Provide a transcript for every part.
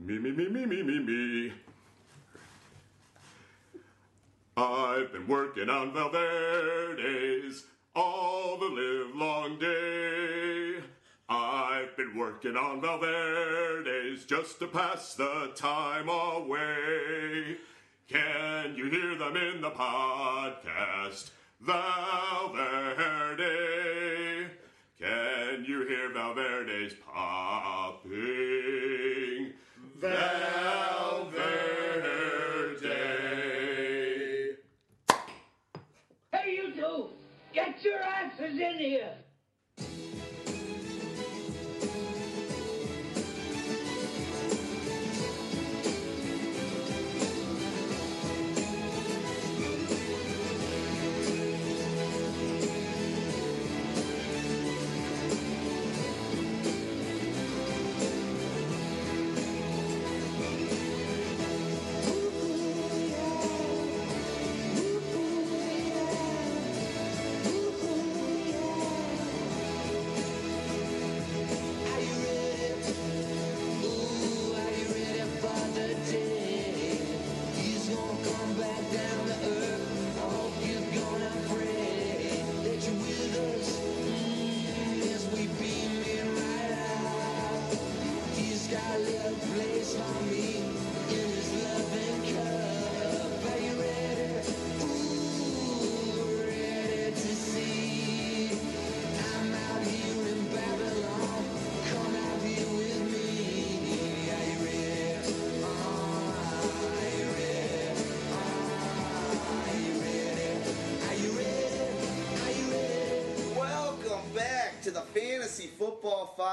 Me, me, me, me, me, me, me. I've been working on Valverde's all the live long day. I've been working on Valverde's just to pass the time away. Can you hear them in the podcast? Valverde. Can you hear Valverde's popping? Valverde. Hey, you two! Get your asses in here!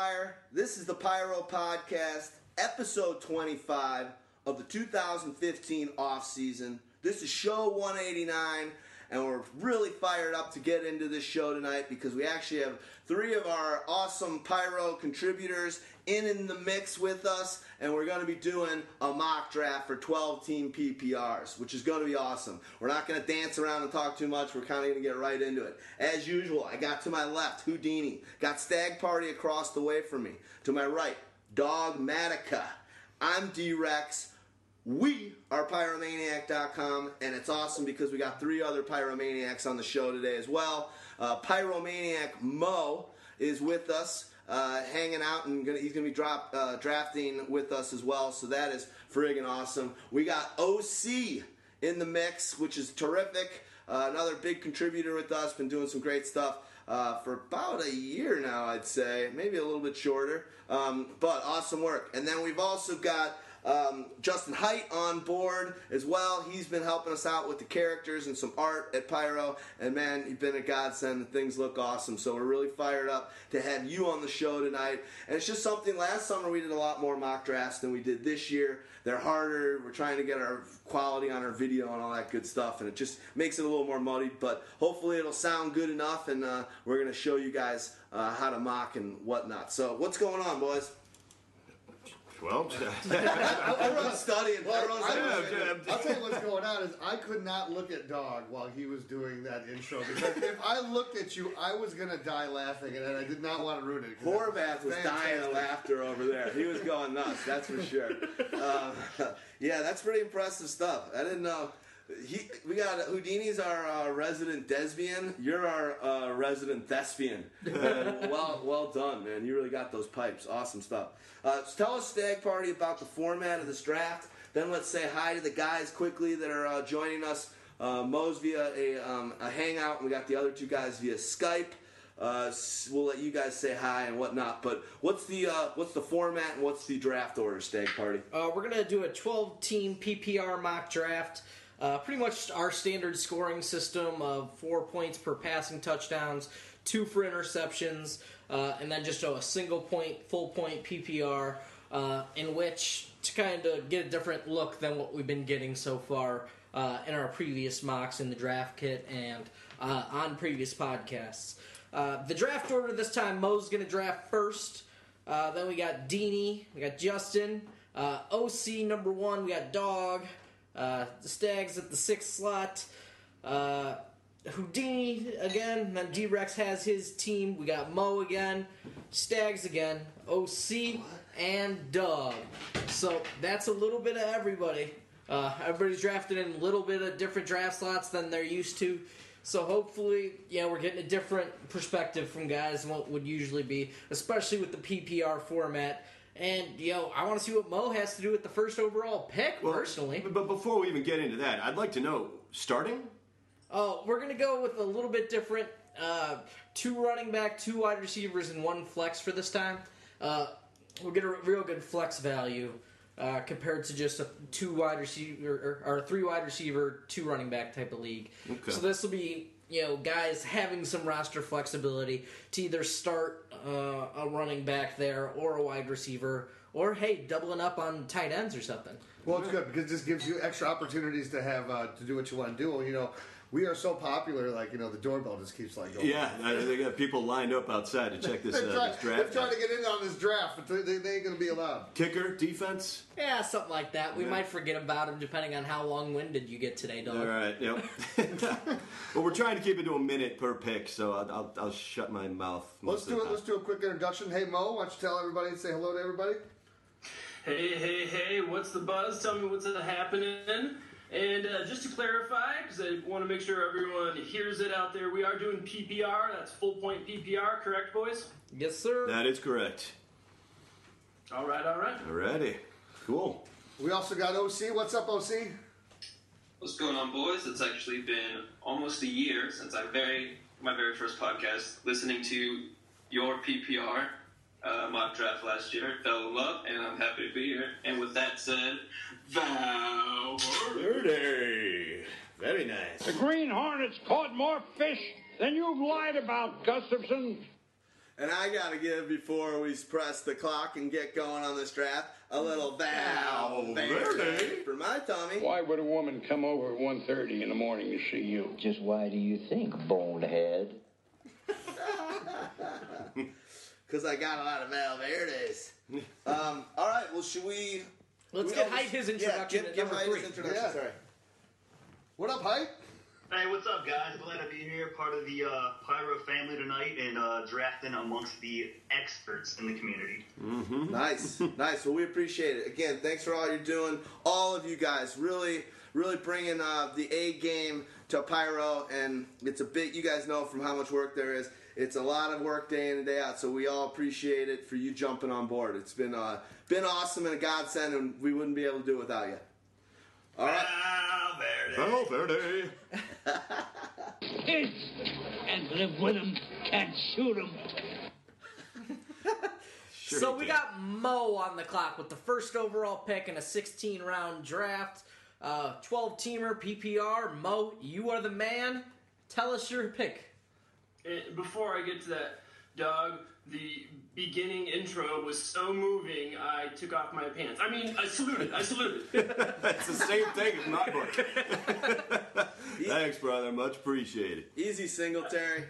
Fire. This is the Pyro Podcast, episode 25 of the 2015 off season. This is show 189, and we're really fired up to get into this show tonight because we actually have three of our awesome Pyro contributors in in the mix with us, and we're going to be doing a mock draft for 12 team PPRs, which is going to be awesome. We're not going to dance around and talk too much. We're kind of going to get right into it. As usual, I got to my left Houdini, got Stag Party across the way from me. To my right, Dogmatica. I'm D Rex. We are Pyromaniac.com, and it's awesome because we got three other Pyromaniacs on the show today as well. Uh, Pyromaniac Mo is with us, uh, hanging out, and gonna, he's going to be drop, uh, drafting with us as well, so that is friggin' awesome. We got OC in the mix, which is terrific. Uh, another big contributor with us, been doing some great stuff. Uh, for about a year now, I'd say, maybe a little bit shorter, um, but awesome work. And then we've also got um, Justin Hite on board as well. He's been helping us out with the characters and some art at Pyro. And man, you've been a godsend. Things look awesome. So we're really fired up to have you on the show tonight. And it's just something, last summer we did a lot more mock drafts than we did this year. They're harder. We're trying to get our quality on our video and all that good stuff. And it just makes it a little more muddy. But hopefully it'll sound good enough. And uh, we're going to show you guys uh, how to mock and whatnot. So what's going on, boys? Well, Everyone's studying. Well, Everyone's I like, was- yeah. I'll tell you what's going on is I could not look at Dog while he was doing that intro because if I looked at you, I was gonna die laughing, and I did not want to ruin it. 'cause Horvath was dying of laughter over there. He was going nuts, that's for sure. Uh, yeah, that's pretty impressive stuff. I didn't know. He, we got Houdini's our uh, resident desbian. You're our uh, resident thespian. Well, well done, man. You really got those pipes. Awesome stuff. Uh, so tell us, Stag Party, about the format of this draft. Then let's say hi to the guys quickly that are uh, joining us. Uh, Mo's via a, um, a hangout, we got the other two guys via Skype. Uh, we'll let you guys say hi and whatnot. But what's the uh, what's the format and what's the draft order, Stag Party? Uh, we're gonna do a 12 team PPR mock draft. Uh, pretty much our standard scoring system of four points per passing touchdowns, two for interceptions, uh, and then just a single point, full point PPR, uh, in which to kind of get a different look than what we've been getting so far uh, in our previous mocks in the draft kit and uh, on previous podcasts. Uh, the draft order this time, Mo's going to draft first. Then we got Deanie, we got Justin, OC number one, we got Dog, the Stags at the sixth slot, uh, Houdini again, then D Rex has his team, we got Mo again, Stags again, OC, and Doug. So that's a little bit of everybody. Uh, everybody's drafted in a little bit of different draft slots than they're used to. So hopefully, yeah, we're getting a different perspective from guys than what would usually be, especially with the PPR format. And you know, I want to see what Mo has to do with the first overall pick. Well, personally, But before we even get into that, I'd like to know starting. Oh, we're gonna go with a little bit different. Uh, two running back, two wide receivers, and one flex for this time. Uh, we'll get a real good flex value uh, compared to just a two wide receiver or, or a three wide receiver, two running back type of league. Okay. So this will be you know guys having some roster flexibility to either start uh, a running back there or a wide receiver, or hey, doubling up on tight ends or something. Well, it's good because this gives you extra opportunities to have uh, to do what you want to do. You know, we are so popular, like you know, the doorbell just keeps like going. Yeah, uh, they got people lined up outside to check this, uh, They're, try- this they're trying to get in on this draft, but they, they ain't going to be allowed. Kicker, defense. Yeah, something like that. We Yeah. might forget about him depending on how long-winded you get today, dog. All right. Yep. well, we're trying to keep it to a minute per pick, so I'll, I'll, I'll shut my mouth. Let's do of it. Let's do a quick introduction. Hey Mo, why don't you tell everybody and say hello to everybody? Hey, hey, hey, what's the buzz? Tell me what's happening. And uh, just to clarify, because I want to make sure everyone hears it out there, we are doing PPR. That's full point PPR, correct, boys? Yes, sir. That is correct. All right, all right. Alrighty. Cool. We also got OC. What's up, OC? What's going on, boys? It's actually been almost a year since I very my very first podcast, listening to your PPR uh, mock draft last year. Fell in love, and I'm happy to be here. And with that said, Val. Verde. Very nice. The Green Hornets caught more fish than you've lied about, Gustafson. And I gotta give before we press the clock and get going on this draft a little Val Verde. for my tummy. Why would a woman come over at 1.30 in the morning to see you? Just why do you think, bonehead? Because I got a lot of Val Verdes. Um, all right, well, should we? Let's we- get oh, Hite his yeah, introduction give, at give number his introduction. Yeah. Sorry. What up, Hype? Hey, what's up, guys? Glad to be here, part of the uh, Pyro family tonight, and uh, drafting amongst the experts in the community. Nice, nice. Well, we appreciate it. Again, thanks for all you're doing. All of you guys, really, really bringing uh, the A game to Pyro, and it's a bit. You guys know from how much work there is. It's a lot of work day in and day out. So we all appreciate it for you jumping on board. It's been uh, been awesome and a godsend, and we wouldn't be able to do it without you. All right. Val Verde. Kids and live with them, can't shoot them. Sure So we did. got Mo on the clock with the first overall pick in a 16 round draft. Uh, 12 teamer PPR. Mo, you are the man. Tell us your pick. And before I get to that, Doug, the beginning intro was so moving, I took off my pants. I mean, I saluted. I saluted. It's the same thing as my book. Thanks, brother. Much appreciated. Easy Singletary.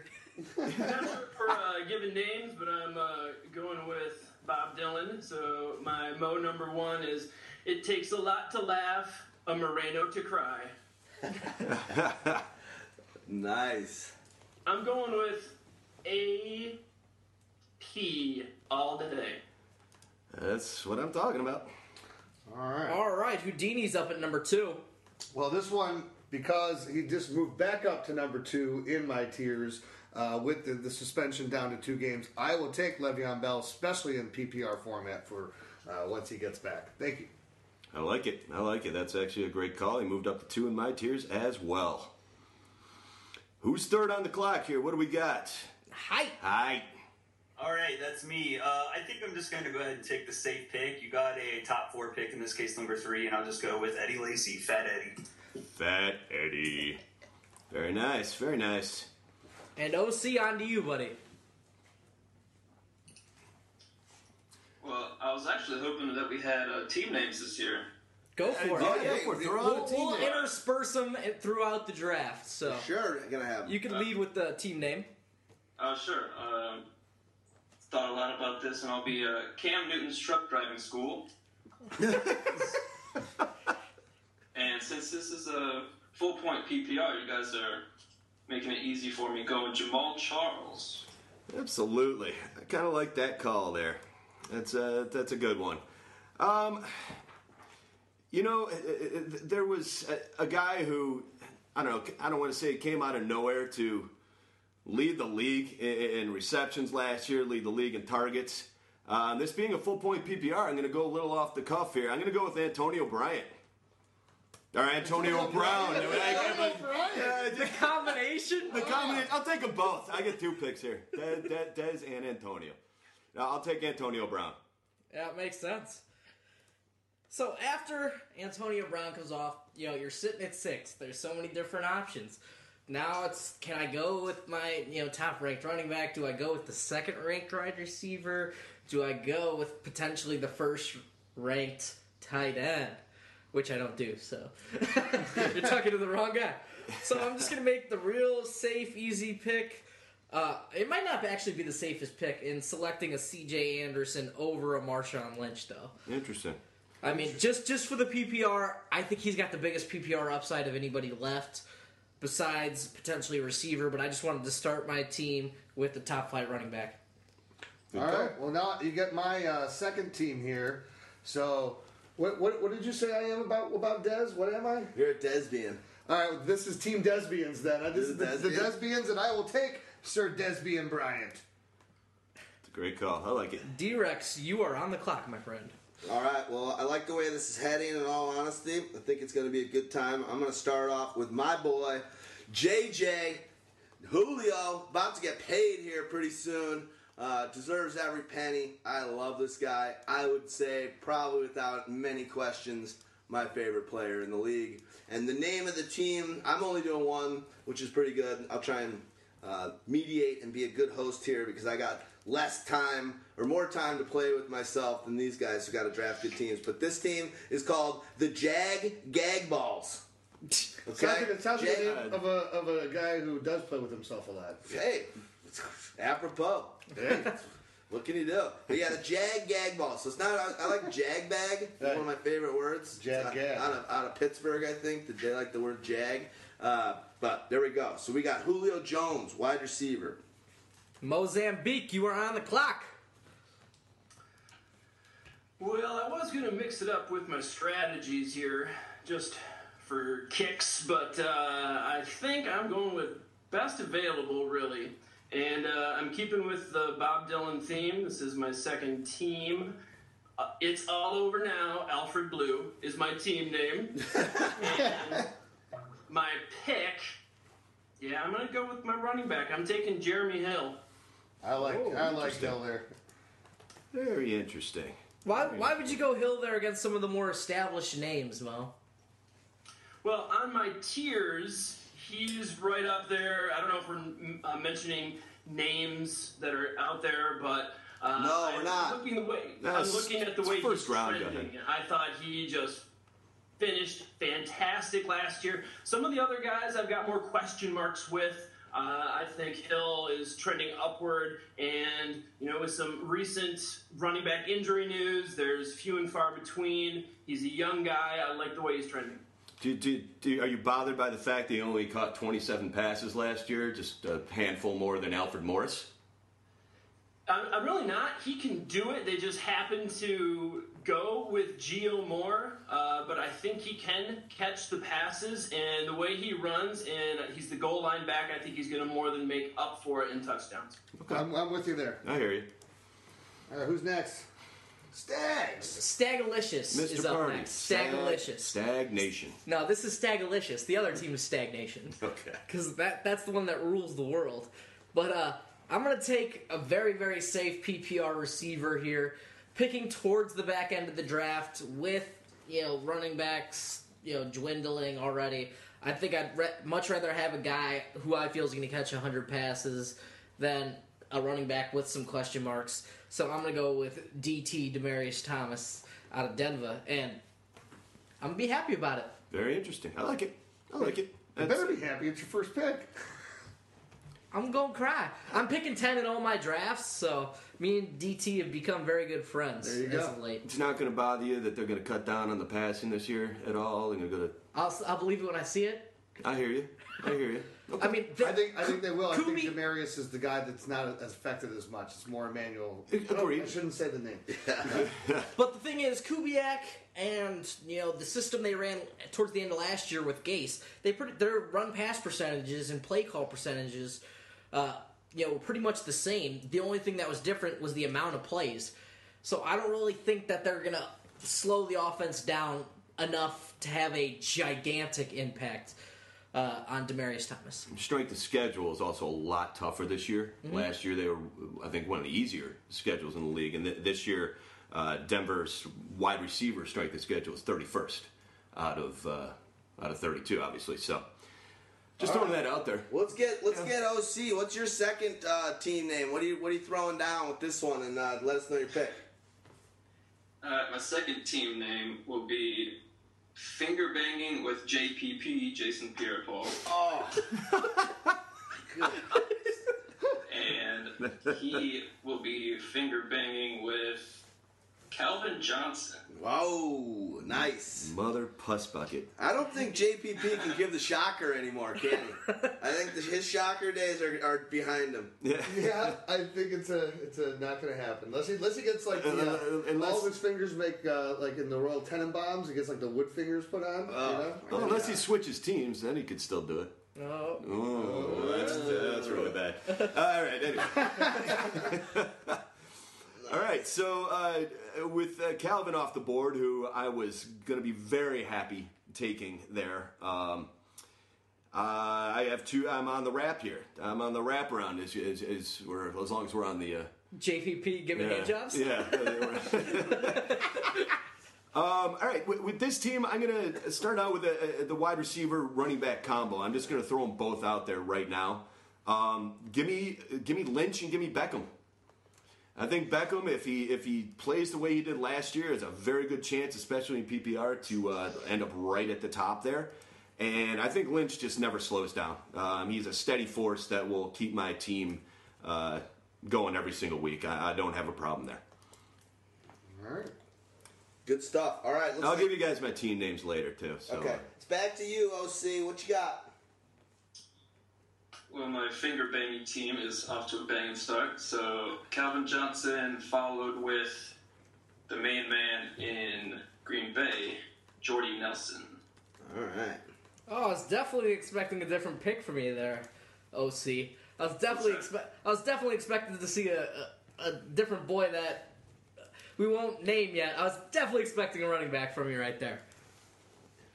Not for uh, giving names, but I'm uh, going with Bob Dylan. So my Mo number one is It Takes a Lot to Laugh, a Moreno to Cry. Nice. I'm going with A P all day. That's what I'm talking about. All right. All right, Houdini's up at number two. Well, this one because he just moved back up to number two in my tiers uh, with the, the suspension down to two games. I will take Le'Veon Bell, especially in PPR format for uh, once he gets back. Thank you. I like it. I like it. That's actually a great call. He moved up to two in my tiers as well. Who's third on the clock here? What do we got? Hype. Hi. All right, that's me. Uh, I think I'm just going to go ahead and take the safe pick. You got a top four pick, in this case, number three, and I'll just go with Eddie Lacy, Fat Eddie. Fat Eddie. Very nice. Very nice. And OC on to you, buddy. Well, I was actually hoping that we had uh, team names this year. Go for Oh, it. yeah, hey, we're we- throwing We'll, a team. we'll intersperse them throughout the draft. So Sure, gonna have. you can lead with the team name. Oh, sure. Um, thought a lot about this, and I'll be uh, Cam Newton's truck driving school. and since this is a full point PPR, you guys are making it easy for me going Jamaal Charles. Absolutely. I kind of like that call there. That's a, that's a good one. Um, you know, there was a, a guy who I don't know. I don't want to say came out of nowhere to lead the league in, receptions last year, lead the league in targets. Uh, this being a full point PPR, I'm going to go a little off the cuff here. I'm going to go with Antonio Bryant. Or Antonio Brown. Antonio Bryant. Yeah, The combination. the combination. I'll take them both. I get two picks here. Des, Des, Des and Antonio. Now, I'll take Antonio Brown. Yeah, it makes sense. So after Antonio Brown comes off, you know, you're sitting at six. There's so many different options. Now it's can I go with my you know top ranked running back? Do I go with the second ranked wide receiver? Do I go with potentially the first ranked tight end? Which I don't do, so you're talking to the wrong guy. So I'm just gonna make the real safe, easy pick. Uh, it might not actually be the safest pick in selecting a C.J. Anderson over a Marshawn Lynch, though. Interesting. I mean, just just for the PPR, I think he's got the biggest PPR upside of anybody left, besides potentially a receiver. But I just wanted to start my team with the top flight running back. All right. Well, now you get my uh, second team here. So, what, what what did you say I am about about Des? What am I? You're a Desbian. All right. This is Team Desbians then. Uh, This is the, This is the Desbians? Desbians, and I will take Sir Desbian Bryant. It's a great call. I like it. D-Rex, you are on the clock, my friend. All right. Well, I like the way this is heading. In all honesty, I think it's going to be a good time. I'm going to start off with my boy, JJ Julio, about to get paid here pretty soon. Uh, deserves every penny. I love this guy. I would say, probably without many questions, my favorite player in the league. And the name of the team, I'm only doing one, which is pretty good. I'll try and uh, mediate and be a good host here because I got less time or more time to play with myself than these guys who got to draft good teams. But this team is called the Jag Gag Balls. Okay? Sounds like, it sounds like the name of a, of a guy who does play with himself a lot. Hey, it's apropos. Hey. What can you do? But yeah, the Jag Gag Ball. So it's not. I, I like Jag Bag. It's Right. one of my favorite words. Jag It's Gag. Out of, out of Pittsburgh, I think. That they like the word Jag. Uh, but there we go. So we got Julio Jones, wide receiver. Mozambique, you are on the clock. Well, I was going to mix it up with my strategies here, just for kicks, but uh, I think I'm going with best available, really. And uh, I'm keeping with the Bob Dylan theme. This is my second team. Uh, it's all over now. Alfred Blue is my team name. and my pick, yeah, I'm going to go with my running back. I'm taking Jeremy Hill. I like Oh, I like interesting. Hill there. Very interesting. Why, why would you go Hill there against some of the more established names, Mo? Well, on my tiers, he's right up there. I don't know if we're mm, uh, mentioning names that are out there, but uh, No, I'm we're not. Looking the way, No, I'm looking at the it's way first he's round, trending. I thought he just finished fantastic last year. Some of the other guys I've got more question marks with. Uh, I think Hill is trending upward, and you know, with some recent running back injury news, there's few and far between. He's a young guy. I like the way he's trending. Do, do, do, are you bothered by the fact that he only caught 27 passes last year, just a handful more than Alfred Morris? I'm, I'm really not. He can do it. They just happen to go with Gio more, uh, but I think he can catch the passes and the way he runs, and he's the goal line back. I think he's going to more than make up for it in touchdowns. I'm, I'm with you there. I hear you. All right, who's next? Stags. Stagalicious Mr. is up next. Stagalicious. Stagnation. No, this is Stagalicious. The other team is Stagnation. Okay. because that that's the one that rules the world. But uh, I'm gonna take a very very safe PPR receiver here, picking towards the back end of the draft with you know running backs you know dwindling already. I think I'd re- much rather have a guy who I feel is going to catch 100 passes than a running back with some question marks. So I'm going to go with DT Demaryius Thomas out of Denver, and I'm gonna be happy about it. Very interesting. I like it. I like it. You better be happy. It's your first pick. I'm gonna cry. I'm picking ten in all my drafts, so me and DT have become very good friends There you as go. of late. It's not going to bother you that they're going to cut down on the passing this year at all. They're going to go to I'll, I'll believe it when I see it. I hear you. I hear you. I mean, the- I think I think they will. I think Kubi- Demaryius is the guy that's not as affected as much. It's more Emmanuel. Agreed. I shouldn't say the name. But the thing is, Kubiak and you know the system they ran towards the end of last year with Gase, they pretty, their run pass percentages and play call percentages, uh, you know, were pretty much the same. The only thing that was different was the amount of plays. So I don't really think that they're gonna slow the offense down enough to have a gigantic impact uh, on Demaryius Thomas. Strength of schedule is also a lot tougher this year. Last year they were, I think, one of the easier schedules in the league, and th- this year uh, Denver's wide receiver strength of schedule is 31st out of uh, out of 32, obviously. So just throwing that out there. Let's get let's get OC. What's your second uh, team name? What are you what are you throwing down with this one? And uh, let us know your pick. Uh, my second team name will be Finger Banging with JPP, Jason Pierre-Paul. Oh, and he will be finger banging with Calvin Johnson. whoa, nice. Mother puss bucket. I don't think JPP can give the shocker anymore, can he? I think the, his shocker days are, are behind him. Yeah. Yeah, I think it's a it's a not going to happen unless he unless he gets like the, uh, Uh, unless- all of his fingers make uh, like in the Royal Tenenbaums, he gets like the wood fingers put on. you know? Well, unless he switches teams, then he could still do it. Oh. Oh, that's, that's really bad. All right, anyway. All right, so uh, with uh, Calvin off the board, who I was going to be very happy taking there, um, uh, I have two. I'm on the wrap here. I'm on the wrap around as, as, as, we're, as long as we're on the. Uh, JPP, give me yeah, jobs. Yeah. um, all right, with, with this team, I'm going to start out with a, a, the wide receiver running back combo. I'm just going to throw them both out there right now. Um, give me, give me Lynch and give me Beckham. I think Beckham, if he if he plays the way he did last year, is a very good chance, especially in PPR, to uh, end up right at the top there. And I think Lynch just never slows down. Um, he's a steady force that will keep my team uh, going every single week. I, I don't have a problem there. All right. Good stuff. All right, let's I'll give you guys my team names later too. So Okay, it's back to you, OC. What you got? Well, my finger banging team is off to a banging start. So Calvin Johnson followed with the main man in Green Bay, Jordy Nelson. All right. Oh, I was definitely expecting a different pick for me there, OC. I was definitely expect. I was definitely expecting to see a, a, a different boy that we won't name yet. I was definitely expecting a running back from you right there.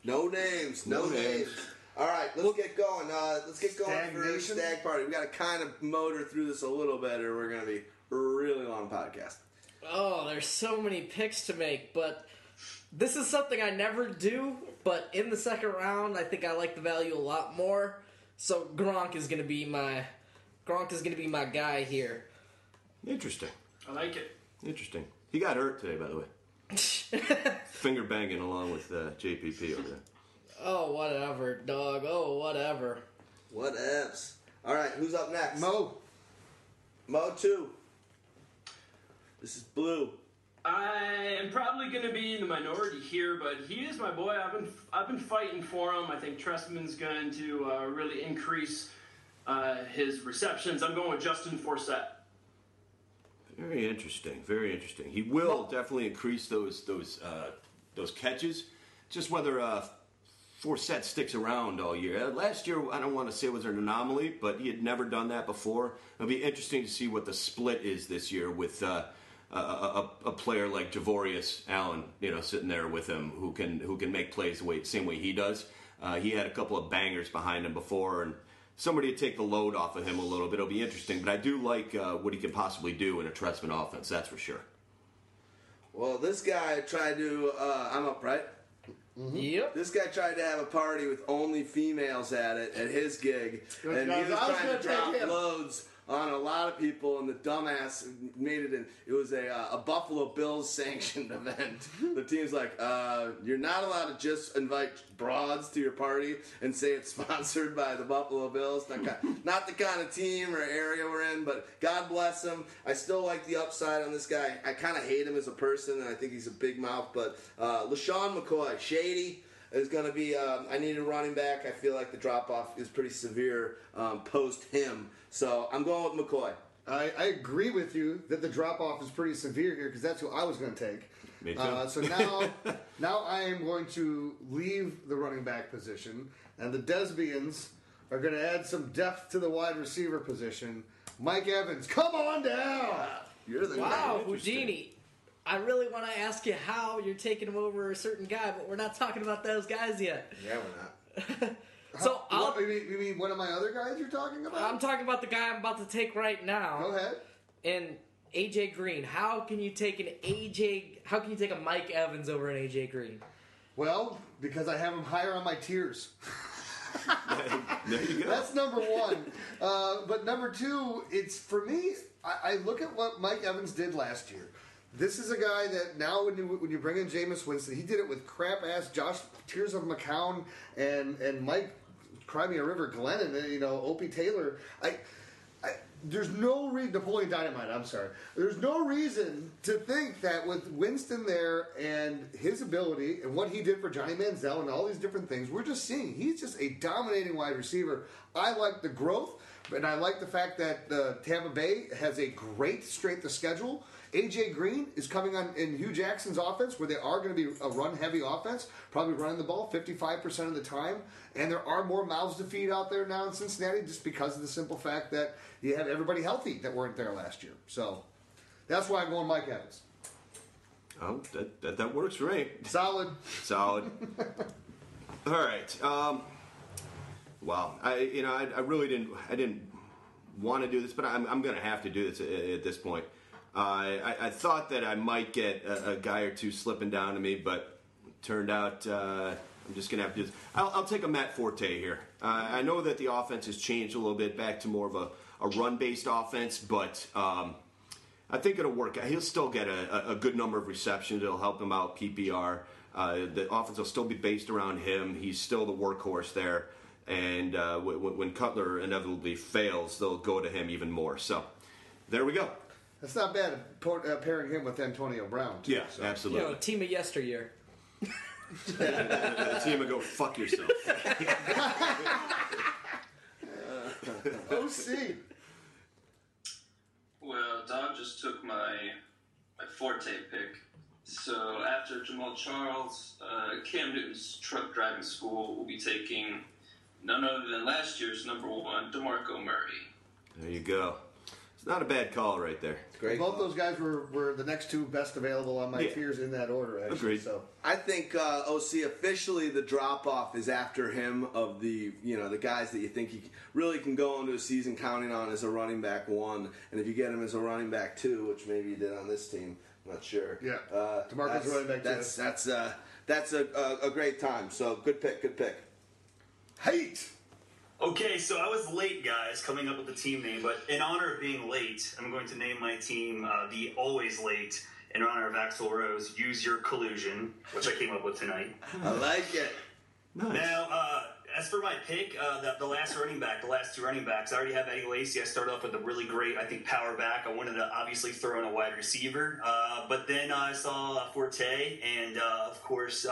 No names. No, No names. names. All right, let's get going. Uh, let's get going for Stagnation? stag party. We got to kind of motor through this a little bit, or we're gonna be a really long podcast. Oh, there's so many picks to make, but this is something I never do. But in the second round, I think I like the value a lot more. So Gronk is gonna be my Gronk is gonna be my guy here. interesting, I like it. interesting. He got hurt today, by the way. Finger banging along with uh, JPP over there. Oh, whatever, dog. Oh, whatever. What ifs? All right, who's up next? Mo. Mo two. This is Blue. I am probably going to be in the minority here, but he is my boy. I've been I've been fighting for him. I think Trestman's going to uh, really increase uh, his receptions. I'm going with Justin Forsett. Very interesting. Very interesting. He will definitely increase those those uh, those catches. Just whether uh, Forsett sticks around all year. Uh, last year, I don't want to say it was an anomaly, but he had never done that before. It'll be interesting to see what the split is this year with uh, a, a, a player like Javorius Allen, you know, sitting there with him who can who can make plays the way, same way he does. Uh, he had a couple of bangers behind him before, and somebody to take the load off of him a little bit. It'll be interesting, but I do like uh, what he can possibly do in a Trestman offense. That's for sure. Well, this guy tried to. Uh, I'm up, right? Yep. This guy tried to have a party with only females at it at his gig, and he was was trying gonna to drop loads on a lot of people, and the dumbass made it in. It was a, uh, a Buffalo Bills sanctioned event. the team's like, uh, you're not allowed to just invite broads to your party and say it's sponsored by the Buffalo Bills. Not, ki- not the kind of team or area we're in, but God bless him. I still like the upside on this guy. I kind of hate him as a person, and I think he's a big mouth. But uh, LeSean McCoy, shady. is going to be. Um, I need a running back. I feel like the drop off is pretty severe um, post him. So I'm going with McCoy. I, I agree with you that the drop off is pretty severe here because that's who I was going to take. Me too. Uh, so now, now I am going to leave the running back position, and the Desbians are going to add some depth to the wide receiver position. Mike Evans, come on down. You're the Wow, Houdini. I really want to ask you how you're taking him over a certain guy, but we're not talking about those guys yet. Yeah, we're not. So I'll, What, you, mean, you mean one of my other guys you're talking about? I'm talking about the guy I'm about to take right now. Go ahead. And AJ Green. How can you take an AJ? How can you take a Mike Evans over an AJ Green? Well, because I have him higher on my tiers. there you go. That's number one. Uh, but number two, it's for me. I, I look at what Mike Evans did last year. This is a guy that now when you when you bring in Jameis Winston, he did it with crap ass Josh Tears of McCown and and Mike Crimea River Glennon and you know Opie Taylor. I. I, there's no reason Napoleon Dynamite. I'm sorry. There's no reason to think that with Winston there and his ability and what he did for Johnny Manziel and all these different things, we're just seeing he's just a dominating wide receiver. I like the growth, and I like the fact that Tampa Bay has a great strength of schedule. AJ Green is coming on in Hue Jackson's offense, where they are going to be a run-heavy offense, probably running the ball 55% of the time, and there are more mouths to feed out there now in Cincinnati, just because of the simple fact that you have everybody healthy that weren't there last year. So that's why I'm going Mike Evans. Oh, that, that, that works for me. Solid. Solid. All right. Um, wow. I you know I, I really didn't I didn't want to do this, but I'm, I'm going to have to do this at, at this point. Uh, I, I thought that I might get a, a guy or two slipping down to me, but turned out uh, I'm just going to have to. I'll, I'll take a Matt Forte here. Uh, I know that the offense has changed a little bit back to more of a, a run based offense, but. Um, I think it'll work. He'll still get a, a good number of receptions. It'll help him out PPR. Uh, the offense will still be based around him. He's still the workhorse there. And uh, w- w- when Cutler inevitably fails, they'll go to him even more. So there we go. That's not bad por- uh, pairing him with Antonio Brown. Too, Yeah, so. You absolutely. know, team of yesteryear. the team will go fuck yourself. OC. Well, Dog just took my my forte pick. So after Jamaal Charles, uh, Cam Newton's truck driving school will be taking none other than last year's number one, DeMarco Murray. There you go. It's not a bad call right there. Great. Both those guys were, were the next two best available on my Yeah. tiers in that order. Actually, Agreed. So I think uh, OC officially the drop off is after him of the you know the guys that you think he really can go into a season counting on as a running back one, and if you get him as a running back two, which maybe you did on this team, I'm not sure. Yeah. uh, DeMarco's that's- running back two. That's that's uh, that's a, a, a great time. So good pick, good pick. hate. Okay, so I was late, guys, coming up with the team name, but in honor of being late, I'm going to name my team uh, the Always Late in honor of Axl Rose. Use your collusion, which I came up with tonight. I like it. Nice. Now, uh, as for my pick, uh, the, the last running back, the last two running backs, I already have Eddie Lacy. I started off with a really great, I think, power back. I wanted to obviously throw in a wide receiver, uh, but then I saw uh, Forte, and uh, of course,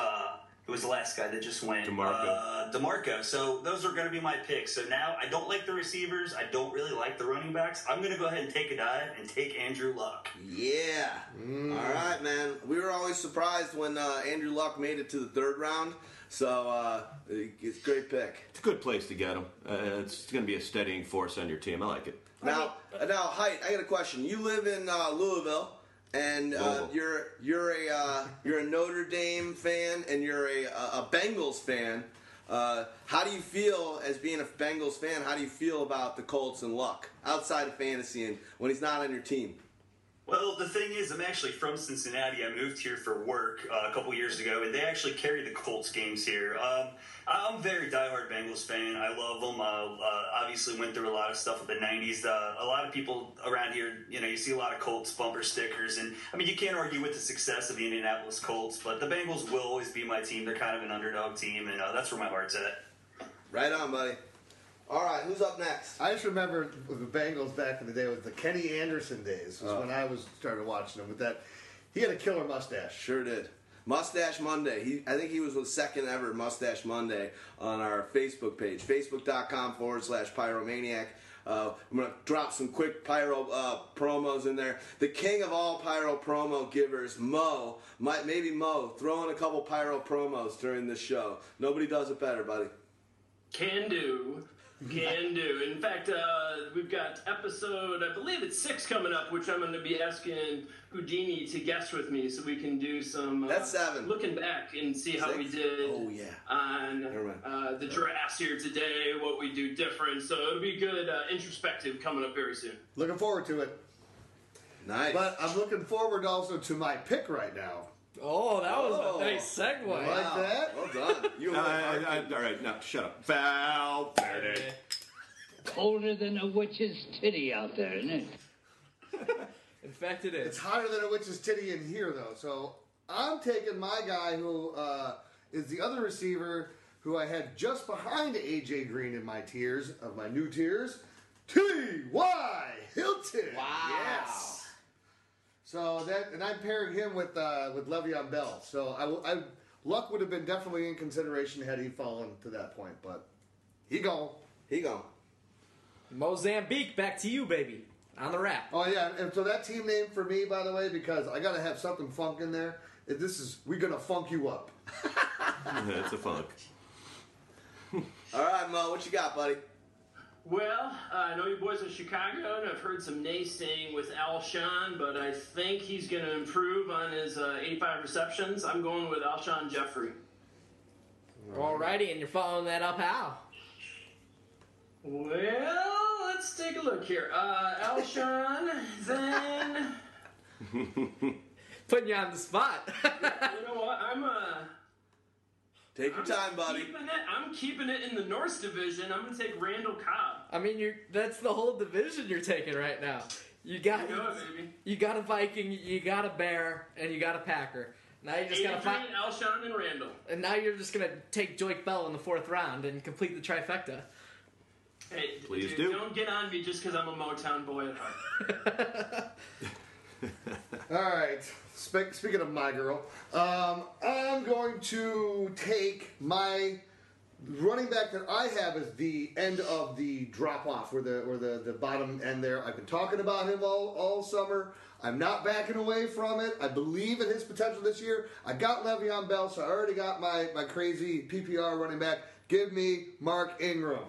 it was the last guy that just went. DeMarco. Uh, DeMarco. So those are going to be my picks. So now I don't like the receivers. I don't really like the running backs. I'm going to go ahead and take a dive and take Andrew Luck. Yeah. All right, man. We were always surprised when uh, Andrew Luck made it to the third round. So uh, it's a great pick. It's a good place to get him. Uh, it's going to be a steadying force on your team. I like it. Now, uh, now, Hite. I got a question. You live in uh, Louisville, and uh, you're you're a uh, you're a Notre Dame fan, and you're a a Bengals fan. Uh, how do you feel as being a Bengals fan? How do you feel about the Colts and Luck outside of fantasy and when he's not on your team? Well, the thing is, I'm actually from Cincinnati. I moved here for work uh, a couple years ago, and they actually carry the Colts games here. Um, I'm a very diehard Bengals fan. I love them. Uh, obviously, went through a lot of stuff with the '90s. Uh, a lot of people around here, you know, you see a lot of Colts bumper stickers, and I mean, you can't argue with the success of the Indianapolis Colts. But the Bengals will always be my team. They're kind of an underdog team, and uh, that's where my heart's at. Right on, buddy. All right, who's up next? I just remember with the Bengals back in the day with the Kenny Anderson days was Oh. when I was started watching them with that. He had a killer mustache. Sure did. Mustache Monday. He, I think he was the second ever Mustache Monday on our Facebook page, facebook.com forward slash pyromaniac. Uh, I'm going to drop some quick pyro uh, promos in there. The king of all pyro promo givers, Mo, might, maybe Mo, throw in a couple pyro promos during this show. Nobody does it better, buddy. Can do. Can do. In fact, uh, we've got episode, I believe it's six coming up, which I'm going to be asking Houdini to guess with me so we can do some. Uh, That's seven. Looking back and see how we did Oh, yeah. on uh, the drafts here today, what we do different. So it'll be good uh, introspective coming up very soon. Looking forward to it. Nice. But I'm looking forward also to my pick right now. Oh, that was Oh. a nice segue. Like that? Well done. You Uh, I- I- all right, now shut up. Valverde. Colder than a witch's titty out there, isn't it? In fact, it It's is. hotter than a witch's titty in here, though. So I'm taking my guy who uh, is the other receiver who I had just behind AJ Green in my tiers of my new tiers, T.Y. Hilton. Wow. Yes. So that, and I'm pairing him with uh, with Le'Veon Bell. So I, will- I, luck would have been definitely in consideration had he fallen to that point, but he gone. He go. Mozambique, back to you, baby. On the wrap. Oh yeah, and so that team name for me, by the way, because I gotta have something funk in there. If This is we gonna funk you up. It's a funk. All right, Mo, what you got, buddy? Well, uh, I know you boys in Chicago, and I've heard some naysaying with Alshon, but I think he's going to improve on his uh, 85 receptions. I'm going with Alshon Jeffery. Alrighty, and you're following that up how? Well, let's take a look here. Uh, Alshon, then. Putting you on the spot. You know what? I'm uh, Take your I'm time, buddy. Keeping it, I'm keeping it in the Norse Division. I'm going to take Randall Cobb. I mean, you're that's the whole division you're taking right now. You got You know it, baby. you got a Viking, you got a Bear, and you got a Packer. Now you just gotta find, Alshon, and Randall. and now you're just gonna take Joique Bell in the fourth round and complete the trifecta. Hey, Please dude, do. Don't get on me just because I'm a Motown boy at heart. All right. Spe- speaking of my girl, um, I'm going to take my running back that I have as the end of the drop off, where the where the, the bottom end there. I've been talking about him all, all summer. I'm not backing away from it. I believe in his potential this year. I got Le'Veon Bell, so I already got my, my crazy PPR running back. Give me Mark Ingram.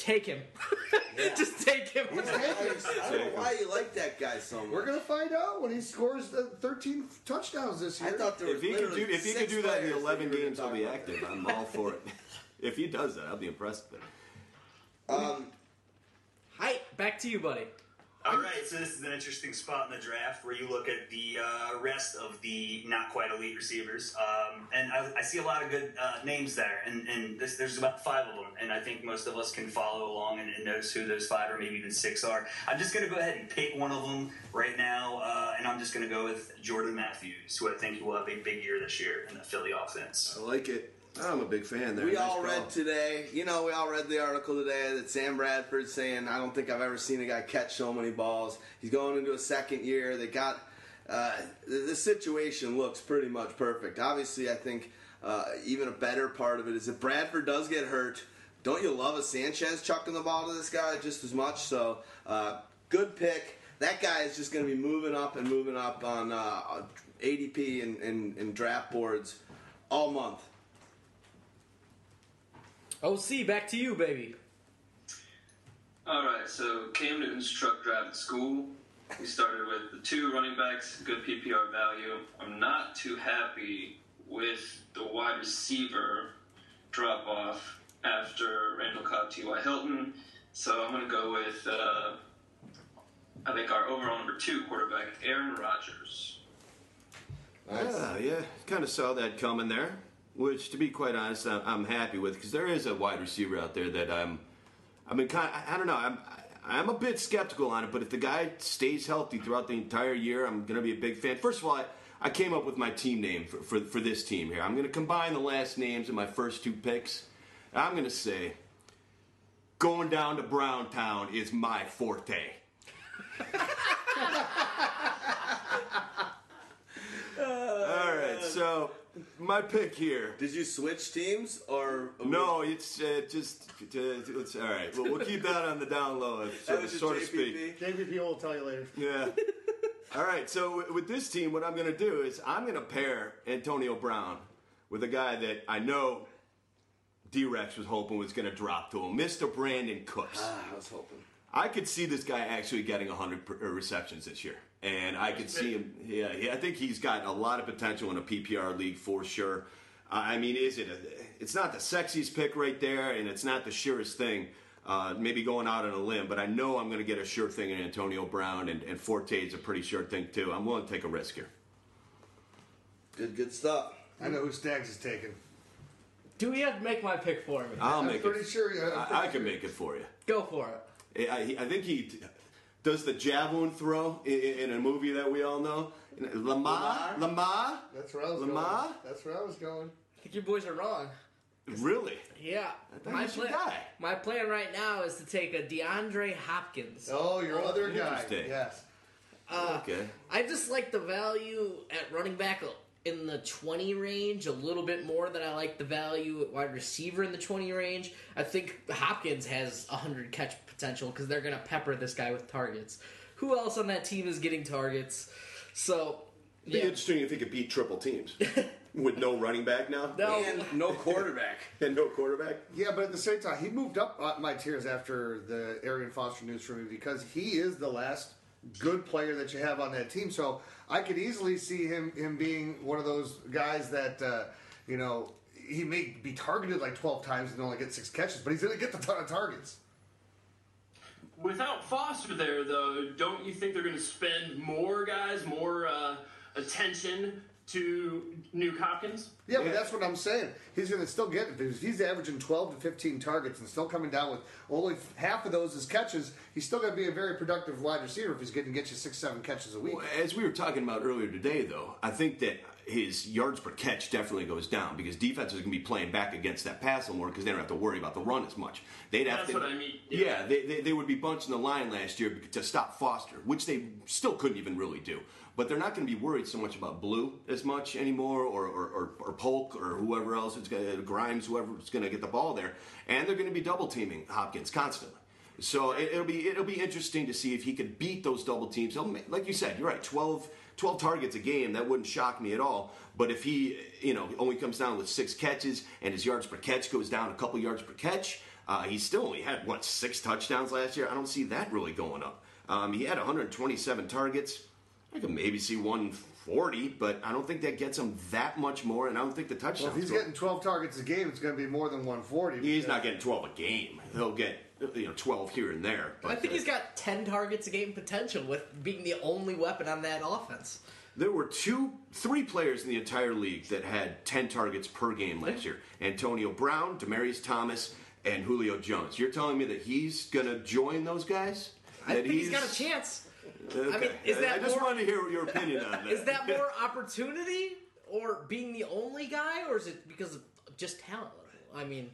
Take him. just take him. I don't know why you like that guy so much. We're gonna find out when he scores the 13 touchdowns this year. I year. thought there If was he could do if he could do that in the 11 you were gonna games he'll be active, I'm all for it. if he does that, I'll be impressed with it. Um, Hi, back to you, buddy. All right, so this is an interesting spot in the draft where you look at the uh, rest of the not quite elite receivers, um, and I, I see a lot of good uh, names there, and, and this, there's about five of them, and I think most of us can follow along and, and notice who those five or maybe even six are. I'm just going to go ahead and pick one of them right now, uh, and I'm just going to go with Jordan Matthews, who I think will have a big year this year in the Philly offense. I like it. I'm a big fan there. we Nice all call. read today, you know, we all read the article today that Sam Bradford's saying, I don't think I've ever seen a guy catch so many balls. He's going into a second year. They got, uh, the, the situation looks pretty much perfect. Obviously, I think uh, even a better part of it is if Bradford does get hurt, don't you love a Sanchez chucking the ball to this guy just as much? So, uh, good pick. That guy is just going to be moving up and moving up on uh, ADP and, and, and draft boards all month. OC, back to you, baby. All right, so Cam Newton's truck drive at school. We started with the two running backs, good PPR value. I'm not too happy with the wide receiver drop off after Randall Cobb, T.Y. Hilton. So I'm going to go with, uh, I think, our overall number two quarterback, Aaron Rodgers. Yeah, yeah, kind of saw that coming there. Which, to be quite honest, I'm, happy with because there is a wide receiver out there that I'm. I mean, kind I, I don't know. I'm I'm a bit skeptical on it, but if the guy stays healthy throughout the entire year, I'm going to be a big fan. First of all, I, I came up with my team name for, for, for this team here. I'm going to combine the last names of my first two picks. I'm going to say, going down to Browntown is my forte. All right, so my pick here. Did you switch teams or No, it's uh, just uh, it's all right. Well, we'll keep that on the down low, so, That was just so to speak. JPP? Will tell you later. Yeah. All right. So with this team, what I'm going to do is I'm going to pair Antonio Brown with a guy that I know D-Rex was hoping was going to drop to him, Mr. Brandin Cooks. Ah, I was hoping. I could see this guy actually getting 100 per- uh, receptions this year, and I could see him. Yeah, yeah, I think he's got a lot of potential in a PPR league for sure. Uh, I mean, is it? A, it's not the sexiest pick right there, and it's not the surest thing. Uh, maybe going out on a limb, but I know I'm going to get a sure thing in Antonio Brown, and, and Forte is a pretty sure thing too. I'm willing to take a risk here. Good, good stuff. I know who Stags is taking. Do we have to make my pick for me? I'll I'm make pretty it. sure. uh, I'm I, pretty I can make it for you. Go for it. I, I- I think he does the javelin throw in, in a movie that we all know. Lamar, Lamar, That's where I was Lamar? going. That's where I was going. I think you boys are wrong. Really? Yeah. My you should plan, my plan right now is to take a DeAndre Hopkins. Oh, your other guy. interesting. Yes. Uh, okay. I just like the value at running back in the 20 range a little bit more than I like the value at wide receiver in the 20 range. I think Hopkins has 100 catch potential because they're going to pepper this guy with targets. Who else on that team is getting targets? So, It'd be yeah. interesting if he could beat triple teams with no running back now No. And no quarterback. and no quarterback. Yeah, but at the same time, he moved up uh, my tiers after the Arian Foster news for me because he is the last good player that you have on that team. So I could easily see him him being one of those guys that uh, you know he may be targeted like twelve times and only get six catches, but he's going to get the ton of targets. Without Foster there, though, don't you think they're going to spend more guys, more uh, attention to Nuke Hopkins? Yeah, but that's what I'm saying. He's going to still get it. If he's averaging 12 to 15 targets and still coming down with only half of those as catches, he's still going to be a very productive wide receiver if he's going to get you six, seven catches a week. Well, As we were talking about earlier today, though, I think that his yards per catch definitely goes down because defenses can be playing back against that pass more because they don't have to worry about the run as much. They'd have That's to, what I mean. Yeah, they, they, they would be bunching the line last year to stop Foster, which they still couldn't even really do. But they're not going to be worried so much about Blue as much anymore, or or, or, or Polk, or whoever else going to Grimes, whoever's going to get the ball there, and they're going to be double teaming Hopkins constantly. So it, it'll be it'll be interesting to see if he can beat those double teams. He'll like you said, you're right. 12, 12 targets a game that wouldn't shock me at all. But if he you know only comes down with six catches and his yards per catch goes down a couple yards per catch, uh, he still only had what six touchdowns last year. I don't see that really going up. Um, he had 127 targets. I could maybe see 140, but I don't think that gets him that much more, and I don't think the touchdowns. Well, if he's getting 12 targets a game, it's going to be more than 140. He's not getting 12 a game. He'll get you know 12 here and there. I think uh, he's got 10 targets a game potential with being the only weapon on that offense. there were two, three players in the entire league that had 10 targets per game last year: Antonio Brown, Demaryius Thomas, and Julio Jones. You're telling me that he's gonna join those guys? I That think he's got a chance. Okay. I mean, is that I just more- wanted to hear your opinion on that. Is that more opportunity or being the only guy, or is it because of just talent? I mean,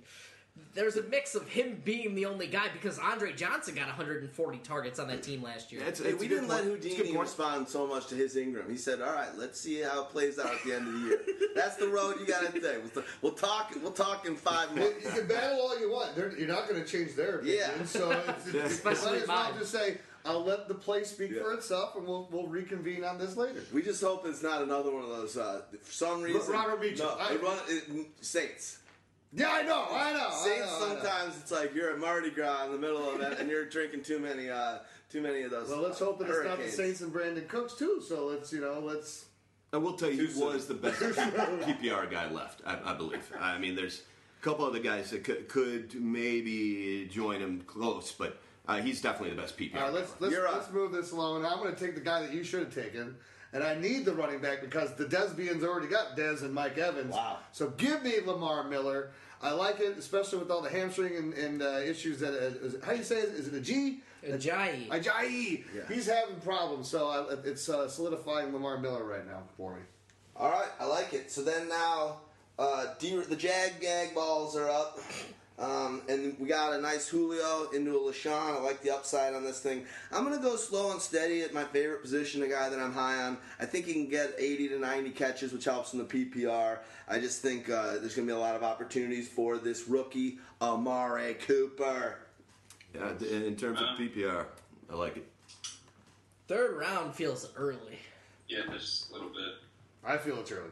there's a mix of him being the only guy because Andre Johnson got 140 targets on that team last year. That's- Hey, that's we didn't let point. It's a Houdini respond so much to his Ingram. He said, "All right, let's see how it plays out at the end of the year. That's the road you got to take. We'll, we'll talk. We'll talk in five You months." you can battle all you want. They're, you're not going to change their opinion. Yeah. So it's, it's, you Especially as well mine. just say, I'll let the play speak for itself, and we'll, we'll reconvene on this later. We just hope it's not another one of those. Uh, for some reason, Robert Beecham. No, I- it run, it, Saints. Yeah, I know, I know. I Saints. know, I know. sometimes it's like you're at Mardi Gras in the middle of it, and you're drinking too many, uh, too many of those. Well, let's hope that it's not the. Saints and Brandin Cooks, too. So let's, you know, let's. I will tell you, Too he was the best PPR guy left, I, I believe. I mean, there's a couple other guys that could, could maybe join him close, but uh, he's definitely the best PPR. All right, let's guy. let's, let's move this along. I'm going to take the guy that you should have taken, and I need the running back because the Desbians already got Des and Mike Evans. Wow. So give me Lamar Miller. I like it, especially with all the hamstring and, and uh, issues that. Uh, is, how do you say it? Is it a G? Ajayi. Ajayi. Yeah. He's having problems, so I, it's uh, solidifying Lamar Miller right now for me. All right, I like it. So then now, uh, D- the Jag Gag balls are up. Um, and we got a nice Julio into a LeSean. I like the upside on this thing. I'm going to go slow and steady at my favorite position, the guy that I'm high on. I think he can get 80 to 90 catches, which helps in the PPR. I just think uh, there's going to be a lot of opportunities for this rookie, Amari Cooper. Yeah, in terms of PPR, I like it. Third round feels early. Yeah, just a little bit. I feel it's early.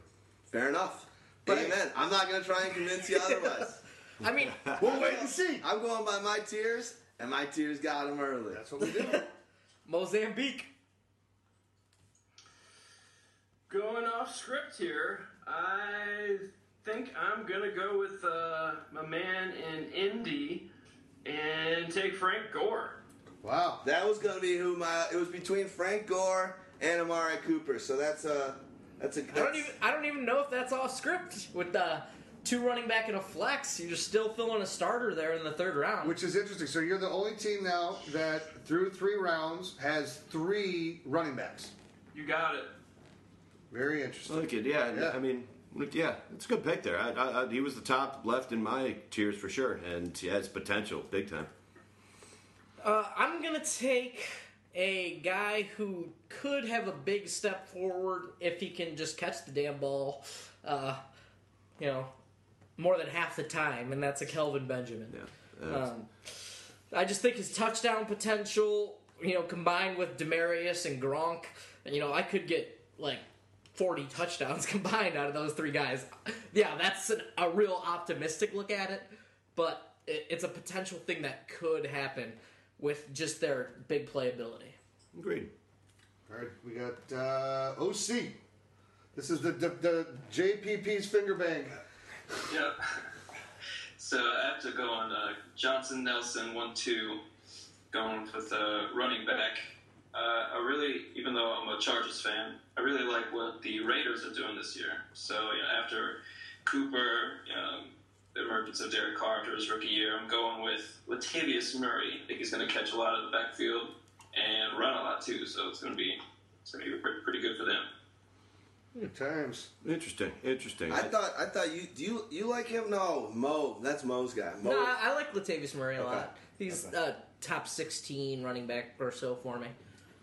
Fair enough. But Amen. I'm not going to try and convince you otherwise. I mean, We'll wait and see. I'm going by my tiers, and my tiers got him early. That's what we do. Mozambique. Going off script here, I think I'm gonna go with uh, my man in Indy and take Frank Gore. wow. That was going to be who my. It was between Frank Gore and Amari Cooper. So that's a. That's a. I don't even I don't even know if that's off script with the two running back and a flex. You're still filling a starter there in the third round. Which is interesting. So you're the only team now that through three rounds has three running backs. You got it. Very I interesting. like it. Yeah, Yeah. I mean, yeah, it's a good pick there. I, I, I, he was the top left in my tiers for sure, and he has potential, big time. Uh, I'm gonna take a guy who could have a big step forward if he can just catch the damn ball. Uh, you know, more than half the time, and that's a Kelvin Benjamin. Yeah. Uh, Um, I just think his touchdown potential, you know, combined with Demaryius and Gronk, you know, I could get like 40 touchdowns combined out of those three guys. Yeah, that's an, a real optimistic look at it, but it, it's a potential thing that could happen with just their big playability. agreed. All right, we got uh, OC. This is the, the, the JPP's finger bang. Yeah. So I have to go on uh, Johnson Nelson one two, going with uh, running back. Uh, I really, even though I'm a Chargers fan, I really like what the Raiders are doing this year. So you know, after Cooper, um, the emergence of Derek Carr after his rookie year, I'm going with Latavius Murray. I think he's going to catch a lot of the backfield and run a lot too. So it's going to be it's going to be pretty good for them. Good times. Interesting, interesting. I thought. I thought you. Do you? You like him? No, Mo. That's Mo's guy. Mo. No, I, I like Latavius Murray a Okay. lot. He's Okay. uh, top 16 running back or so for me.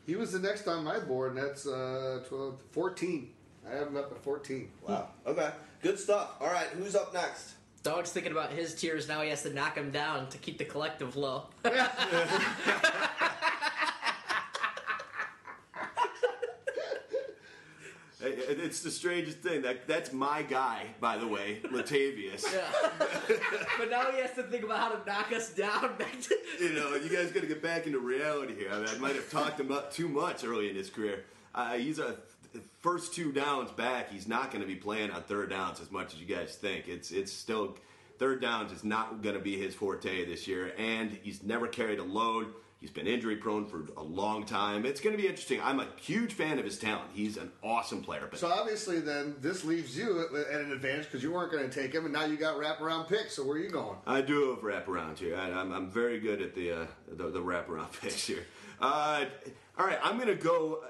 He was the next on my board, and that's uh, 12, 14. I have him up at 14. Wow. Okay. Good stuff. All right. Who's up next? Dog's thinking about his tiers now. He has to knock him down to keep the collective low. It- it- It's the strangest thing. That that's my guy, by the way, Latavius. Yeah. but now he has to think about how to knock us down you know, you guys got to get back into reality here. I, mean, I might have talked him up too much early in his career. Uh, he's a first two downs back. He's not going to be playing on third downs as much as you guys think. It's it's still third downs is not going to be his forte this year, and he's never carried a load. He's been injury prone for a long time. It's going to be interesting. I'm a huge fan of his talent. He's an awesome player. But So obviously, then this leaves you at an advantage because you weren't going to take him, and now you got wraparound picks. So where are you going? I do have wraparound here. I, I'm, I'm very good at the uh, the, the wraparound picks here. Uh, all right, I'm going to go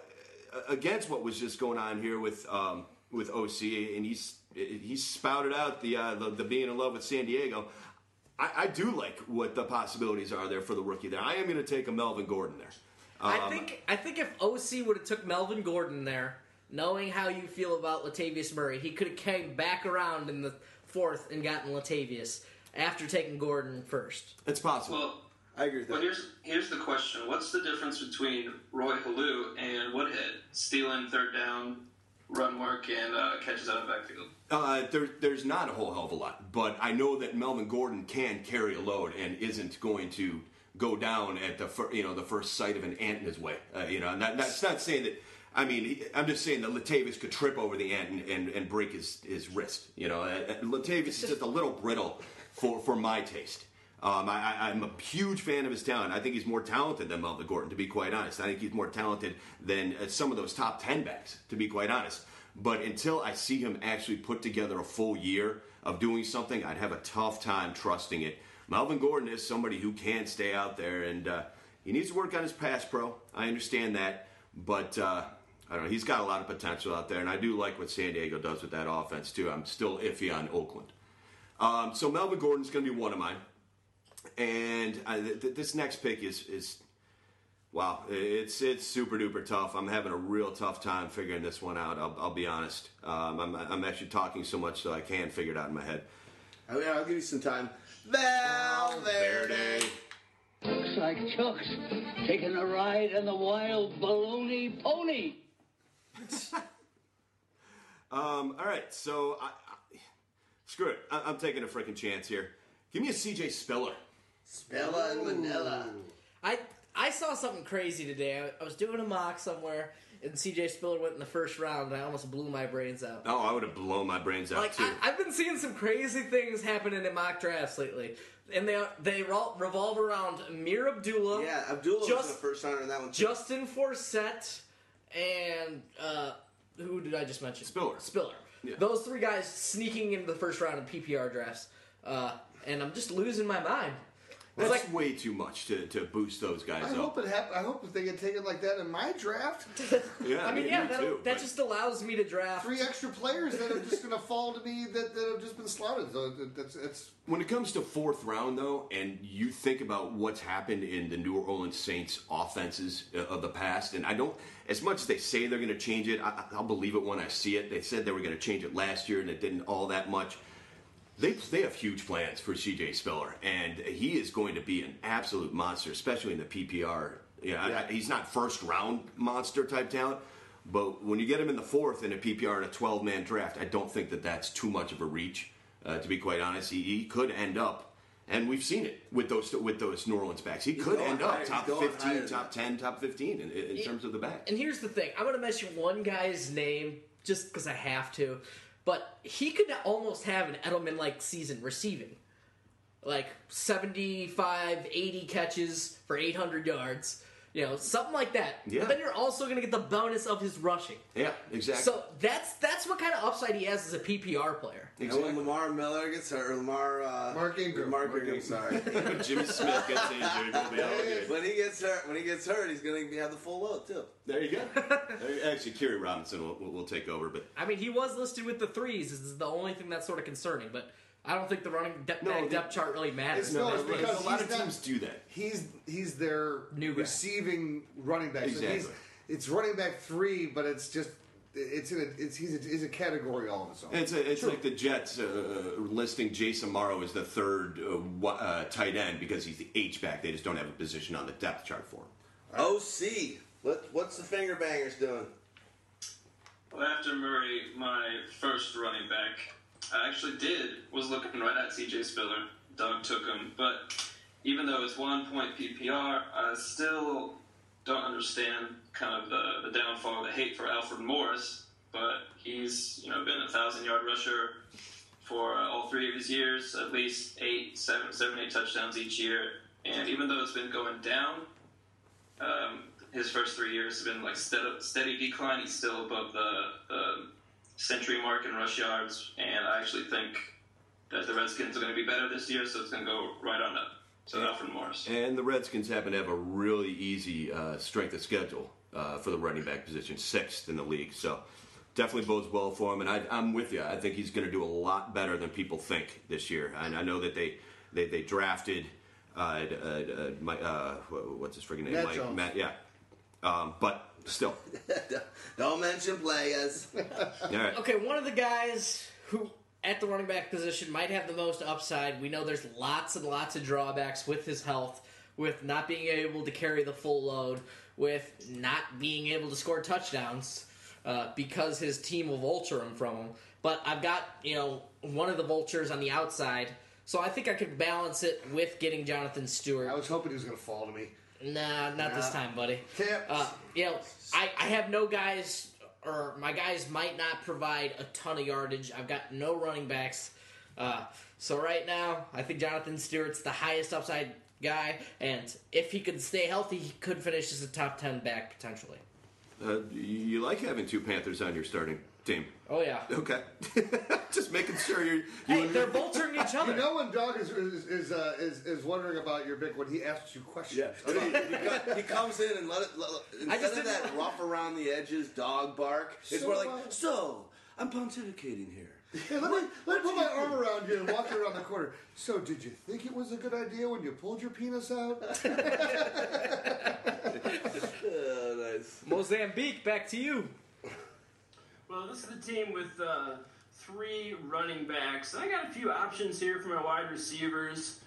uh, against what was just going on here with um, with OC, and he's he's spouted out the, uh, the the being in love with San Diego. I, I do like what the possibilities are there for the rookie there. I am going to take a Melvin Gordon there. I Um, think I think if OC would have took Melvin Gordon there, knowing how you feel about Latavius Murray, he could have came back around in the fourth and gotten Latavius after taking Gordon first. it's possible. Well, I agree with Well, that. here's here's the question: What's the difference between Roy Halou and Woodhead stealing third down, run work, and uh, catches out of backfield? Uh, there, there's not a whole hell of a lot, but I know that Melvin Gordon can carry a load and isn't going to go down at the fir- you know the first sight of an ant in his way. Uh, you know, and that, that's not saying that. I mean, I'm just saying that Latavius could trip over the ant and, and, and break his, his wrist. You know, uh, uh, Latavius is just a little brittle for, for my taste. Um, I, I'm a huge fan of his talent. I think he's more talented than Melvin Gordon, to be quite honest. I think he's more talented than uh, some of those top 10 backs, to be quite honest. But until I see him actually put together a full year of doing something, I'd have a tough time trusting it. Melvin Gordon is somebody who can stay out there, and uh, he needs to work on his pass pro. I understand that, but uh, I don't know. He's got a lot of potential out there, and I do like what San Diego does with that offense too. I'm still iffy on Oakland. Um, so Melvin Gordon's going to be one of mine. And I, th- th- this next pick is is wow, it's it's super duper tough. I'm having a real tough time figuring this one out. I'll, I'll be honest. Um, I'm I'm actually talking so much so I can figure it out in my head. I mean, I'll give you some time. Valverde. Looks like Chuck's taking a ride in the wild baloney pony. Um, all right, so I, I, screw it. I, I'm taking a freaking chance here. Give me a CJ Spiller. Bella and Manila. I I saw something crazy today. I, I was doing a mock somewhere, and CJ Spiller went in the first round, and I almost blew my brains out. Oh, I would have blown my brains out Like too. I, I've been seeing some crazy things happening in mock drafts lately, and they they revol- revolve around Ameer Abdullah, Yeah, Abdullah was Just- the first runner in that one. Too. Justin Forsett, and uh, who did I just mention? Spiller. Spiller. Yeah. Those three guys sneaking into the first round of PPR drafts, uh, and I'm just losing my mind. It's That's like way too much to, to boost those guys I up. hope it hap- I hope if they get taken like that in my draft, yeah, I mean, yeah, that, too, that just allows me to draft. three extra players that are just going to fall to me that, that have just been slotted. So that- that's When it comes to fourth round, though, and you think about what's happened in the New Orleans Saints offenses uh, of the past, and I don't, as much as they say they're going to change it, I, I'll believe it when I see it. They said they were going to change it last year, and it didn't all that much. They, they have huge plans for CJ Spiller, and he is going to be an absolute monster, especially in the PPR. Yeah, I- I- he's not first round monster type talent, but when you get him in the fourth in a PPR in a 12 man draft, I don't think that that's too much of a reach. Uh, to be quite honest, he, he could end up, and we've seen it with those with those New Orleans backs. He could going end up top 15, top 10, top 15 in, in terms of the back. And here's the thing: I'm going to mention one guy's name just because I have to, but he could almost have an Edelman-like season receiving, like 75, 80 catches for 800 yards, you know, something like that. Yeah. But then you're also going to get the bonus of his rushing. Yeah, exactly. So that's that's what kind of upside he has as a PPR player. And when Lamar Miller gets hurt, or Lamar uh, Mark Ingram. Mark Mark Ingram, sorry. Jimmy Smith gets injured. He'll be all good. when he gets hurt, when he gets hurt, he's gonna have the full load too. There you go. Actually, Khiry Robinson will, will, will take over, but I mean, he was listed with the threes. This is the only thing that's sort of concerning, but I don't think the running depth, No, the- depth chart really matters. No, no, it's because a lot he's of not- teams do that. he's he's their New guy. receiving running back. So Exactly. he's, it's running back three, but it's just it's in a it's he's a, he's a category all of his own. It's a, it's like the Jets uh, uh, listing Jace Amaro as the third uh, uh, tight end because he's the H back. They just don't have a position on the depth chart for him. OC, what, what's the finger bangers doing? Well, after Murray, my first running back, I actually did was looking right at C.J. Spiller. Doug took him, but even though it's one point PPR, I still don't understand kind of the, the downfall, the hate for Alfred Morris. But he's you know been a thousand yard rusher for uh, all three of his years, at least eight, seven, seven, eight touchdowns each year. And even though it's been going down, um, his first three years have been like steady, steady decline. He's still above the, the century mark in rush yards, and I actually think that the Redskins are going to be better this year, so it's going to go right on up. So Alfred Morris. And the Redskins happen to have a really easy uh, strength of schedule uh, for the running back position, sixth in the league. So definitely bodes well for him. And I, I'm with you. I think he's going to do a lot better than people think this year. And I know that they they, they drafted uh, uh, uh, my, uh, what's his freaking name? Matt Mike, Jones. Matt, yeah. Um, but still, Don't mention players. all right. Okay, one of the guys who at the running back position might have the most upside. We know there's lots and lots of drawbacks with his health, with not being able to carry the full load, with not being able to score touchdowns uh, because his team will vulture him from him. But I've got you know one of the vultures on the outside, so I think I could balance it with getting Jonathan Stewart. I was hoping he was going to fall to me. Nah, not this time, buddy. Tips. Uh, you know, I, I have no guys, or my guys might not provide a ton of yardage. I've got no running backs. Uh, so right now, I think Jonathan Stewart's the highest upside guy, and if he could stay healthy, he could finish as a top 10 back potentially. Uh, you, you like having two Panthers on your starting team? Oh, yeah. Okay, just making sure you're. You Hey, they're vulturing each other. You know when Doug is is is, uh, is is wondering about your pick when he asks you questions. he, he- he comes in and let it. Let, I instead just of didn't- that rough around the edges dog bark, it's So, more like, uh, so I'm pontificating here. Hey, let me, let me put my arm around you and walk you around the corner. So, did you think it was a good idea when you pulled your penis out? Oh, nice. Mozambique, back to you. Well, this is the team with uh, three running backs. I got a few options here for my wide receivers.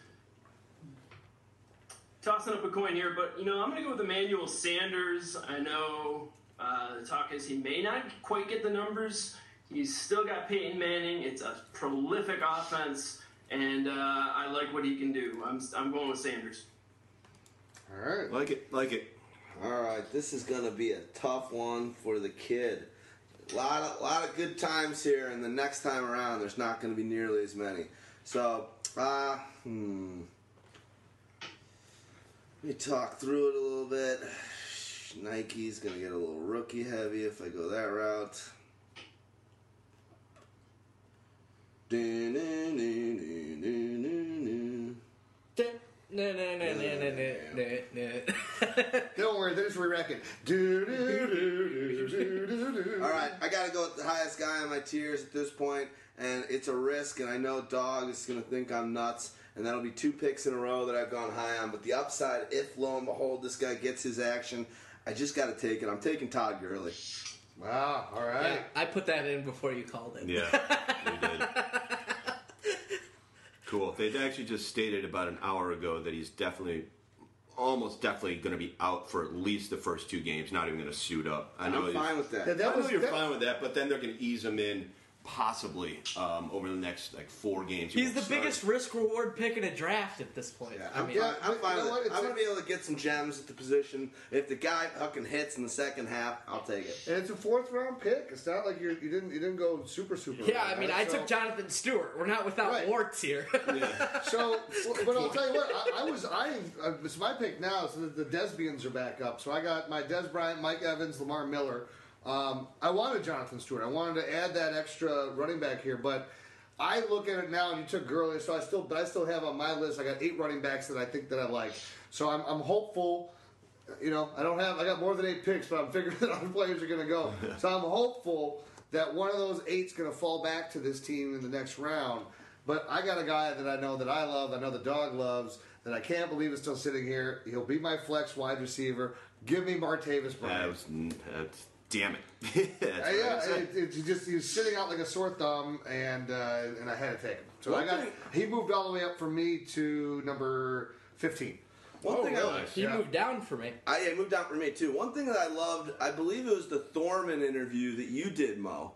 Tossing up a coin here, but you know I'm going to go with Emmanuel Sanders. I know uh, the talk is he may not quite get the numbers. He's still got Peyton Manning. It's a prolific offense, and uh, I like what he can do. I'm, I'm going with Sanders. All right. Like it, like it. All right, this is going to be a tough one for the kid. A lot of, lot of good times here, and the next time around, there's not going to be nearly as many. So, uh, hmm. Let me talk through it a little bit. Nike's going to get a little rookie heavy if I go that route. Do-do-do-do-do-do. No, no, no, no, no, no, no, no. Don't worry, there's re-reckon. Do, do, do, do, do, do, do. All right, I got to go with the highest guy on my tiers at this point, and it's a risk, and I know Dog is going to think I'm nuts, and that'll be two picks in a row that I've gone high on. But the upside, if lo and behold this guy gets his action, I just got to take it. I'm taking Todd Gurley. Wow, all right. Yeah, I put that in before you called it. Yeah, we did. Cool. They'd actually just stated about an hour ago that he's definitely, almost definitely going to be out for at least the first two games. Not even going to suit up. I know. I'm fine with that. Yeah, that I was know you're that- fine with that, but then they're going to ease him in possibly um, over the next like four games. He's the start. biggest risk reward pick in a draft at this point. Yeah, I I'm, mean, fine, I'm fine you know what? I'm gonna be able to get some gems at the position. If the guy fucking hits in the second half, I'll take it. And it's a fourth round pick. It's not like you're, you didn't you didn't go super super. yeah, early, I mean, right? I So- took Jonathan Stewart. We're not without Right. warts here. So, but I'll tell you what, I, I was I Uh, it's my pick now. So the, the Desbians are back up. So I got my Des Bryant, Mike Evans, Lamar Miller. Um, I wanted Jonathan Stewart. I wanted to add that extra running back here, but I look at it now, and you took Gurley, so I still, but I still have on my list. I got eight running backs that I think that I like. So I'm, I'm hopeful. You know, I don't have. I got more than eight picks, but I'm figuring that other players are going to go. so I'm hopeful that one of those eight's going to fall back to this team in the next round. But I got a guy that I know that I love, I know the dog loves, that I can't believe is still sitting here. He'll be my flex wide receiver. Give me Martavis That Bryant. was, that's, damn it. Uh, yeah, said. it, it, he just he's sitting out like a sore thumb, and uh, and I had to take him. So One I got thing- he moved all the way up for me to number fifteen. One thing I, he Yeah. moved down for me. I yeah, it moved down for me too. One thing that I loved, I believe it was the Thorman interview that you did, Mo.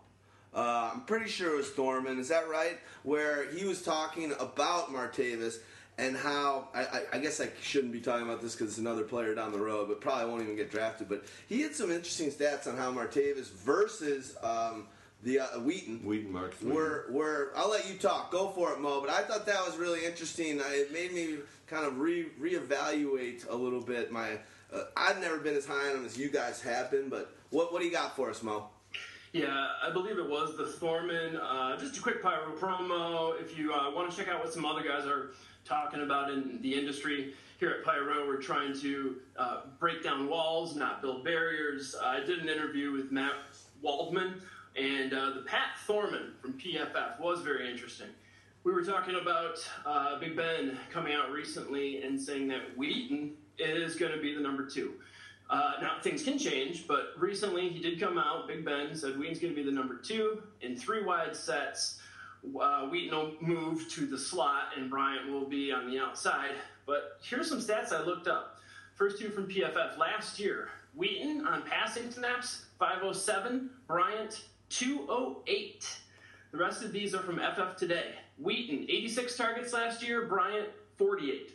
Uh, I'm pretty sure it was Thorman. Is that right? Where he was talking about Martavis and how I, I, I guess I shouldn't be talking about this because it's another player down the road, but probably won't even get drafted. But he had some interesting stats on how Martavis versus um, the uh, Wheaton. Wheaton, Mark. Were, were I'll let you talk. Go for it, Mo. But I thought that was really interesting. I- It made me kind of re reevaluate a little bit. My uh, I've never been as high on him as you guys have been. But what what do you got for us, Mo? Yeah, I believe it was the Thorman. Uh, just a quick pyro promo. If you uh, want to check out what some other guys are talking about in the industry, here at Pyro, we're trying to uh, break down walls, not build barriers. I did an interview with Matt Waldman, and uh, the Pat Thorman from PFF was very interesting. We were talking about uh, Big Ben coming out recently and saying that Wheaton is going to be the number two. Uh, now things can change, but recently he did come out. Big Ben said Wheaton's going to be the number two in three wide sets. Uh, Wheaton will move to the slot, and Bryant will be on the outside. But here's some stats I looked up. First two from PFF last year. Wheaton on passing snaps 507, Bryant 208. The rest of these are from FF Today. Wheaton 86 targets last year, Bryant 48.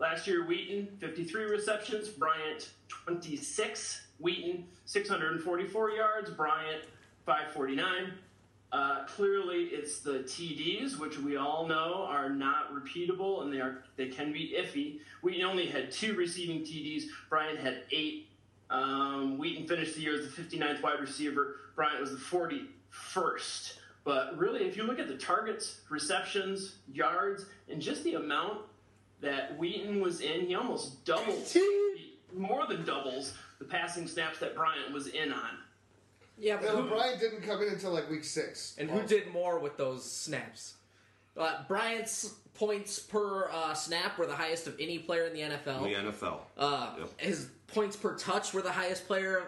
Last year, Wheaton, 53 receptions. Bryant, 26. Wheaton, 644 yards. Bryant, 549. Uh, clearly, it's the TDs, which we all know are not repeatable and they are they can be iffy. Wheaton only had two receiving TDs. Bryant had eight. Um, Wheaton finished the year as the 59th wide receiver. Bryant was the 41st. But really, if you look at the targets, receptions, yards, and just the amount that Wheaton was in, he almost doubled, more than doubles the passing snaps that Bryant was in on. Yeah, but No, who, Bryant didn't come in until like week six. and who did more with those snaps? Uh, Bryant's points per uh, snap were the highest of any player in the NFL. The NFL. Uh, Yep. His points per touch were the highest player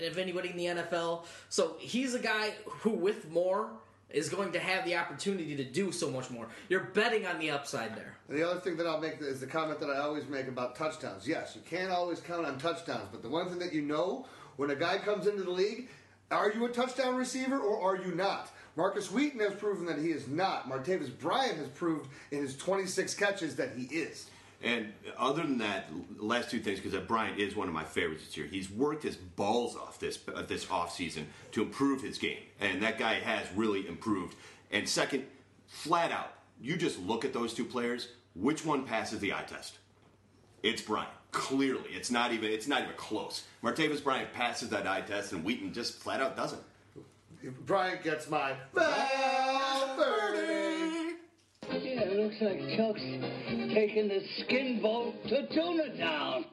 of, of anybody in the NFL. So he's a guy who, with more, is going to have the opportunity to do so much more. You're betting on the upside there. And the other thing that I'll make is the comment that I always make about touchdowns. Yes, you can't always count on touchdowns, but the one thing that you know when a guy comes into the league, are you a touchdown receiver or are you not? Markus Wheaton has proven that he is not. Martavis Bryant has proved in his 26 catches that he is. And other than that, last two things, because Bryant is one of my favorites this year. He's worked his balls off this uh, this offseason to improve his game, and that guy has really improved. And second, flat out, you just look at those two players. Which one passes the eye test? It's Bryant. Clearly, it's not even it's not even close. Martavis Bryant passes that eye test, and Wheaton just flat out doesn't. Bryant gets my Valverde. Yeah, it looks like Chuck's taking the skin boat to Tuna Town.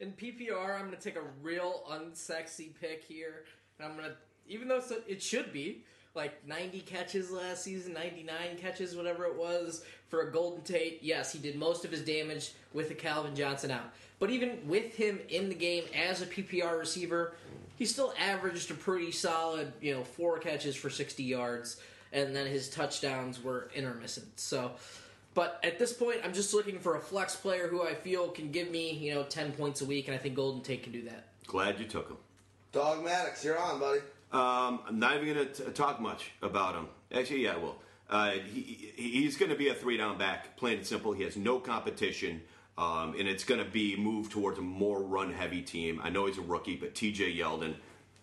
In PPR, I'm going to take a real unsexy pick here. And I'm going to, even though it should be, like 90 catches last season, 99 catches, whatever it was, for a Golden Tate. Yes, he did most of his damage with the Calvin Johnson out. But even with him in the game as a PPR receiver, he still averaged a pretty solid, you know, four catches for 60 yards. And then his touchdowns were intermittent. So, but at this point, I'm just looking for a flex player who I feel can give me, you know, 10 points a week, and I think Golden Tate can do that. Glad you took him. Dogmatics, you're on, buddy. Um, I'm not even going to talk much about him. Actually, yeah, I will. Uh, he, he- he's going to be a three down back, plain and simple. He has no competition, um, and it's going to be moved towards a more run heavy team. I know he's a rookie, but TJ Yeldon,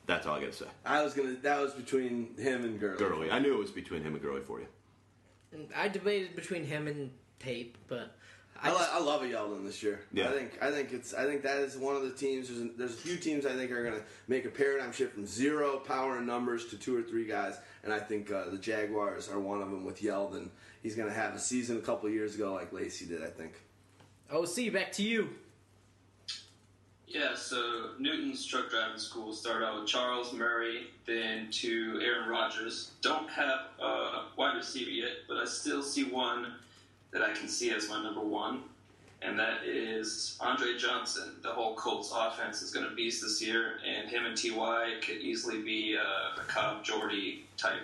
that's all I got to say. I was gonna. That was between him and Gurley. Gurley. I knew it was between him and Gurley for you. I debated between him and Tate, but I, I, just, I love a Yeldon this year. Yeah. I think I think it's I think that is one of the teams. There's a, there's a few teams I think are going to make a paradigm shift from zero power and numbers to two or three guys, and I think uh, the Jaguars are one of them with Yeldon. He's going to have a season a couple years ago like Lacy did. I think. OC, back to you. Yeah, so Newton's truck driving school started out with Charles Murray, then to Aaron Rodgers. Don't have a wide receiver yet, but I still see one that I can see as my number one, and that is Andre Johnson. The whole Colts offense is going to beast this year, and him and Ty could easily be uh, a Cobb Jordy type.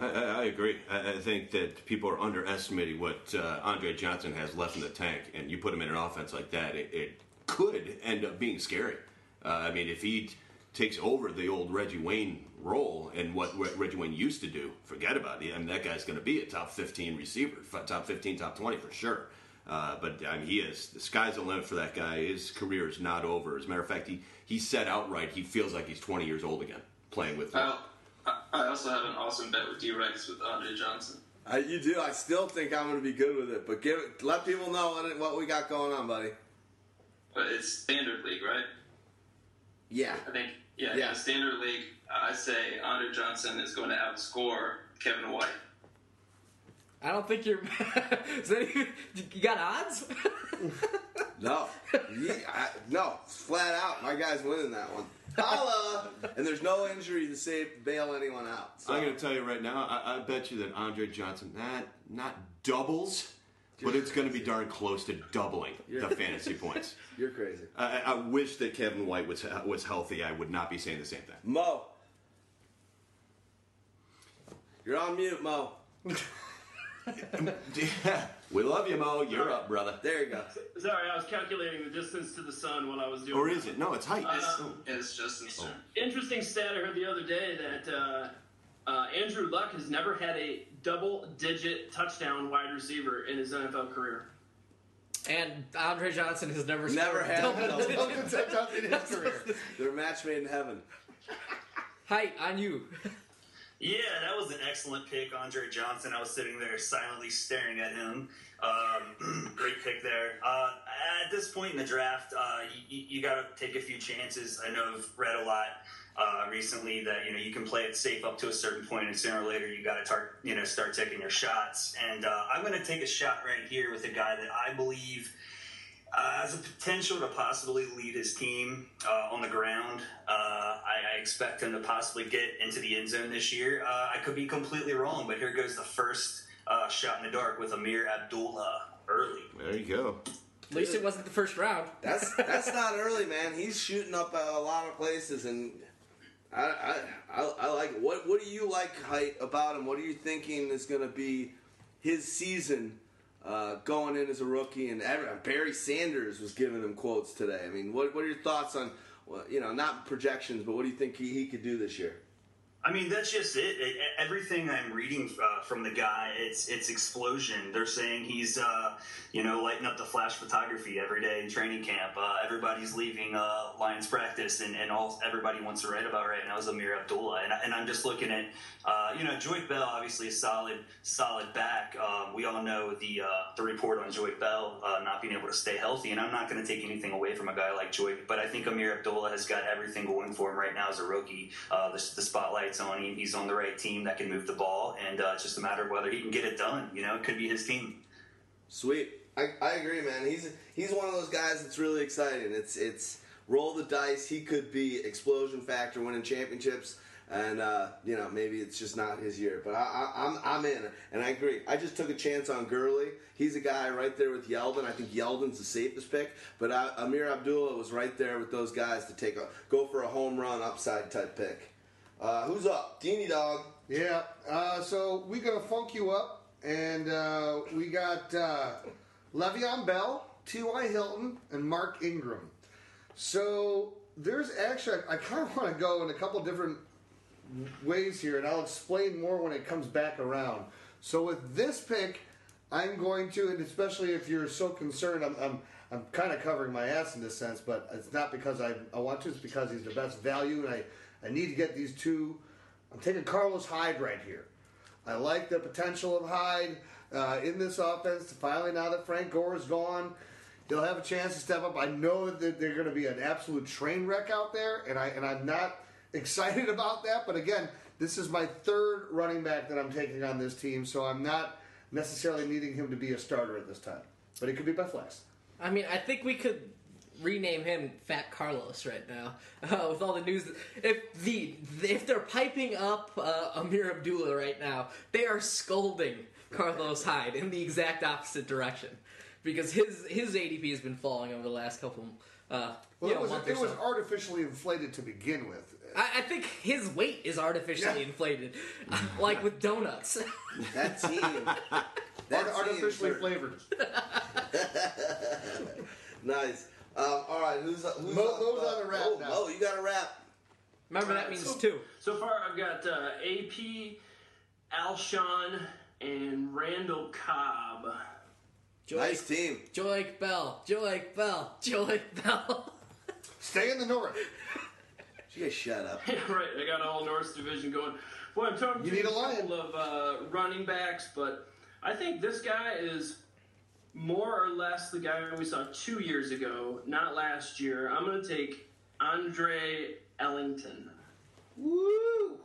I, I, agree. I, I think that people are underestimating what uh, Andre Johnson has left in the tank, and you put him in an offense like that, it, it could end up being scary. Uh, I mean, if he takes over the old Reggie Wayne role and what Reggie Wayne used to do, forget about it. I mean, that guy's going to be a top 15 receiver, top 15, top 20 for sure. Uh, but I mean, he is. The sky's the limit for that guy. His career is not over. As a matter of fact, he, he said outright he feels like he's 20 years old again playing with. I, I I also have an awesome bet with D-Rex with Andre Johnson. I, you do. I still think I'm going to be good with it, but give it. Let people know what, it, what we got going on, buddy. But it's standard league, right? Yeah. I think, yeah, Yeah. in standard league, I say Andre Johnson is going to outscore Kevin White. I don't think you're. Is that even, you got odds? No. Yeah, I, no. Flat out. My guy's winning that one. Holla! and there's no injury to save bail anyone out. So. I'm going to tell you right now. I, I bet you that Andre Johnson not not doubles, but it's going to be darn close to doubling the fantasy points. You're crazy. I, I wish that Kevin White was was healthy. I would not be saying the same thing. Mo. You're on mute, Mo. yeah. we love you, Mo. You're up, brother. There you go. Sorry, I was calculating the distance to the sun while I was doing. Or is it? No, it's height. Um, It's just turn. Interesting stat I heard the other day that uh, uh, Andrew Luck has never had a double-digit touchdown wide receiver in his NFL career. and Andre Johnson has never Never had double a double digits. touchdowns in his career. They're match made in heaven. Hite on you. Yeah, that was an excellent pick, Andre Johnson. I was sitting there silently staring at him. Um, great pick there. Uh, at this point in the draft, uh, you, you got to take a few chances. I know I've read a lot uh, recently that you know you can play it safe up to a certain point, and sooner or later you got to tar- you know start taking your shots. And uh, I'm going to take a shot right here with a guy that I believe Uh, has a potential to possibly lead his team uh, on the ground. Uh, I, I, expect him to possibly get into the end zone this year. Uh, I could be completely wrong, but here goes the first uh, shot in the dark with Ameer Abdullah early. There you go. At least it wasn't the first round. That's that's not early, man. He's shooting up a lot of places, and I I, I, I like it. What what do you like Hite about him? What are you thinking is going to be his season uh, going in as a rookie? And every, Barry Sanders was giving him quotes today. I mean, what what are your thoughts on well, you know not projections, but what do you think he, he could do this year? I mean, that's just it. everything I'm reading uh, from the guy, it's it's explosion. They're saying he's, uh, you know, lighting up the flash photography every day in training camp. Uh, everybody's leaving uh, Lions practice, and, and all everybody wants to write about right now is Ameer Abdullah. And, and I'm just looking at, uh, you know, Joique Bell, obviously a solid solid back. Um, we all know the uh, the report on Joique Bell not being able to stay healthy, and I'm not going to take anything away from a guy like Joique, but I think Ameer Abdullah has got everything going for him right now as a rookie. the, the spotlight on. He's on the right team that can move the ball, and uh, it's just a matter of whether he can get it done. You know, it could be his team. Sweet, I, I agree, man. He's he's one of those guys that's really exciting. It's it's roll the dice. He could be explosion factor, winning championships, and uh, you know maybe it's just not his year. But I, am I'm, I'm in, and I agree. I just took a chance on Gurley. He's a guy right there with Yeldon. I think Yeldon's the safest pick, but uh, Ameer Abdullah was right there with those guys to take a go for a home run upside type pick. Uh, who's up? Deanie Dog. Yeah. Uh, so we're gonna funk you up, and uh, we got uh, Le'Veon Bell, T.Y. Hilton, and Mark Ingram. So there's actually I kind of want to go in a couple different ways here, and I'll explain more when it comes back around. So with this pick, I'm going to, and especially if you're so concerned, I'm. I'm I'm kind of covering my ass in this sense, but it's not because I, I want to. It's because he's the best value, and I I need to get these two. I'm taking Carlos Hyde right here. I like the potential of Hyde uh, in this offense. Finally, now that Frank Gore is gone, he'll have a chance to step up. I know that they're going to be an absolute train wreck out there, and I and I'm not excited about that. But again, this is my third running back that I'm taking on this team, so I'm not necessarily needing him to be a starter at this time. But he could be by flex. I mean, I think we could rename him Fat Carlos right now uh, with all the news. If the if they're piping up uh, Ameer Abdullah right now, they are scolding Carlos Hyde in the exact opposite direction because his his ADP has been falling over the last couple. Uh, well, it was it so. was artificially inflated to begin with. I, I think his weight is artificially yeah. inflated, like with donuts. that team. That artificially flavored. nice. Um, all right, who's who's Mo, Mo's on the rap oh, now. Mo, you got a rap. Remember that means so, two. So far, I've got uh, AP, Alshon, and Randall Cobb. Joique, nice team. Joique Bell. Joique Bell. Joique Bell. Stay in the north. You guys shut up. Yeah, right. I got all North Division going. Boy, I'm talking you to need a a couple of uh, running backs, but I think this guy is more or less the guy we saw two years ago, not last year. I'm going to take Andre Ellington. Woo!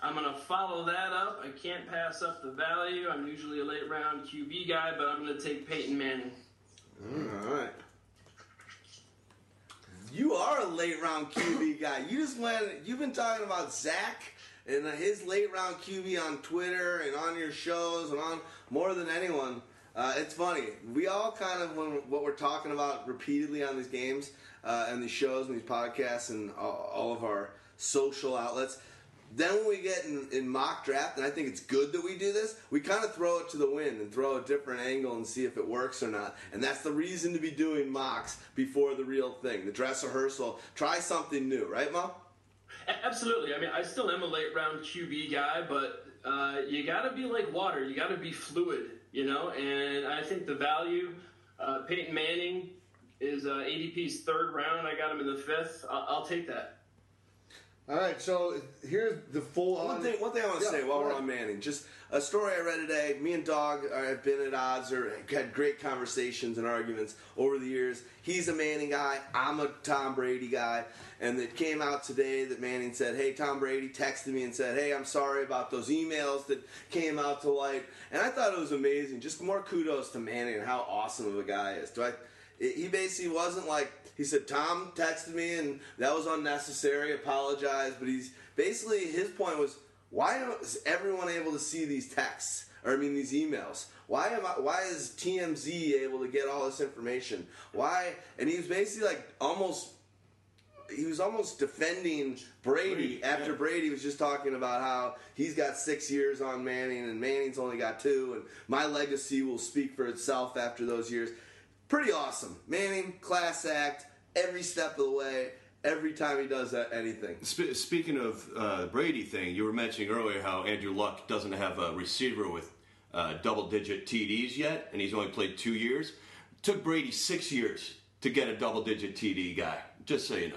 I'm going to follow that up. I can't pass up the value. I'm usually a late round QB guy, but I'm going to take Peyton Manning. All right. You are a late round QB guy. You just went. You've been talking about Zach and his late round QB on Twitter and on your shows and on more than anyone. Uh, it's funny. We all kind of when what we're talking about repeatedly on these games uh, and these shows and these podcasts and all, all of our social outlets. Then when we get in, in, mock draft, and I think it's good that we do this, we kind of throw it to the wind and throw a different angle and see if it works or not. And that's the reason to be doing mocks before the real thing, the dress rehearsal. Try something new, right, Mo? Absolutely. I mean, I still am a late round QB guy, but uh, you got to be like water. You got to be fluid you know, and I think the value, uh, Peyton Manning is uh, ADP's third round. I got him in the fifth. I'll, I'll take that. All right, so here's the full on. One thing, one thing I want to Yeah, say while we're on Manning, just a story I read today. Me and Dog uh, have been at odds or had great conversations and arguments over the years. He's a Manning guy. I'm a Tom Brady guy. And it came out today that Manning said, "Hey, Tom Brady texted me and said, "Hey, I'm sorry about those emails that came out to light." And I thought it was amazing. Just more kudos to Manning and how awesome of a guy he is. Do I? He basically wasn't like he said. Tom texted me and that was unnecessary. Apologize, but he's basically his point was why is everyone able to see these texts or I mean these emails? Why am I? Why is TMZ able to get all this information? Why? And he was basically like almost. He was almost defending Brady, Brady, after yeah. Brady was just talking about how he's got six years on Manning and Manning's only got two, and my legacy will speak for itself after those years. Pretty awesome. Manning, class act, every step of the way, every time he does that, anything. Sp- speaking of uh, Brady thing, you were mentioning earlier how Andrew Luck doesn't have a receiver with uh, double-digit TDs yet, and he's only played two years. took Brady six years to get a double-digit TD guy. Just so you know,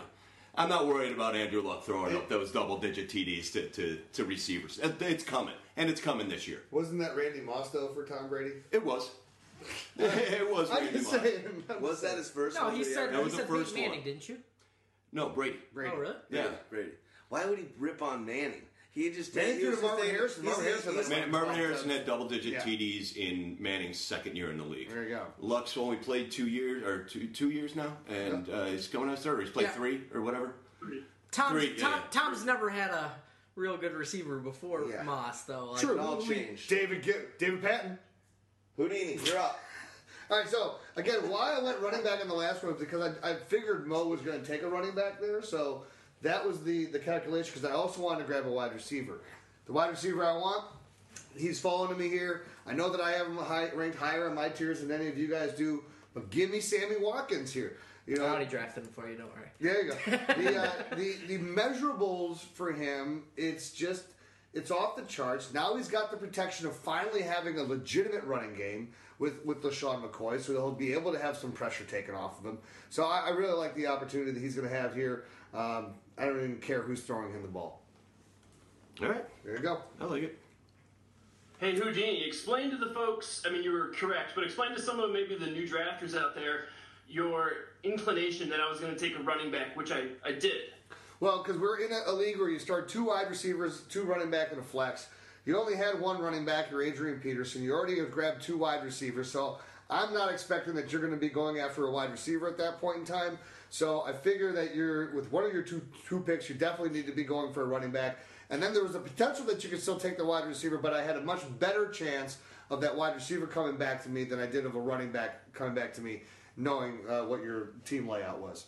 I'm not worried about Andrew Luck throwing up those double-digit TDs to, to, to receivers. It's coming, and it's coming this year. Wasn't that Randy Moss though for Tom Brady? It was. it was. I'm Randy just Moss. saying. Was that his first No, one? he that said ever- That was he the said first beat Manning, one. didn't you? No, Brady. Brady. Oh, really? Yeah. Brady. Why would he rip on Manning? He just Manning he threw was to Marvin just- Harrison. he's- Marvin he's- Harrison he's- was Man, Marvin Harrison had double-digit Yeah. TDs in Manning's second year in the league. There you go. Luck's only played two years or two two years now, and uh, he's coming out third. He's played Yeah. three or whatever. Tom's, Three, yeah, Tom, yeah. Tom's never had a real good receiver before Yeah. Moss, though. Like, True. It all changed. David Gi- David Patten. Houdini, you're up. All right, so again, why I went running back in the last one was because I, I figured Mo was going to take a running back there, so that was the the calculation. Because I also wanted to grab a wide receiver. The wide receiver I want, he's falling to me here. I know that I have him high, ranked higher in my tiers than any of you guys do, but give me Sammy Watkins here. You I know, already drafted him for you, don't worry. there you go. The, uh, the the measurables for him, it's just it's off the charts. Now he's got the protection of finally having a legitimate running game with with LeSean McCoy, so he'll be able to have some pressure taken off of him. So I, I really like the opportunity that he's going to have here. Um, I don't even care who's throwing him the ball. All right, There you go. I like it. Hey Houdini, explain to the folks. I mean, you were correct, but explain to some of maybe the new drafters out there your inclination that I was going to take a running back, which I, I did. Well, because we're in a, league where you start two wide receivers, two running back, and a flex. You only had one running back, you're Adrian Peterson. You already have grabbed two wide receivers, so I'm not expecting that you're going to be going after a wide receiver at that point in time. So I figure that you're with one of your two two picks, you definitely need to be going for a running back. And then there was a potential that you could still take the wide receiver, but I had a much better chance of that wide receiver coming back to me than I did of a running back coming back to me, knowing uh, what your team layout was.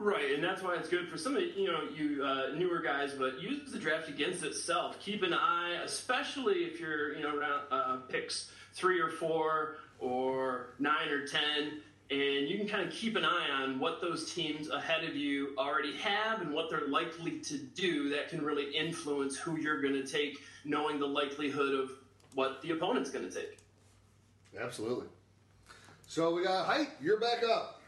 Right, and that's why it's good for some of you know you uh, newer guys. But use the draft against itself. Keep an eye, especially if you're you know around uh, picks three or four or nine or ten, and you can kind of keep an eye on what those teams ahead of you already have and what they're likely to do. That can really influence who you're going to take, knowing the likelihood of what the opponent's going to take. Absolutely. So we got Hite. You're back up.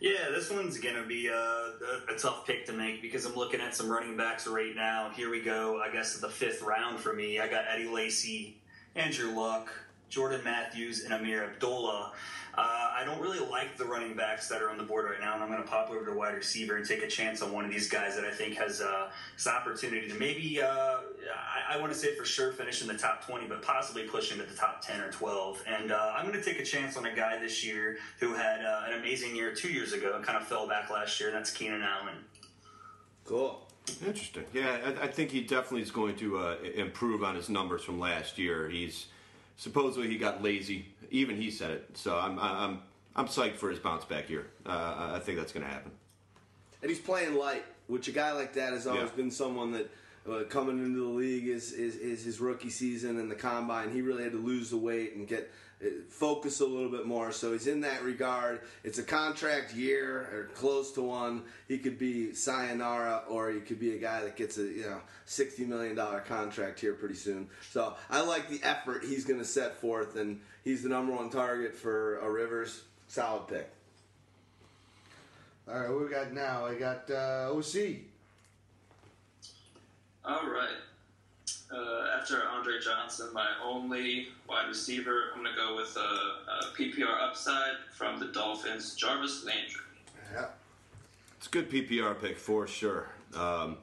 Yeah, this one's going to be a, a, a tough pick to make because I'm looking at some running backs right now. Here we go. I guess the fifth round for me. I got Eddie Lacy, Andrew Luck, Jordan Matthews, and Ameer Abdullah. Uh, I don't really like the running backs that are on the board right now, and I'm going to pop over to wide receiver and take a chance on one of these guys that I think has uh, this opportunity to maybe, uh, I, I want to say for sure finish in the top 20, but possibly push into the top 10 or 12. And uh, I'm going to take a chance on a guy this year who had uh, an amazing year two years ago and kind of fell back last year, and that's Keenan Allen. Cool. Interesting. Yeah, I, I think he definitely is going to uh, improve on his numbers from last year. He's supposedly he got lazy. Even he said it. So I'm I'm I'm psyched for his bounce back here. Uh, I think that's going to happen. And he's playing light, which a guy like that has always Yeah. been someone that uh, coming into the league is, is is his rookie season and the combine. He really had to lose the weight and get uh, focus a little bit more. So he's in that regard. It's a contract year or close to one. He could be sayonara, or he could be a guy that gets a you know sixty million dollar contract here pretty soon. So I like the effort he's going to set forth, and he's the number one target for a Rivers. Solid pick. All right, what we got now? I got uh, OC. All right. Uh, after Andre Johnson, my only wide receiver, I'm going to go with a, a PPR upside from the Dolphins, Jarvis Landry. Yeah. It's a good PPR pick for sure. Um,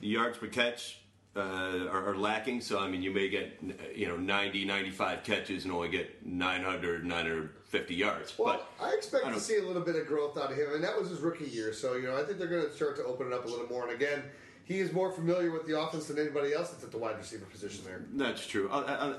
the yards per catch uh, are, are lacking, so I mean, you may get you know 90, 95 catches and only get 900, 950 yards. Well, but I expect I to see a little bit of growth out of him, and that was his rookie year. So you know, I think they're going to start to open it up a little more. And again, he is more familiar with the offense than anybody else that's at the wide receiver position there. That's true. Uh, uh, uh,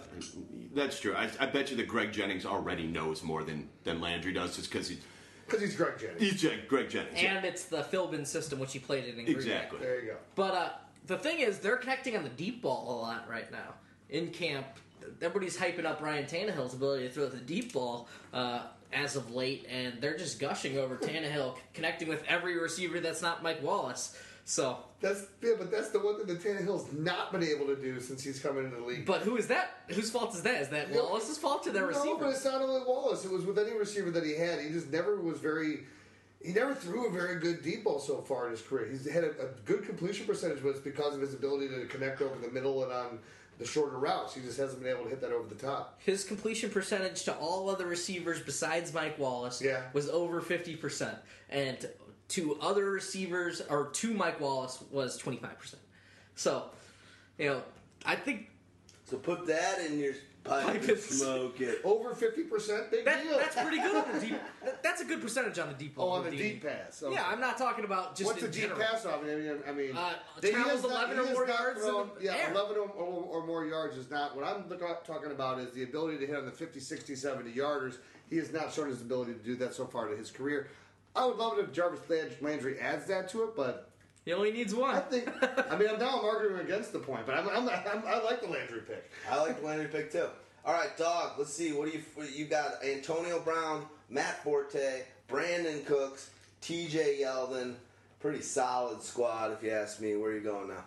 that's true. I, I bet you that Greg Jennings already knows more than, than Landry does, just because he's. Because he's Greg Jennings. he's Je- Greg Jennings. yeah. And it's the Philbin system, which he played it in Green Bay. Exactly. There you go. But uh, the thing is, they're connecting on the deep ball a lot right now in camp. Everybody's hyping up Ryan Tannehill's ability to throw the deep ball uh, as of late, and they're just gushing over Tannehill connecting with every receiver that's not Mike Wallace. So, That's yeah, but that's the one thing that Tannehill's not been able to do since he's come into the league. but who is that? Whose fault is that? Is that. Wallace's fault or their receiver? no, but it's not only Wallace. It was with any receiver that he had. He just never was very. He never threw a very good deep ball so far in his career. He's had a, a good completion percentage, but it's because of his ability to connect over the middle and on the shorter routes. He just hasn't been able to hit that over the top. His completion percentage to all other receivers besides Mike Wallace Yeah. was over 50%. And to other receivers, or to Mike Wallace, was 25%. So, you know, I think So put that in your pipe, Pipe and and smoke it. Over fifty percent, big that, deal. that's pretty good on the deep. that- That's a good percentage on the deep. Oh, on the deep. deep pass. Okay. Yeah, I'm not talking about just What's in the deep general. pass off? I mean, I mean, Uh, he travels has not- 11 or more not yards in thrown- the yeah, air. 11 or, or, or more yards is not. What I'm talking about is the ability to hit on the 50, 60, 70 yarders. He has not shown his ability to do that so far to his career. I would love it if Jarvis Landry adds that to it, but He only needs one. I think. I mean, I'm now I'm arguing against the point, but I'm, I'm, I'm, I like the Landry pick. I like the Landry pick too. All right, dog. Let's see. What do you you got? Antonio Brown, Matt Forte, Brandin Cooks, T.J. Yeldon. Pretty solid squad, if you ask me. Where are you going now?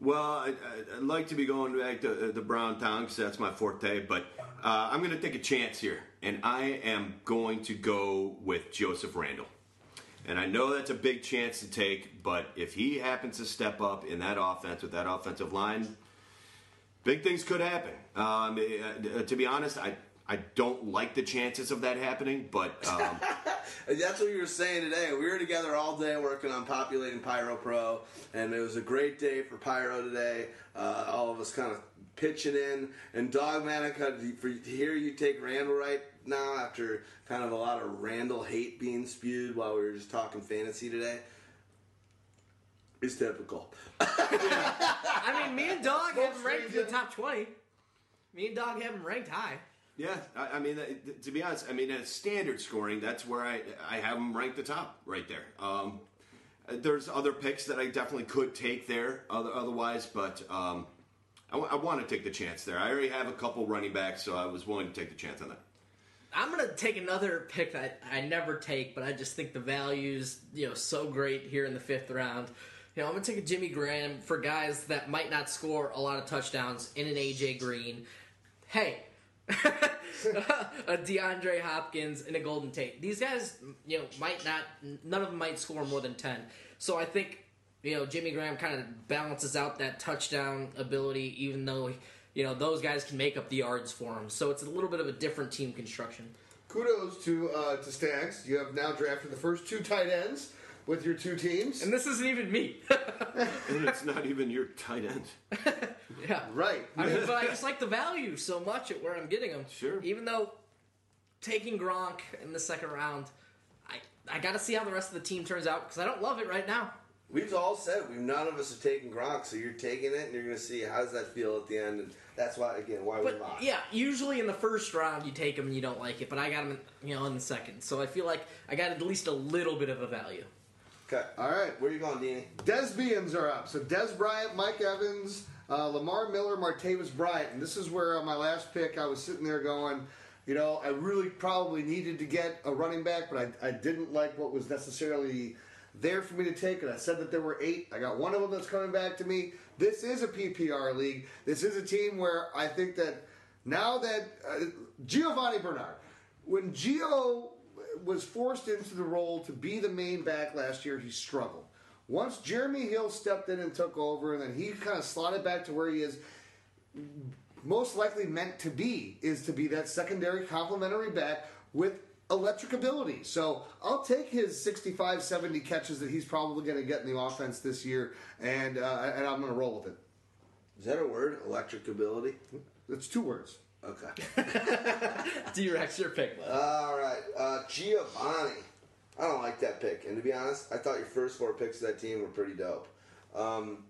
Well, I, I, I'd like to be going back to uh, the Brown Town because that's my forte, but uh, I'm going to take a chance here, and I am going to go with Joseph Randle. And I know that's a big chance to take, but if he happens to step up in that offense with that offensive line, big things could happen. Um, uh, to be honest, I I don't like the chances of that happening, but um, That's what you were saying today. We were together all day working on populating Pyro Pro, and it was a great day for Pyro today. Uh, all of us kind of pitching in. And Dogmatic, to hear you take Randle right now after kind of a lot of Randle hate being spewed while we were just talking fantasy today, It's typical. I mean, me and Dog have him ranked in the top 20. Me and Dog have him ranked high. Yeah, I, I mean, to be honest, I mean, at standard scoring, that's where I I have them ranked the top right there. Um, there's other picks that I definitely could take there, other, otherwise, but um, I, want to take the chance there. I already have a couple running backs, so I was willing to take the chance on that. I'm gonna take another pick that I never take, but I just think the value's you know so great here in the fifth round. You know, I'm gonna take a Jimmy Graham for guys that might not score a lot of touchdowns in an AJ Green. Hey, a DeAndre Hopkins and a Golden Tate. These guys, you know, might not. None of them might score more than ten. So I think you know Jimmy Graham kind of balances out that touchdown ability, even though. You know those guys can make up the yards for him, so it's a little bit of a different team construction. Kudos to uh, to Stags. You have now drafted the first two tight ends with your two teams. And this isn't even me. And it's not even your tight end. yeah. right. I mean, but I just like the value so much at where I'm getting them. Sure. Even though taking Gronk in the second round, I I got to see how the rest of the team turns out because I don't love it right now. We've all said we none of us have taken Gronk, so you're taking it, and you're going to see how does that feel at the end, and that's why again why we But lost. yeah, usually in the first round you take them and you don't like it, but I got them, you know, in the second. So I feel like I got at least a little bit of a value. Okay. All right. Where you going, Deanie? Des Beans are up. So Des Bryant, Mike Evans, uh, Lamar Miller, Martavis Bryant. And this is where on my last pick I was sitting there going, you know, I really probably needed to get a running back, but I, I didn't like what was necessarily there for me to take. And I said that there were eight. I got one of them that's coming back to me. This is a PPR league. This is a team where I think that now that uh, Giovani Bernard, when Gio was forced into the role to be the main back last year, he struggled. Once Jeremy Hill stepped in and took over, and then he kind of slotted back to where he is most likely meant to be, is to be that secondary complementary back with electric ability. So I'll take his 65, 70 catches that he's probably going to get in the offense this year, and uh, and I'm going to roll with it. Is that a word? Electric ability? It's two words. Okay. D-Rex, your pick, bud. All right. Uh, Giovani. I don't like that pick. And to be honest, I thought your first four picks of that team were pretty dope. Um,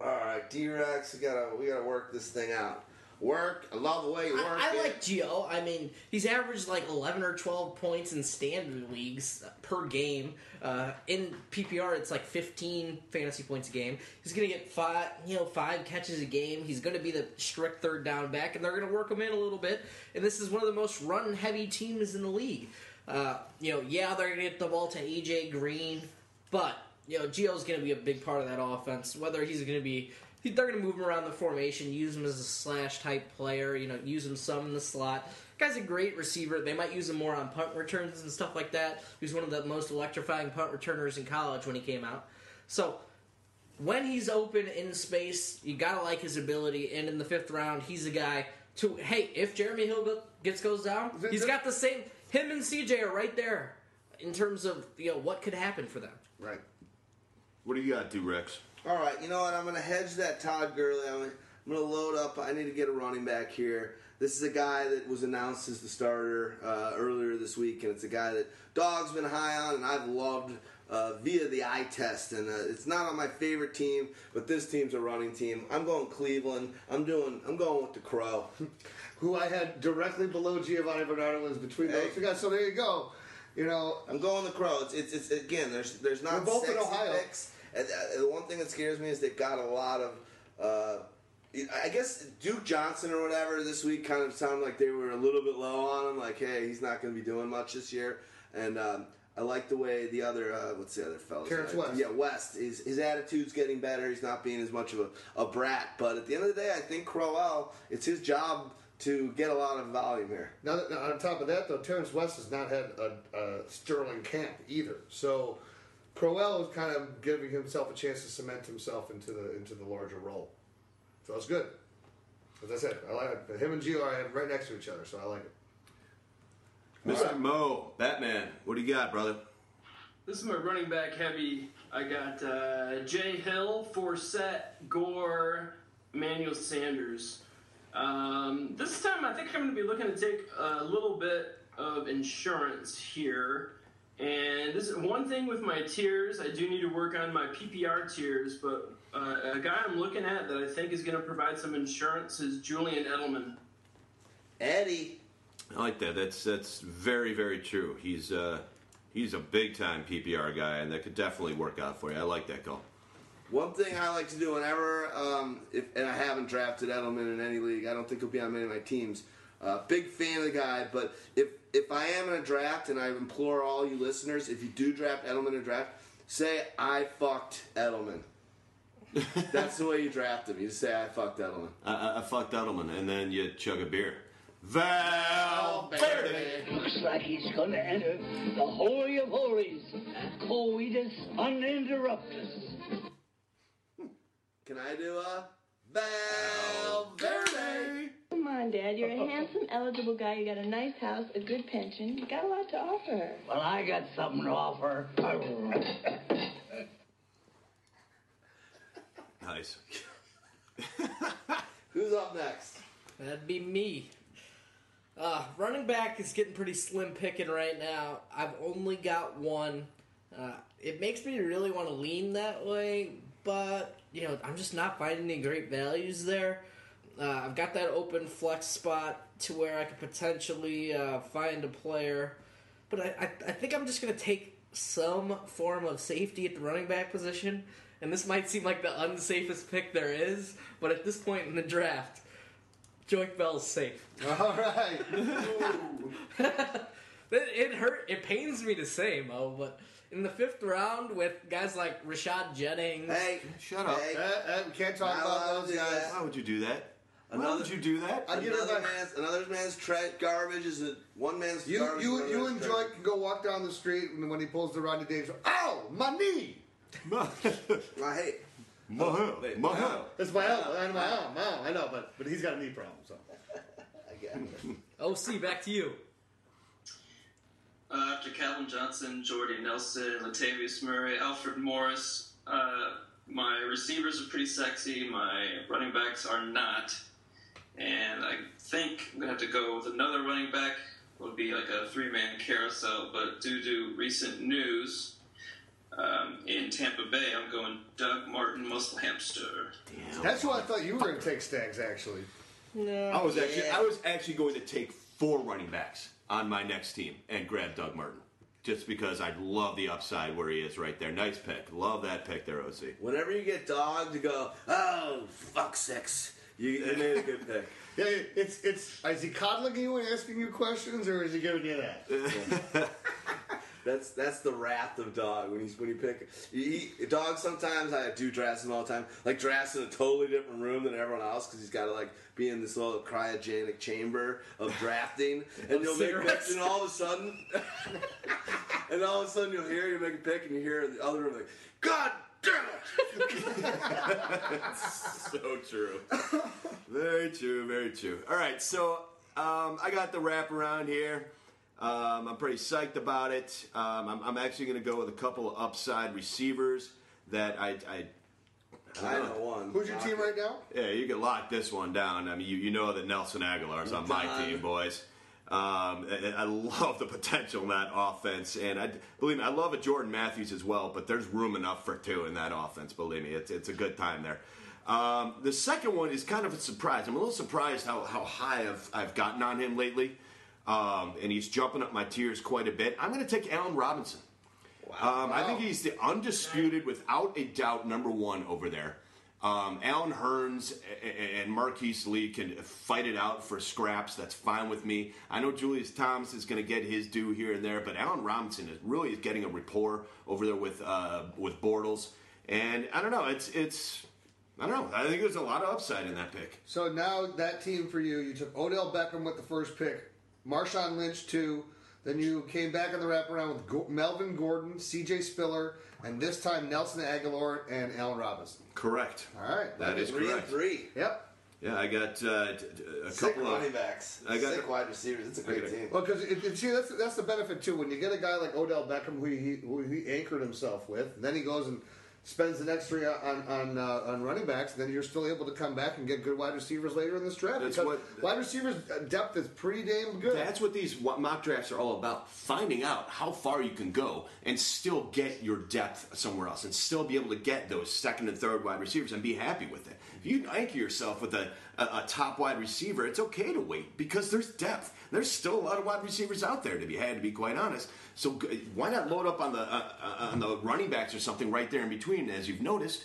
all right, D-Rex, we gotta we gotta work this thing out. Work. I love the way you work. I, I like Gio. I mean, he's averaged like 11 or 12 points in standard leagues per game. Uh, in PPR, it's like 15 fantasy points a game. He's going to get five, you know, five catches a game. He's going to be the strict third down back, and they're going to work him in a little bit. And this is one of the most run-heavy teams in the league. Uh, you know, yeah, they're going to get the ball to AJ Green, but you know, Gio's going to be a big part of that offense. Whether he's going to be they're going to move him around the formation, use him as a slash type player, you know, use him some in the slot. Guy's a great receiver. They might use him more on punt returns and stuff like that. He was one of the most electrifying punt returners in college when he came out. So when he's open in space, you gotta like his ability. And in the fifth round, he's a guy to hey, if Jeremy Hill gets goes down, he's got the same. Him and CJ are right there in terms of you know what could happen for them. Right. What do you got, D-Rex? All right, you know what? I'm going to hedge that Todd Gurley. I'm going to load up. I need to get a running back here. This is a guy that was announced as the starter uh, earlier this week, and it's a guy that Dog's been high on, and I've loved uh, via the eye test. And uh, it's not on my favorite team, but this team's a running team. I'm going Cleveland. I'm doing. I'm going with the Crow. Who I had directly below Giovani Bernardo is between Hey. those two guys. So there you go. You know, I'm going the Crow. It's, it's, it's again. There's there's not We're both in Ohio. picks. And, uh, the one thing that scares me is they've got a lot of. Uh, I guess Duke Johnson or whatever this week kind of sounded like they were a little bit low on him. Like, hey, he's not going to be doing much this year. And um, I like the way the other uh, what's the other fellow? Terrance West. Yeah, West. His his attitude's getting better. He's not being as much of a, a brat. But at the end of the day, I think Crowell. It's his job to get a lot of volume here. Now, now, on top of that, though, Terrance West has not had a, a sterling camp either. So Crowell is kind of giving himself a chance to cement himself into the into the larger role. So it's good. As I said, I like it. Him and Gio are right next to each other, so I like it. Mr. Mo, Batman, what do you got, brother? This is my running back heavy. I got uh, Jay Hill, Forsett, Gore, Manuel Sanders. Um, this time, I think I'm going to be looking to take a little bit of insurance here. And this is one thing with my tiers. I do need to work on my PPR tiers, but uh, a guy I'm looking at that I think is going to provide some insurance is Julian Edelman. Eddie. I like that. That's that's very very true. He's uh he's a big time PPR guy, and that could definitely work out for you. I like that call. One thing I like to do whenever, um, if and I haven't drafted Edelman in any league, I don't think he'll be on many of my teams. Uh, big fan of the guy, but if if I am in a draft, and I implore all you listeners, if you do draft Edelman in a draft, say I fucked Edelman. That's the way you draft him. You just say I fucked Edelman. I, I, I fucked Edelman, and then you chug a beer. Valverde. Looks like he's gonna enter the Holy of Holies. Coitus uninterruptus. Can I do a Valverde? Come on, Dad. You're a handsome, eligible guy. You got a nice house, a good pension. You got a lot to offer. Well, I got something to offer. Nice. Who's up next? That'd be me. Uh, running back is getting pretty slim picking right now. I've only got one. Uh, it makes me really want to lean that way, but you know I'm just not finding any great values there. Uh, I've got that open flex spot to where I could potentially uh, find a player, but I, I, I think I'm just going to take some form of safety at the running back position. And this might seem like the unsafest pick there is, but at this point in the draft, Joique Bell's safe. All right. It, it hurt. It pains me to say, Mo, but in the fifth round with guys like Rashad Jennings, Hey, Shut up. Hey. Uh, uh, we can't talk Not allowed about to those do guys. that. Why would you do that? Why Another- would you do that? I give another back. man's another man's tra- garbage is a one man's You, garbage. you, another you man's and Joy can go walk down the street, and when he pulls the Rodney Davis, ow, my knee. Well, hey, Mahal. wait, Mahal. That's my elbow. I know, my elbow, my elbow, I know, but but he's got a knee problem. So I get it. OC, back to you. Uh, after Calvin Johnson, Jordy Nelson, Latavius Murray, Alfred Morris, uh, my receivers are pretty sexy. My running backs are not. And I think I'm going to have to go with another running back. It would be like a three man carousel. But due to recent news um, in Tampa Bay, I'm going Doug Martin, Muscle Hamster. that's who I thought you were going to take Stags actually. No. I was actually I was actually going to take four running backs on my next team and grab Doug Martin. Just because I love the upside where he is right there. Nice pick. Love that pick there, OC. Whenever you get dog to go, oh fuck six, you, you made a good pick. Yeah, it's it's. Is he coddling you and asking you questions, or is he giving you that? That's that's the wrath of dog when he's when you pick he, dog. Sometimes I do drafts him all the time, like drafts in a totally different room than everyone else because he's got to like be in this little cryogenic chamber of drafting, and you'll make picks, and all of a sudden, and all of a sudden you'll hear you make a pick, and you hear in the other room like, God damn it! so true. very true, very true. All right, so um, I got the wrap around here. Um, I'm pretty psyched about it. Um, I'm, I'm actually going to go with a couple of upside receivers that I. I I know one. Who's your team right now? yeah, you can lock this one down. I mean, you, you know that Nelson Agholor's on my team, boys. Um, and I love the potential in that offense, and I believe me, I love a Jordan Matthews as well. But there's room enough for two in that offense. Believe me, it's it's a good time there. Um, the second one is kind of a surprise. I'm a little surprised how, how high I've, I've gotten on him lately, um, and he's jumping up my tiers quite a bit. I'm going to take Allen Robinson. Um, I think he's the undisputed, without a doubt, number one over there. Um, Allen Hurns and Marquise Lee can fight it out for scraps. That's fine with me. I know Julius Thomas is going to get his due here and there, but Allen Robinson is really is getting a rapport over there with uh, with Bortles. And I don't know. It's it's I don't know. I think there's a lot of upside in that pick. So now that team for you, you took Odell Beckham with the first pick, Marshawn Lynch two, then you came back in the wraparound with Go- Melvin Gordon, C.J. Spiller, and this time Nelson Agholor and Allen Robinson. Correct. All right, That is three and correct. three. Yep. Yeah, I got uh, t- t- a Sick couple of running backs. I got Sick wide receivers. It's a great team. Well, because it, it, see, that's that's the benefit too. When you get a guy like Odell Beckham, who he who he anchored himself with, and then he goes and spends the next three on on uh, on running backs, then you're still able to come back and get good wide receivers later in this draft. That's because what- wide receivers uh, depth is pretty damn good. That's what these mock drafts are all about. Finding out how far you can go and still get your depth somewhere else and still be able to get those second and third wide receivers and be happy with it. If you anchor yourself with a, a, a top wide receiver, it's okay to wait because there's depth. There's still a lot of wide receivers out there to be had, to be quite honest. So why not load up on the uh, uh, on the running backs or something right there in between? As you've noticed,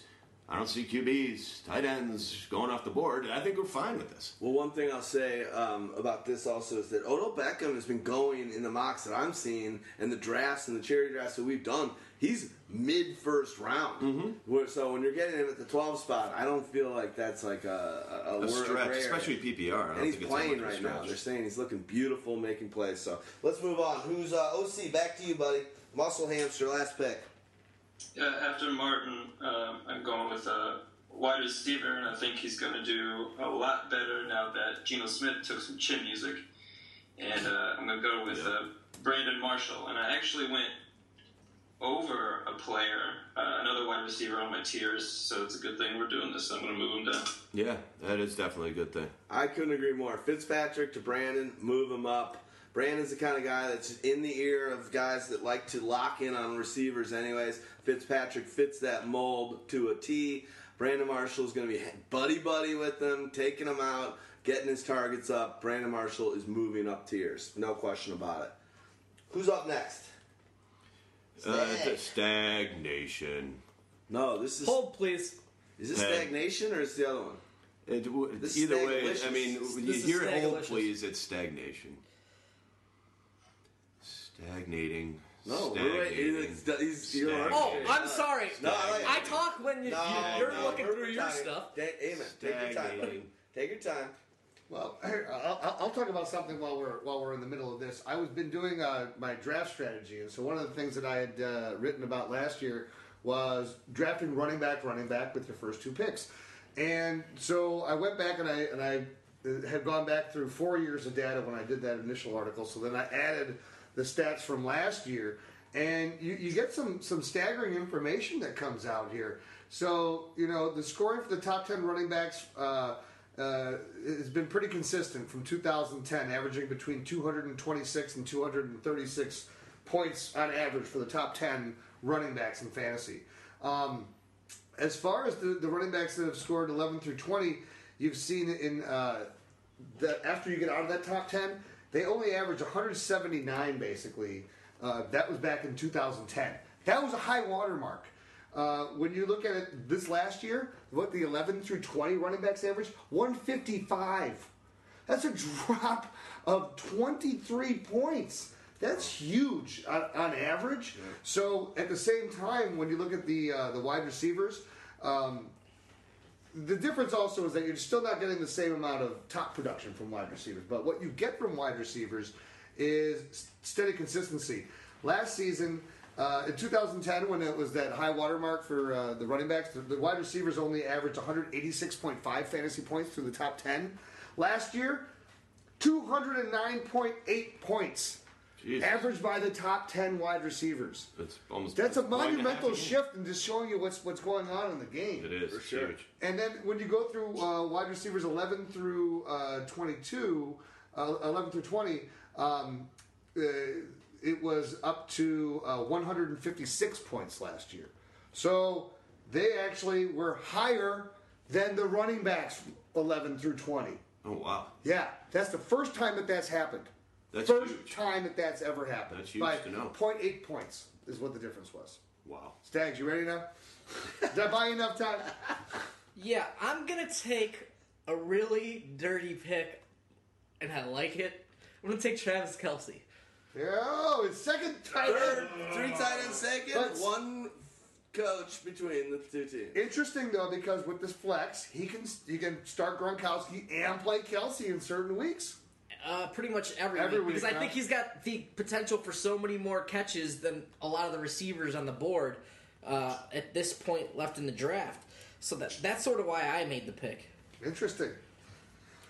I don't see QBs, tight ends going off the board. And I think we're fine with this. Well, one thing I'll say um, about this also is that Odell Beckham has been going in the mocks that I'm seeing and the drafts and the charity drafts that we've done. He's mid first round. Mm-hmm. So when you're getting him at the 12 spot, I don't feel like that's like a, a, a, A stretch, rare. especially PPR. I And he's think it's that playing much of a right now. They're saying he's looking beautiful, making plays. So let's move on. Who's uh, OC? Back to you, buddy. Muscle hamster, last pick. Yeah, after Martin, um, I'm going with a wide receiver, and I think he's going to do a lot better now that Geno Smith took some chin music. And uh, I'm going to go with uh, Brandon Marshall. And I actually went over a player, uh, another wide receiver on my tiers, so it's a good thing we're doing this. I'm going to move him down. Yeah, that is definitely a good thing. I couldn't agree more. Fitzpatrick to Brandon, move him up. Brandon's the kind of guy that's in the ear of guys that like to lock in on receivers, anyways. Fitzpatrick fits that mold to a T. Brandon Marshall is going to be buddy buddy with them, taking them out, getting his targets up. Brandon Marshall is moving up tiers, no question about it. Who's up next? Uh, Stag. the stagnation. No, this is Hold, please. is this Hey. stagnation or is the other one? It, w- This either way. I mean, when you hear it hold, please, it's stagnation. Stagnating. No, we're right. stagnating. He's, he's, you're Stag- Oh. I'm sorry. No, I like I it. talk when you, No, you, are no, looking we're through your timing. stuff. Ta- Amen. Take your time. Stagnating. Take your time. Well, I'll, I'll- talk about something while we're while we're in the middle of this. I was been doing uh, my draft strategy, and so one of the things that I had uh, written about last year was drafting running back, running back with your first two picks. And so I went back and I and I uh, had gone back through four years of data when I did that initial article. So then I added the stats from last year, and you, you get some some staggering information that comes out here. So you know the scoring for the top ten running backs. Uh, uh, has been pretty consistent from 2010, averaging between 226 and 236 points on average for the top 10 running backs in fantasy. Um, as far as the, the running backs that have scored 11 through 20, you've seen in uh, after you get out of that top 10, they only average 179 basically. Uh, that was back in 2010. That was a high watermark. Uh, when you look at it this last year, what the 11 through 20 running backs average, 155. That's a drop of 23 points. That's huge on, on average. So at the same time, when you look at the uh, the wide receivers, um, the difference also is that you're still not getting the same amount of top production from wide receivers. But what you get from wide receivers is steady consistency. Last season, uh, in 2010, when it was that high watermark for uh, the running backs, the, the wide receivers only averaged 186.5 fantasy points through the top 10. Last year, 209.8 points. Jeez. Averaged by the top 10 wide receivers. That's almost. That's a monumental happen. shift in just showing you what's what's going on in the game. It is For sure. huge. And then when you go through uh, wide receivers 11 through uh, 22, uh, 11 through 20, um, uh, it was up to uh, 156 points last year. So they actually were higher than the running backs 11 through 20. Oh wow, Yeah, that's the first time that that's happened. That's first huge. time that that's ever happened. That's huge By to know. 0.8 points is what the difference was. wow. Stags, you ready now? Did I buy you enough time? Yeah, I'm gonna take a really dirty pick, and I like it. I'm gonna take Travis Kelce. Oh, it's second tight Third, end. three tight ends second, But- one coach between the two teams. Interesting though, because with this flex, he can he can start Gronkowski and play Kelce in certain weeks. Uh, pretty much every, Every week, because week, I huh? think he's got the potential for so many more catches than a lot of the receivers on the board uh, at this point left in the draft. So that that's sort of why I made the pick. Interesting.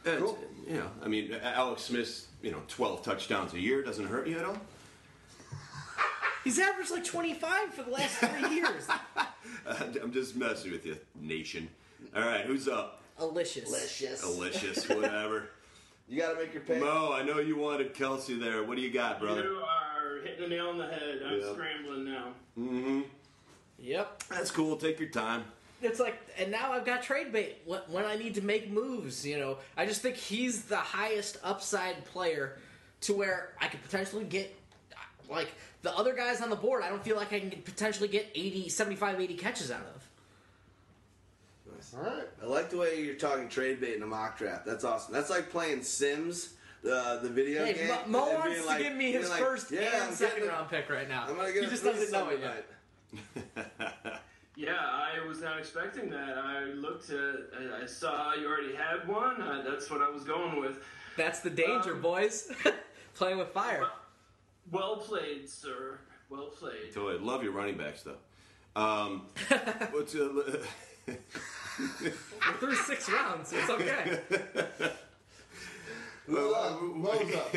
And, Cool. You know, I mean, Alex Smith's you know 12 touchdowns a year doesn't hurt you at all. He's averaged like 25 for the last three years. I'm just messing with you, nation. All right, who's up? Alicious. Delicious. Delicious, whatever. You got to make your pick. Mo, I know you wanted Kelce there. What do you got, brother? You are hitting the nail on the head. I'm Yeah. scrambling now. Mm-hmm. Yep. That's cool. Take your time. It's like, and now I've got trade bait when I need to make moves. You know, I just think he's the highest upside player to where I could potentially get, like, the other guys on the board, I don't feel like I can potentially get 80, 75, 80 catches out of. All right. I like the way you're talking trade bait in a mock draft. That's awesome. That's like playing Sims, the the video Hey, game. Mo, Mo wants being to give me his like, first yeah, and second a- round pick right now. I'm gonna get he just doesn't know it yet. tonight. Yeah, I was not expecting that. I looked at, I- I saw you already had one. Uh, that's what I was going with. That's the danger, Um, boys. Playing with fire. Well played, sir. Well played. So I love your running backs, though. Um, what's uh, We're through six rounds. It's okay. Who's up? Mo's up.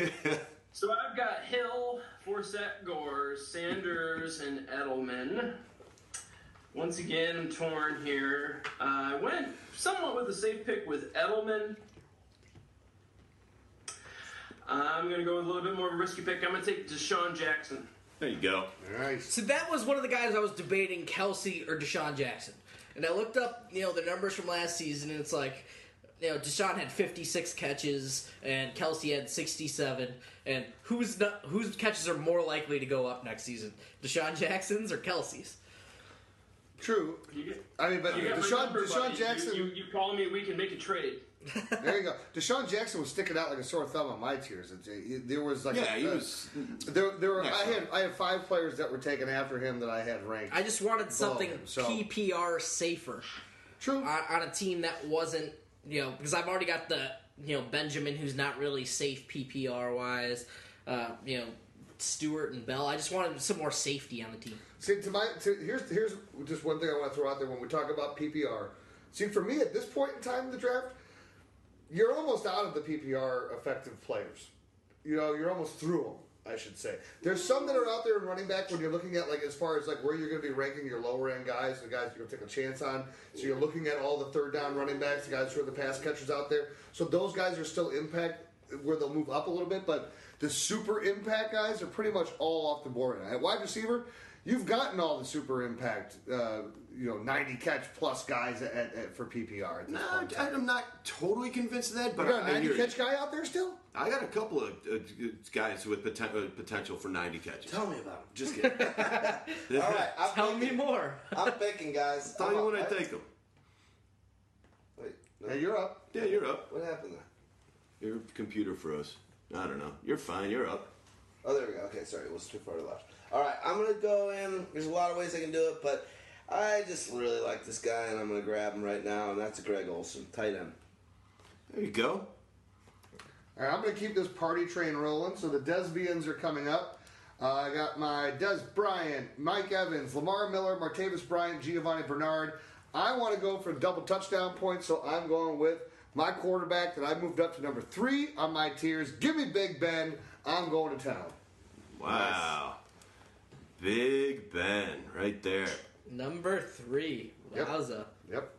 So I've got Hill, Forsett, Gore, Sanders, and Edelman. Once again, I'm torn here. Uh, I went somewhat with a safe pick with Edelman. I'm going to go with a little bit more of a risky pick. I'm going to take DeSean Jackson. there you go. Nice. So that was one of the guys I was debating, Kelce or DeSean Jackson. And I looked up, you know, the numbers from last season, and it's like, you know, DeSean had 56 catches, and Kelce had 67. And who's not, whose catches are more likely to go up next season, DeSean Jackson's or Kelce's? True. You get, I mean, but you got my DeSean, number, DeSean. Jackson. You, you, you call me, we can make a trade. There you go. DeSean Jackson was sticking out like a sore thumb on my tiers. There was like Yeah, a, he uh, was. There, there were. I Excellent. had I had five players that were taken after him that I had ranked. I just wanted something him, so- PPR safer True. on, on a team that wasn't, you know, because I've already got the, you know, Benjamin who's not really safe PPR wise. Uh, you know, Stewart and Bell. I just wanted some more safety on the team. See, to my to, here's here's just one thing I want to throw out there when we talk about PPR. See, for me at this point in time in the draft, you're almost out of the PPR effective players. You know, you're almost through them. I should say. There's some that are out there in running back when you're looking at like as far as like where you're going to be ranking your lower end guys, the guys you're going to take a chance on. So you're looking at all the third down running backs, the guys who are the pass catchers out there. So those guys are still impact where they'll move up a little bit, but the super impact guys are pretty much all off the board. At wide receiver, you've gotten all the super impact, uh, you know, 90 catch plus guys at, at, for PPR. At this No, point in. I'm not totally convinced of that, but you got I, a I 90 hear catch guy out there still? I got a couple of uh, guys with poten- uh, potential for 90 catches. Tell me about him. Just kidding. All right, I'm Tell me more. I'm picking, guys. Tell I'm you when I I- take them. Wait, no. Hey, you're up. Yeah, you're up. What happened there? Your computer froze. I don't know. You're fine. You're up. Oh, there we go. Okay, sorry, it was too far to the left. All right, I'm gonna go in. There's a lot of ways I can do it, but I just really like this guy, and I'm gonna grab him right now, and that's Greg Olsen, tight end. There you go. All right, I'm going to keep this party train rolling. So the Desvians are coming up. Uh, I got my Des Bryant, Mike Evans, Lamar Miller, Martavis Bryant, Giovani Bernard. I want to go for double touchdown points, so I'm going with my quarterback that I moved up to number three on my tiers. Give me Big Ben. I'm going to town. Wow. Big Ben right there. Number three, Yep. Wowza. Yep.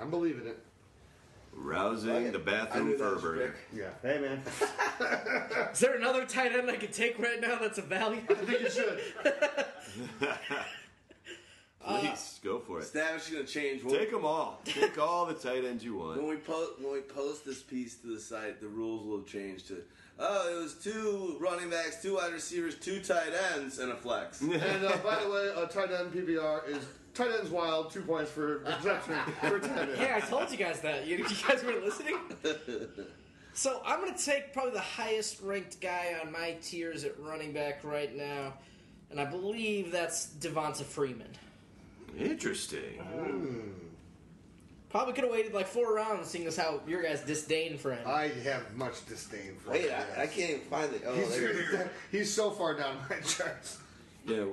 I'm believing it. Rousing Okay. the I bathroom knew that was fervor. Yeah. Hey, man. Is there another tight end I could take right now that's a value? I think you should. Please go for it. Stavish is gonna change. When, Take them all. Take all the tight ends you want. when we post when we post this piece to the site, the rules will change to oh, it was two running backs, two wide receivers, two tight ends, and a flex. and uh, by the way, uh, tight end PPR is tight end's wild. Two points for reception for tight end. Hey, I told you guys that. You, you guys weren't listening? So I'm going to take probably the highest ranked guy on my tiers at running back right now, and I believe that's Devonta Freeman. Interesting. Probably could have waited like four rounds, seeing as how your guys disdain for him. I have much disdain for Wait, him. I, I can't even find it. Oh, He's, there it is. he's so far down my charts. Yeah,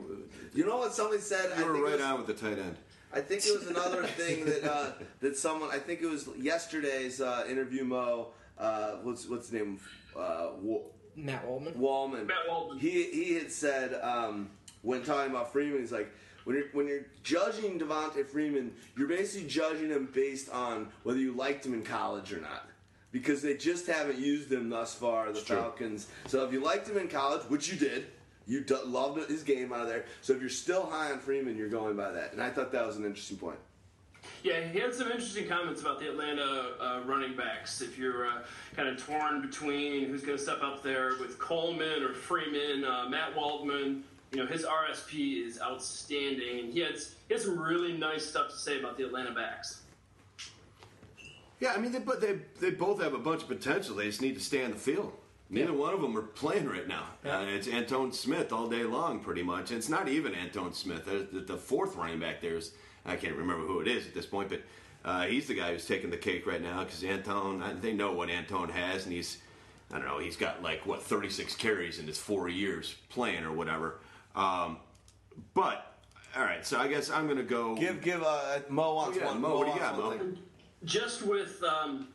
You know what somebody said? you I were think it right was- on with the tight end. I think it was another thing that uh, that someone. I think it was yesterday's uh, interview. Mo, uh, what's what's his name? Uh, Wa- Matt Waldman. Wallman. Matt Waldman. He he had said um, when talking about Freeman, he's like. When you're, when you're judging Devonta Freeman, you're basically judging him based on whether you liked him in college or not. Because they just haven't used him thus far, the true. Falcons. So if you liked him in college, which you did, you d- loved his game out of there. So if you're still high on Freeman, you're going by that. And I thought that was an interesting point. Yeah, he had some interesting comments about the Atlanta uh, running backs. If you're uh, kind of torn between who's going to step up there with Coleman or Freeman, uh, Matt Waldman, you know his RSP is outstanding, and he has he has some really nice stuff to say about the Atlanta backs. Yeah, I mean, they, but they they both have a bunch of potential. They just need to stay on the field. Neither one of them are playing right now. Uh, it's Antone Smith all day long, pretty much. And it's not even Antone Smith. Uh, The, the fourth running back there is I can't remember who it is at this point, but uh, he's the guy who's taking the cake right now because Antone. They know what Antone has, and he's I don't know. He's got like what 36 carries in his four years playing or whatever. Um, but all right, so I guess I'm gonna go. Give give uh, Mo wants Yeah, one. Mo, what do you wants got, Mo? thing. just with um,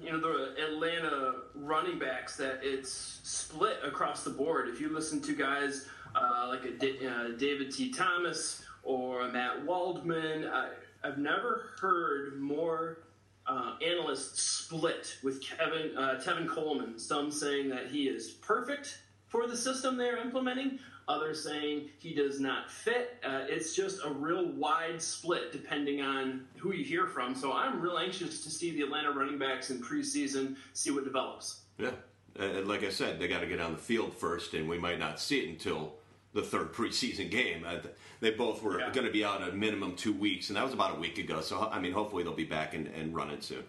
you know the Atlanta running backs that it's split across the board. If you listen to guys uh, like a Da- uh, David T. Thomas or Matt Waldman, I, I've never heard more uh, analysts split with Kevin uh, Tevin Coleman. Some saying that he is perfect for the system they're implementing. Others saying he does not fit. Uh, it's just a real wide split depending on who you hear from. So I'm real anxious to see the Atlanta running backs in preseason, see what develops. Yeah, and like I said, they got to get on the field first, and we might not see it until the third preseason game. Uh, they both were Yeah. going to be out a minimum two weeks, and that was about a week ago. So I mean, hopefully they'll be back and, and running soon.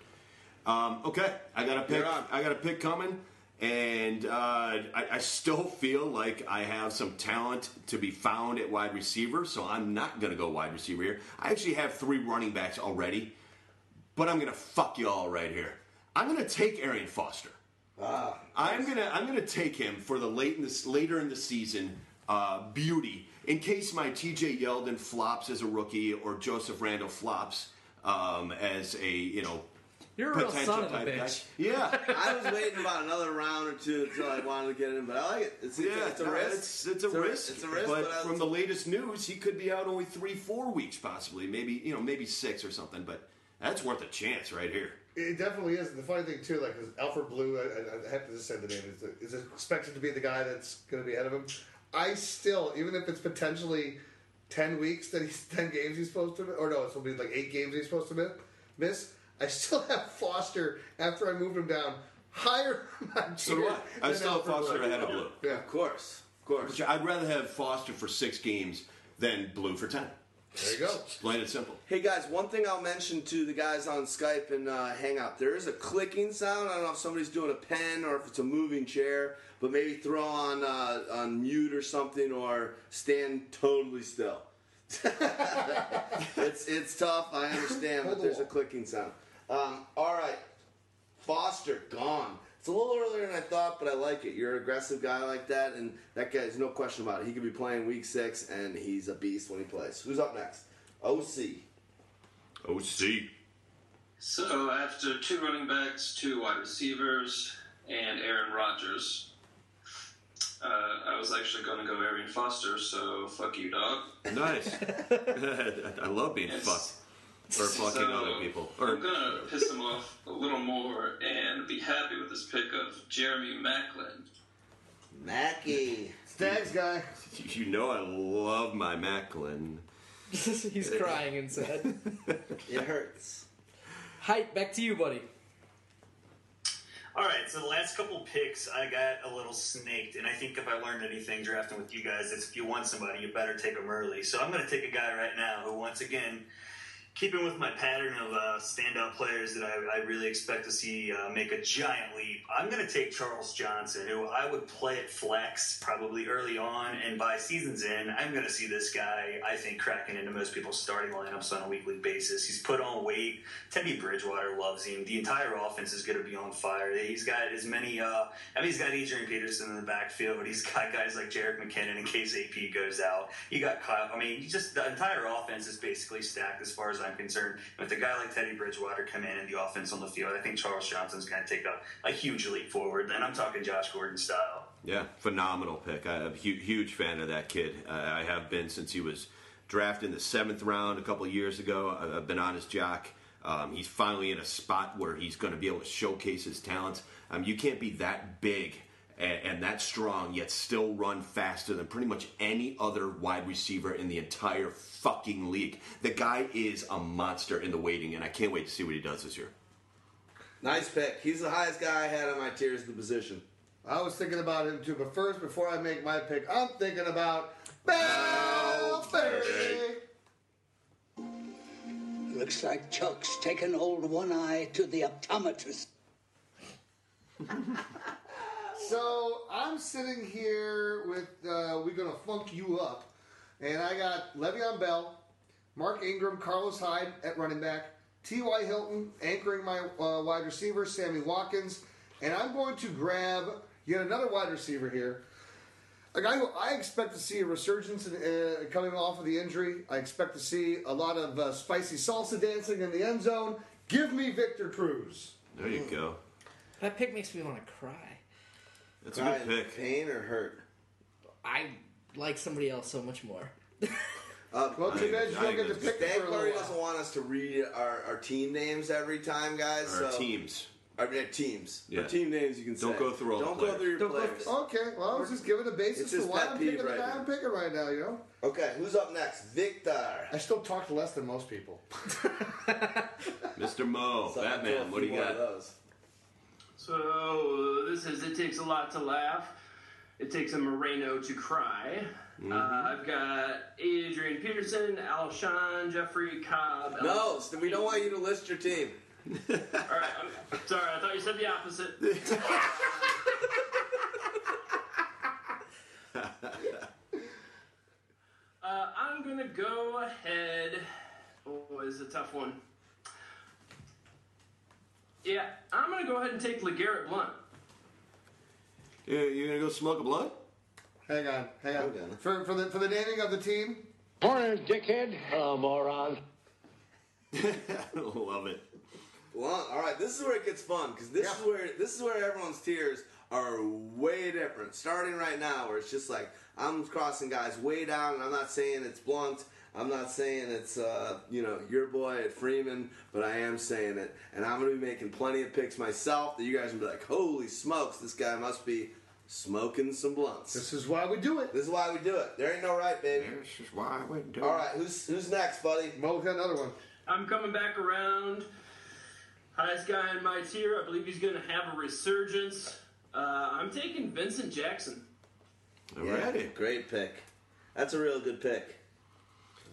Um, okay, I got a pick. I got a pick coming, and uh, I, I still feel like I have some talent to be found at wide receiver. So I'm not going to go wide receiver here. I actually have three running backs already, but I'm going to fuck you all right here. I'm going to take Arian Foster. Ah, I'm gonna I'm gonna take him for the late in this later in the season uh, beauty in case my T.J. Yeldon flops as a rookie or Joseph Randle flops um, as a you know You're a real potential son of a type guy. bitch. Yeah. I was waiting about another round or two until I wanted to get in, but I like it. It's, it's, Yeah, it's a no, risk. It's, it's a risk. It's a risk, But, but, from the latest news, he could be out only three, four weeks, possibly. Maybe you know, maybe six or something. But that's worth a chance right here. It definitely is. The funny thing too, like Alfred Blue, I, I- I have to just say the name is, is expected to be the guy that's going to be ahead of him. I still, even if it's potentially ten weeks that he's ten games he's supposed to, or no, it's will be like eight games he's supposed to miss. Miss. I still have Foster after I moved him down higher. my So do I. I still have Foster Blue. ahead of Blue. Yeah, of course, of course. Which I'd rather have Foster for six games than Blue for ten. There you go. Plain and simple. Hey guys, one thing I'll mention to the guys on Skype and uh, Hangout, there is a clicking sound. I don't know if somebody's doing a pen or if it's a moving chair, but maybe throw on uh, on mute or something or stand totally still. it's it's tough, I understand, but there's a clicking sound. Um, all right, Foster gone. It's a little earlier than I thought, but I like it. You're an aggressive guy like that, and that guy's no question about it. He could be playing week six, and he's a beast when he plays. Who's up next? OC. OC. So after two running backs, two wide receivers, and Aaron Rodgers, uh, I was actually going to go Arian Foster. So fuck you, dog. Nice. I love being Yes. fucked or fucking So, other people. Or I'm gonna piss him off a little more and be happy with this pick of Jeremy Maclin. Mackie. Stags guy. you know I love my Maclin. He's crying inside. It hurts. Hite, back to you, buddy. All right, so the last couple picks, I got a little snaked, and I think if I learned anything drafting with you guys, it's if you want somebody, you better take them early. So I'm going to take a guy right now who, once again, keeping with my pattern of uh, standout players that I, I really expect to see uh, make a giant leap, I'm going to take Charles Johnson, who I would play at flex probably early on, and by season's end, I'm going to see this guy, I think, cracking into most people's starting lineups on a weekly basis. He's put on weight. Teddy Bridgewater loves him. The entire offense is going to be on fire. He's got as many, uh, I mean, he's got Adrian Peterson in the backfield. But he's got guys like Jerick McKinnon in case AP goes out. You got Kyle. I mean, just the entire offense is basically stacked as far as I'm concerned. With a guy like Teddy Bridgewater come in and the offense on the field, I think Charles Johnson's going to take a, a huge leap forward. And I'm talking Josh Gordon style. Yeah, phenomenal pick. I'm a hu- huge fan of that kid. I have been since he was drafted in the seventh round a couple years ago. I've been on his jock. Um, he's finally in a spot where he's going to be able to showcase his talents. Um, you can't be that big and, and that strong yet still run faster than pretty much any other wide receiver in the entire fucking league. The guy is a monster in the waiting, and I can't wait to see what he does this year. Nice pick. He's the highest guy I had on my tiers of the position. I was thinking about him too, but first, before I make my pick, I'm thinking about Belberry. Looks like Chuck's taken old One Eye to the optometrist. So I'm sitting here with uh, we're gonna funk you up, and I got Le'Veon Bell, Mark Ingram, Carlos Hyde at running back, T.Y. Hilton anchoring my uh, wide receiver, Sammy Watkins, and I'm going to grab yet another wide receiver here. A guy who I expect to see a resurgence in, uh, coming off of the injury. I expect to see a lot of uh, spicy salsa dancing in the end zone. Give me Victor Cruz. There you go. That pick makes me want to cry. That's a good pick. Pain or hurt? I like somebody else so much more. Uh, Well, too bad you don't get to pick Stan for a Curry little doesn't while. want us to read our, our team names every time, guys. Our so, teams. I mean, teams. Yeah. Our team names you can say. Don't go through all the Don't go players. through your Don't go- players. okay, well, I was just giving a basis It's for his why pet I'm peeve picking the right guy now. I'm picking right now, you know? Okay, who's up next? Victor. I still talk less than most people. Mr. Mo, So I'll throw Batman, a what do few you more of got? those. So this is it takes a lot to laugh. It takes a Moreno to cry. Mm-hmm. Uh, I've got Adrian Peterson, Alshon, Jeffery Cobb. No, we don't want you to list your team. All right, I'm sorry. I thought you said the opposite. uh, I'm gonna go ahead. Oh, it's a tough one. Yeah, I'm gonna go ahead and take LeGarrette Blount. You, you gonna go smoke a blunt? Hang on, hang on. For, for the for the naming of the team, Morning, dickhead. Oh, moron. Love it. Well, all right. This is where it gets fun because this is where this is where everyone's tiers are way different. Starting right now, where it's just like I'm crossing guys way down, and I'm not saying it's blunt. I'm not saying it's uh, you know your boy at Freeman, but I am saying it, and I'm gonna be making plenty of picks myself that you guys will be like, "Holy smokes, this guy must be smoking some blunts." This is why we do it. This is why we do it. There ain't no right, baby. This is why we do it. All right, who's who's next, buddy? Mo got another one. I'm coming back around. Highest guy in my tier. I believe he's going to have a resurgence. Uh, I'm taking Vincent Jackson. Yeah, great pick. That's a real good pick.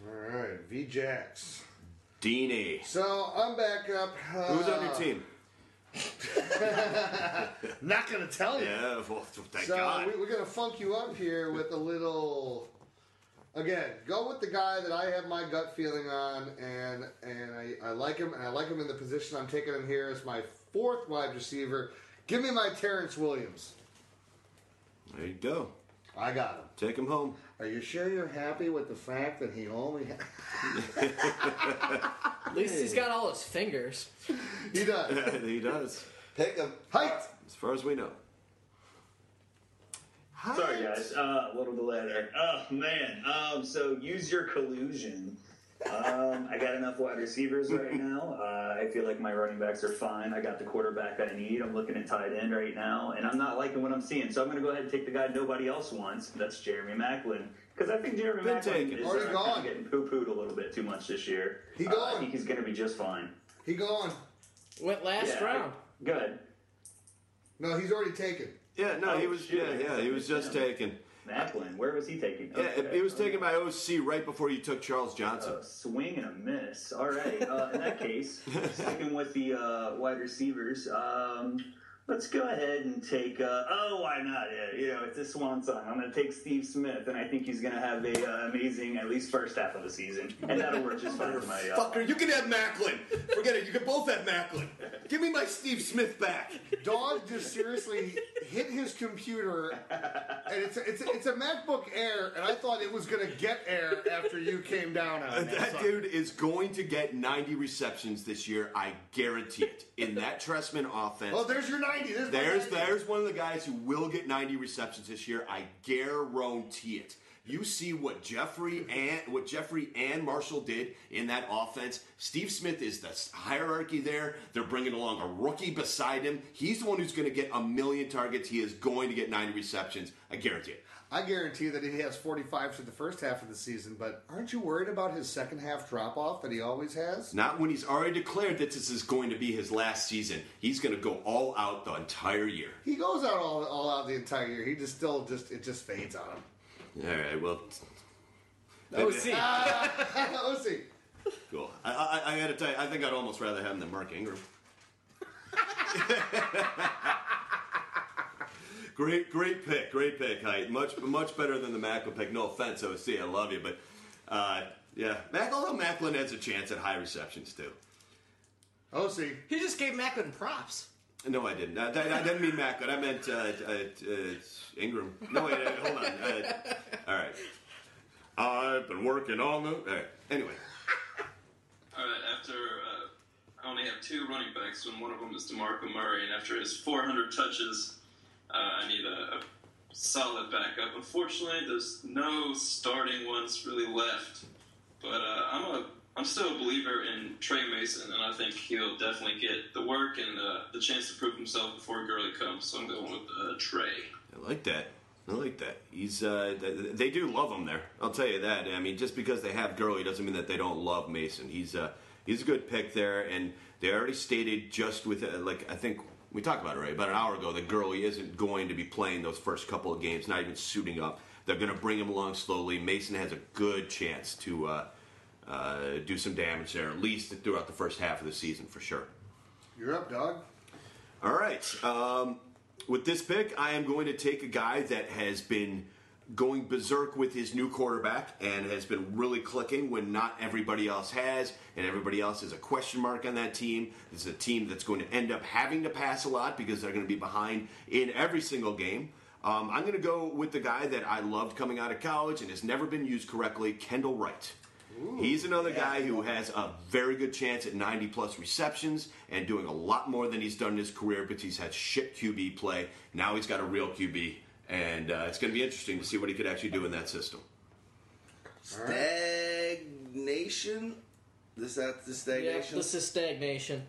All right, V Jax. Deanie. So I'm back up. Uh, Who's on your team? Not gonna tell you. Yeah, well, thank so God. We, we're gonna funk you up here with a little. Again, go with the guy that I have my gut feeling on, and and I, I like him, and I like him in the position I'm taking him here as my fourth wide receiver. Give me my Terrance Williams. There you go. I got him. Take him home. Are you sure you're happy with the fact that he only? Ha- At least he's got all his fingers. he does. he does. Pick him. Hite. As far as we know. Sorry, guys. Uh, a little delay there. Oh man. Um, so use your collusion. Um, I got enough wide receivers right now. Uh, I feel like my running backs are fine. I got the quarterback I need. I'm looking at tight end right now, and I'm not liking what I'm seeing. So I'm going to go ahead and take the guy nobody else wants. That's Jeremy Maclin. Because I think Jeremy Been Maclin taken. is Already uh, gone. getting poo-pooed a little bit too much this year. He Uh, gone. I think he's going to be just fine. he gone. Went last Yeah, round. Good. No, he's already taken. Yeah, no, he Oh, was. shit. Yeah, yeah, he was just taken. Maclin. Where was he taken? Yeah, Okay. he was taken by OC right before you took Charles Johnson. A swing and a miss. All right. Uh, in that case, sticking with the uh, wide receivers, um, let's go ahead and take. Uh, oh, why not? Yeah, you know, it's a swan song. I'm going to take Steve Smith, and I think he's going to have a uh, amazing at least first half of the season, and that'll work just fine for my. Uh, Fucker, you can have Maclin. Forget it. You can both have Maclin. Give me my Steve Smith back. Dog just seriously hit his computer, and it's a, it's a, it's a MacBook Air, and I thought it was gonna get air after you came down on Uh, it. that dude is going to get 90 receptions this year. I guarantee it. In that Trestman offense. Oh, there's your 90. There's, There's 90. there's one of the guys who will get 90 receptions this year. I guarantee it. You see what Jeffery and what Jeffery and Marshall did in that offense. Steve Smith is the hierarchy there. They're bringing along a rookie beside him. He's the one who's going to get a million targets. He is going to get 90 receptions. I guarantee it. I guarantee that he has 45 for the first half of the season, but aren't you worried about his second half drop off that he always has? Not when he's already declared that this is going to be his last season. He's going to go all out the entire year. He goes out all, all out the entire year. He just still just it just fades on him. All right, well, OC. Let's see. cool. I, I, I got to tell you, I think I'd almost rather have him than Mark Ingram. great, great pick, great pick, Hite. Much, much better than the Maclin pick. No offense, OC, I love you, but uh, yeah, Mac. Although Maclin has a chance at high receptions too. Oh, see. He just gave Maclin props. No, I didn't. I, I, I didn't mean Maclin. I meant uh, uh, uh, Ingram. No, wait, uh, hold on. Uh, all right. I've been working on the. All right. Anyway. All right, after uh, I only have two running backs, and one of them is DeMarco Murray, and after his 400 touches, uh, I need a, a solid backup. Unfortunately, there's no starting ones really left, but uh, I'm a I'm still a believer in Tre Mason, and I think he'll definitely get the work and uh, the chance to prove himself before Gurley comes. So I'm going with uh, Trey. I like that. I like that. He's uh, they do love him there. I'll tell you that. I mean, just because they have Gurley doesn't mean that they don't love Mason. He's uh, he's a good pick there, and they already stated just with uh, like I think we talked about it right about an hour ago that Gurley isn't going to be playing those first couple of games, not even suiting up. They're going to bring him along slowly. Mason has a good chance to uh, uh, do some damage there, at least throughout the first half of the season for sure. You're up, dog. All right. Um, with this pick, I am going to take a guy that has been going berserk with his new quarterback and has been really clicking when not everybody else has, and everybody else is a question mark on that team. This is a team that's going to end up having to pass a lot because they're going to be behind in every single game. Um, I'm going to go with the guy that I loved coming out of college and has never been used correctly, Kendall Wright. He's another guy who has a very good chance at 90 plus receptions and doing a lot more than he's done in his career, but he's had shit QB play. Now he's got a real QB, and uh, it's going to be interesting to see what he could actually do in that system. Stagnation. Is that the Yeah, this is stagnation.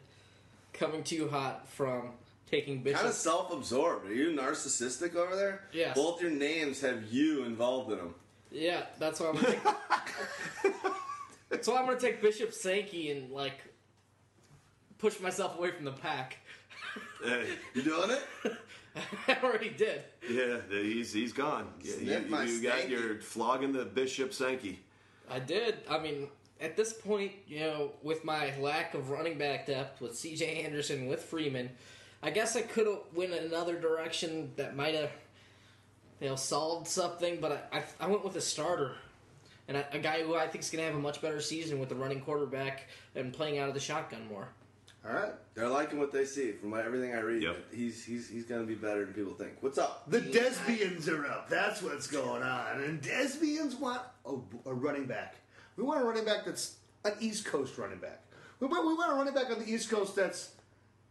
Coming to you hot from taking Bishop. kind of self-absorbed. Are you narcissistic over there? Yes. Both your names have you involved in them. Yeah, that's why I'm gonna take. so I'm gonna take Bishop Sankey and like push myself away from the pack. Hey, You doing it? I already did. yeah, he's he's gone. Yeah, you, you got your flogging the Bishop Sankey. I did. I mean, at this point, you know, with my lack of running back depth with C.J. Anderson with Freeman, I guess I could have went another direction that might have, you know, solved something. But I, I, I went with a starter. And a, a guy who I think is going to have a much better season with the running quarterback and playing out of the shotgun more. All right. They're liking what they see from what- everything I read. Yep. He's he's he's going to be better than people think. What's up? The Desbians are up. That's what's going on. And Desbians want a, a running back. We want a running back that's an East Coast running back. We want, we want a running back on the East Coast that's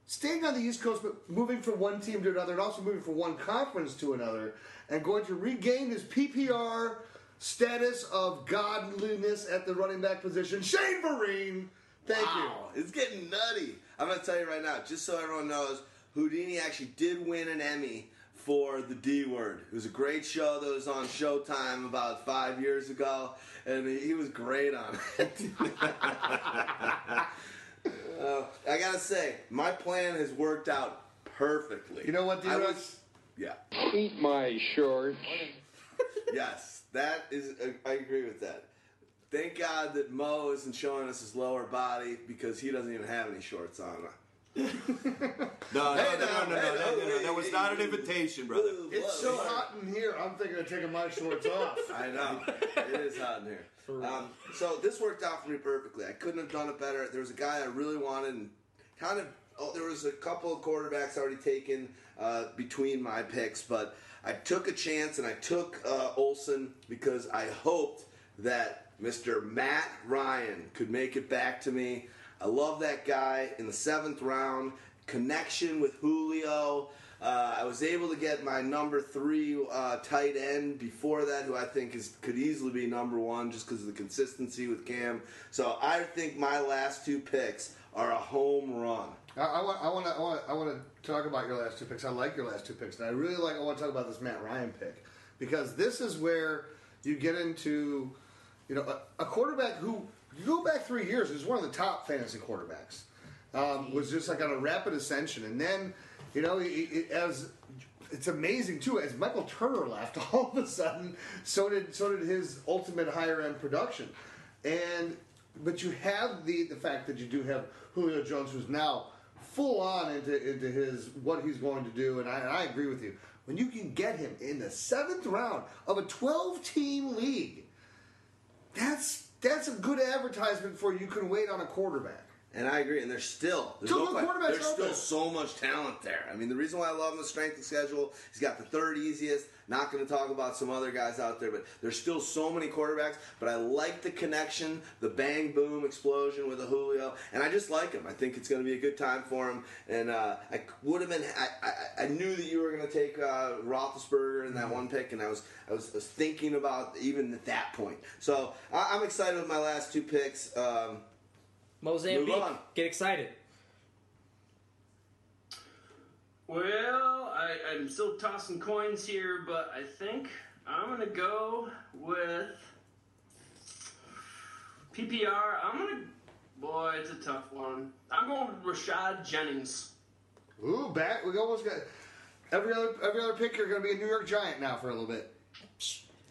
staying on the East Coast but moving from one team to another and also moving from one conference to another and going to regain his PPR status of godliness at the running back position. Shane Vereen. Thank Wow, it's getting nutty. I'm going to tell you right now, just so everyone knows, Houdini actually did win an Emmy for the D Word. It was a great show that was on Showtime about five years ago, and he he was great on it. Uh, I gotta say, my plan has worked out perfectly. You know what, I D-Russ? was, yeah, Eat my shorts. yes, that is. I agree with that. Thank God that Mo isn't showing us his lower body because he doesn't even have any shorts on. No, no, Hey, no, now, no, no, hey, no, no, no, hey, That was not an invitation, brother. It's so hot in here, I'm thinking of taking my shorts off. I know. It is hot in here. Um, so this worked out for me perfectly. I couldn't have done it better. There was a guy I really wanted, and kind of. Oh, there was a couple of quarterbacks already taken uh, between my picks, but I took a chance and I took uh, Olsen because I hoped that Mr. Matt Ryan could make it back to me. I love that guy in the seventh round. Connection with Julio. Uh, I was able to get my number three uh, tight end before that, who I think is could easily be number one just because of the consistency with Cam. So I think my last two picks are a home run. I, I want, to, I want to talk about your last two picks. I like your last two picks, and I really like. I want to talk about this Matt Ryan pick because this is where you get into, you know, a, a quarterback who you go back three years is one of the top fantasy quarterbacks. Um, was just like on a rapid ascension, and then, you know, he, he, as it's amazing too. As Michael Turner left, all of a sudden, so did so did his ultimate higher end production, and but you have the the fact that you do have Julio Jones, who's now full on into into his what he's going to do, and I, and I agree with you. When you can get him in the seventh round of a twelve team league, that's that's a good advertisement for you can wait on a quarterback. And I agree. And there's still there's, Still no quarterbacks there's still there. so much talent there. I mean, the reason why I love him is strength of schedule. He's got the third easiest. Not going to talk about some other guys out there, but there's still so many quarterbacks. But I like the connection, the bang boom explosion with the Julio, and I just like him. I think it's going to be a good time for him. And uh, I would have been. I, I, I knew that you were going to take uh, Roethlisberger in that Mm-hmm. one pick, and I was I was, I was thinking about even at that point. So I, I'm excited with my last two picks. Um, Mozambique, Move on. get excited. Well, I, I'm still tossing coins here, but I think I'm gonna go with PPR. I'm gonna, boy, it's a tough one. I'm going with Rashad Jennings. Ooh, back we almost got every other every other pick. You're going to be a New York Giant now for a little bit.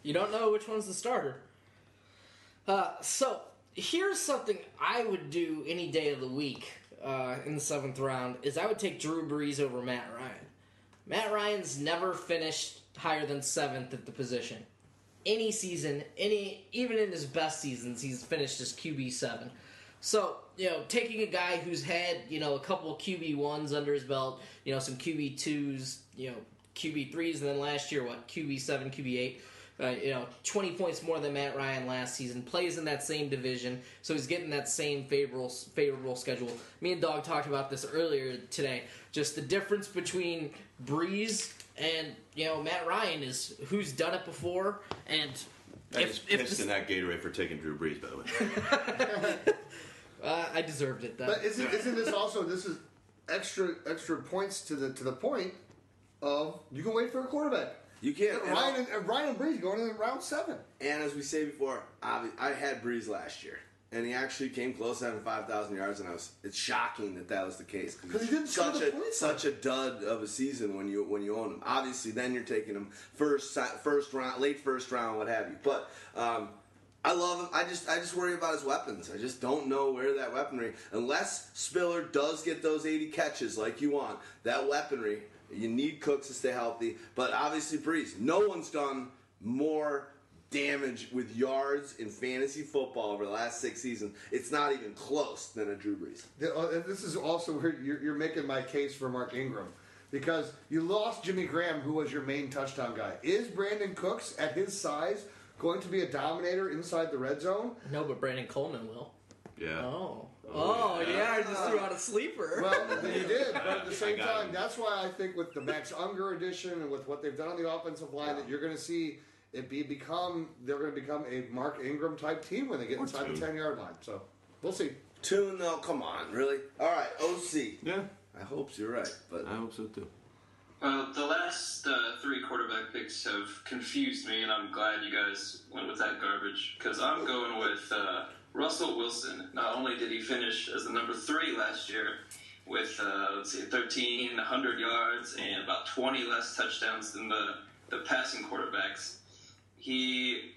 You don't know which one's the starter. Uh, so here's something I would do any day of the week uh, in the seventh round is I would take Drew Brees over Matt Ryan. Matt Ryan's never finished higher than seventh at the position. Any season, any even in his best seasons, he's finished as QB seven. So you know, taking a guy who's had you know a couple QB ones under his belt, you know, some QB twos, you know, QB threes, and then last year what QB seven, QB eight. Uh, you know, 20 points more than Matt Ryan last season. Plays in that same division, so he's getting that same favorable favorable schedule. Me and Dog talked about this earlier today. Just the difference between Brees and you know Matt Ryan is who's done it before, and I if, just if pissed this- in that Gatorade for taking Drew Brees, by the way. uh, I deserved it. Then. But isn't, isn't this also this is extra extra points to the to the point of you can wait for a quarterback. You can't. and Ryan and, and Ryan and Brees going in round seven. And as we say before, obvi- I had Brees last year, and he actually came close to having five thousand yards, and I was. It's shocking that that was the case because he didn't score such the a points. such a dud of a season when you when you own him. Obviously, then you're taking him first first round, late first round, what have you. But um, I love him. I just I just worry about his weapons. I just don't know where that weaponry, unless Spiller does get those 80 catches like you want. That weaponry, you need Cooks to stay healthy. But obviously, Brees. No one's done more damage with yards in fantasy football over the last six seasons. It's not even close than a Drew Brees. The- uh, This is also where you're, you're making my case for Mark Ingram. Because you lost Jimmy Graham, who was your main touchdown guy. Is Brandin Cooks, at his size, going to be a dominator inside the red zone? no, but Brandon Coleman will. Yeah. Oh. Oh, yeah. I just threw out a sleeper. Well, you did. But at the same time, him. that's why I think with the Max Unger addition and with what they've done on the offensive line, that you're going to see it be become they're going to become a Mark Ingram type team when they get inside the ten yard line. So we'll see. Tune though, come on, really? All right, OC. Yeah, I hope you're right, but I hope so too. Well, the last uh, three quarterback picks have confused me, and I'm glad you guys went with that garbage because I'm going with uh, Russell Wilson. Not only did he finish as the number three last year with uh, let's see, 1,300 yards and about 20 less touchdowns than the the passing quarterbacks, he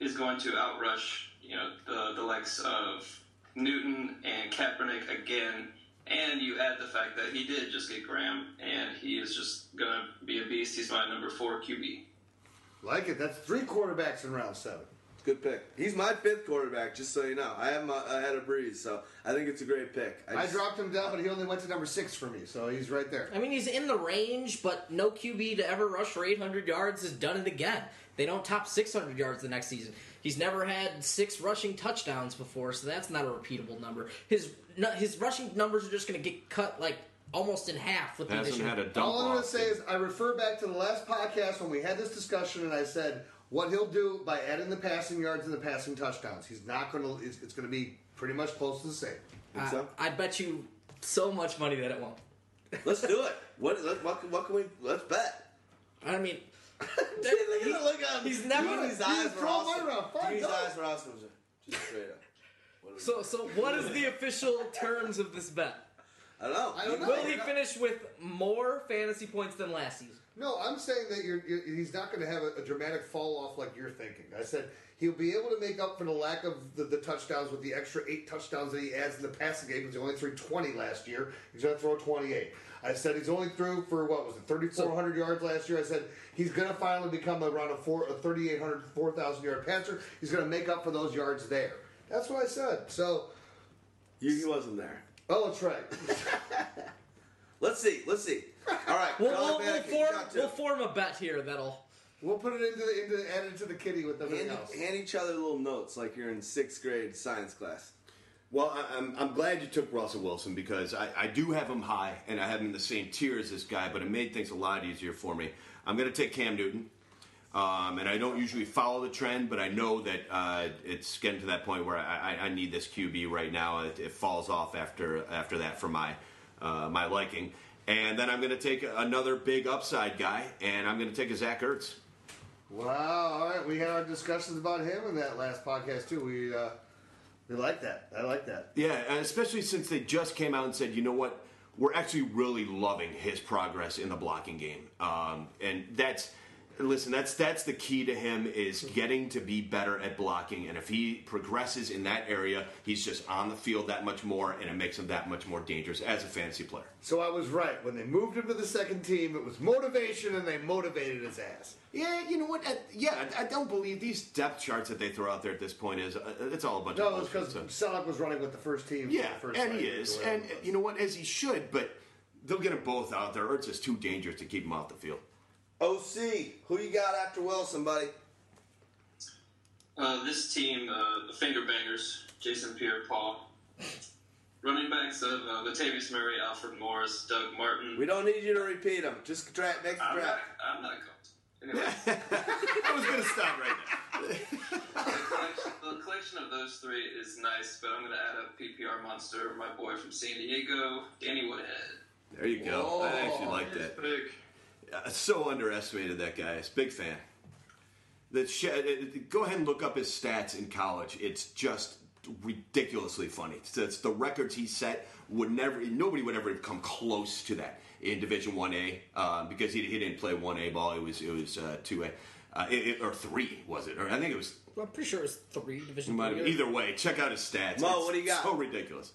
is going to outrush you know the the likes of Newton and Kaepernick again. And you add the fact that he did just get Graham, and he is just going to be a beast. He's my number four QB. Like it. That's three quarterbacks in round seven. Good pick. He's my fifth quarterback, just so you know. I have my, I had a breeze, so I think it's a great pick. I just- dropped him down, but he only went to number six for me, so he's right there. I mean, he's in the range, but no QB to ever rush for 800 yards has done it again. They don't top 600 yards the next season. He's never had six rushing touchdowns before, so that's not a repeatable number. His his rushing numbers are just going to get cut like almost in half with the Hasn't addition. had a dump All I'm going to say is I refer back to the last podcast when we had this discussion, and I said what he'll do by adding the passing yards and the passing touchdowns. He's not going to. It's, it's going to be pretty much close to the same. Think Uh, so? I bet you so much money that it won't. Let's do it. What, let, what, can- what can we? Let's bet. I mean, look at the look on. he's never- His he eyes were awesome. mine around. Fine, His go. eyes were awesome. Just straight up. What do we- so so what is the official terms of this bet? I don't know. I don't know. Will he finish with more fantasy points than last season? No, I'm saying that you're, you're, he's not going to have a, a dramatic fall off like you're thinking. I said he'll be able to make up for the lack of the, the touchdowns with the extra eight touchdowns that he adds in the passing game because he only threw 20 last year. He's going to throw 28. I said he's only threw for what was it 3,400 yards last year. I said he's going to finally become around a four a 3,800 4,000 yard passer. He's going to make up for those yards there. That's what I said. So, You, he wasn't there. oh, that's right. Let's see. Let's see. All right. We'll, we'll, we'll, Bannick, you form, got two. we'll form a bet here that'll. we'll put it into the, into add it to the kitty with everything hand, else. hand each other little notes like you're in sixth grade science class. Well, I- I'm, I'm glad you took Russell Wilson because I, I do have him high and I have him in the same tier as this guy, but it made things a lot easier for me. I'm going to take Cam Newton. Um, and I don't usually follow the trend, but I know that uh, it's getting to that point where I, I, I need this QB right now. It, it falls off after after that for my uh, my liking. And then I'm going to take another big upside guy, and I'm going to take a Zach Ertz. Wow! All right, we had our discussions about him in that last podcast too. We uh, we like that. I like that. Yeah, and especially since they just came out and said, you know what, we're actually really loving his progress in the blocking game, um, and that's listen, that's that's the key to him is getting to be better at blocking, and if he progresses in that area, he's just on the field that much more, and it makes him that much more dangerous as a fantasy player. So I was right when they moved him to the second team. It was motivation, and they motivated his ass. Yeah, you know what? I, yeah, I, I don't believe these depth charts that they throw out there at this point is uh, it's all a bunch No, of it was bullshit. because so- Celek was running with the first team. Yeah, first and he is, and you know what? As he should, but they'll get them both out there, or it's just too dangerous to keep him off the field. OC, who you got after Wilson, buddy? Uh, this team, uh, the Finger Bangers, Jason Pierre-Paul. Running backs of uh, Latavius Murray, Alfred Morris, Doug Martin. We don't need you to repeat them. Just dra- next I'm draft. not, I'm not going to. Anyway, I was going to stop right there. the, collection, the collection of those three is nice, but I'm going to add a PPR monster, my boy from San Diego, Danny Woodhead. There you go. I actually like that. pick. Uh, so underestimated that guy. It's big fan. The sh- uh, go ahead and look up his stats in college. It's just ridiculously funny. It's, it's the records he set would never. Nobody would ever come close to that in Division One A um, because he, he didn't play One A ball. It was it was two A uh, it- it- or three was it? Or I think it was. I'm pretty sure it was three division. might. Either way, check out his stats. Mo, It's what do you got? So ridiculous.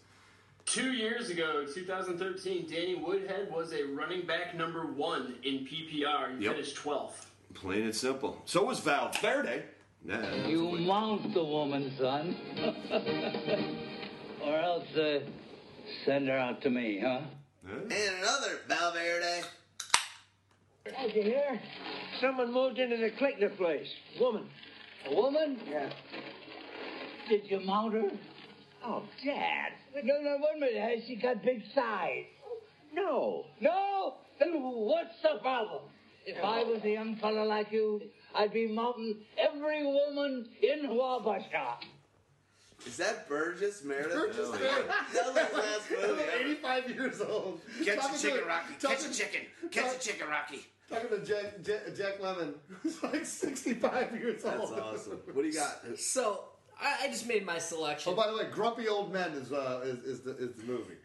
Two years ago, 2013, Danny Woodhead was a running back number one in PPR. He Yep. finished 12th. Plain and simple. So was Valverde. Yeah, You mount the woman, son. or else uh, send her out to me, huh? And another Valverde. Did you hear? Someone moved into the Clickner place. Woman. A woman? Yeah. Did you mount her? Oh, Dad. No, no, one minute. Has she got big size? No. No? Then what's the problem? If I was a young fella like you, I'd be mounting every woman in Wabasha. Is that Burgess Meredith? Burgess Oh, Meredith. yeah. That was his last movie. ever. 85 years old. Catch Talking the chicken, to- Rocky. talking- Catch a chicken. Catch a chicken, Rocky. Talking to Jack, Jack, Jack Lemmon, who's like 65 years old. That's awesome. What do you got? So I, I just made my selection. Oh, by the way, Grumpy Old Men is uh, is, is the is the movie.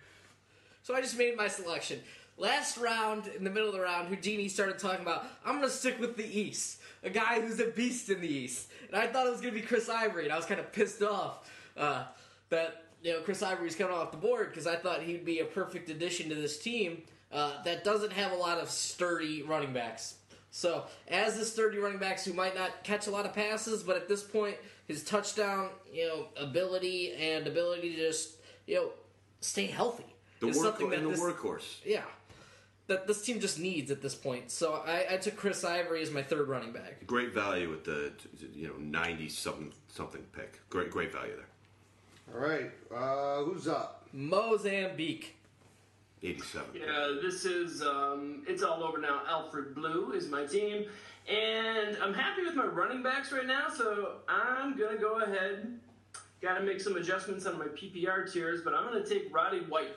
So I just made my selection. Last round, in the middle of the round, Houdini started talking about, I'm going to stick with the East. A guy who's a beast in the East. And I thought it was going to be Chris Ivory, and I was kind of pissed off uh, that, you know, Chris Ivory's coming off the board because I thought he'd be a perfect addition to this team uh, that doesn't have a lot of sturdy running backs. So, as the sturdy running backs who might not catch a lot of passes, but at this point, his touchdown, you know, ability and ability to just, you know, stay healthy The is something that and the this, workhorse. yeah, that this team just needs at this point. So I, I took Chris Ivory as my third running back. Great value with the you know ninety something something pick. Great great value there. All right, uh, who's up? Mozambique. Eighty seven. Yeah, this is um, it's all over now. Alfred Blue is my team, and I'm happy with my running backs right now. So I'm gonna go ahead. Got to make some adjustments on my PPR tiers, but I'm gonna take Roddy White.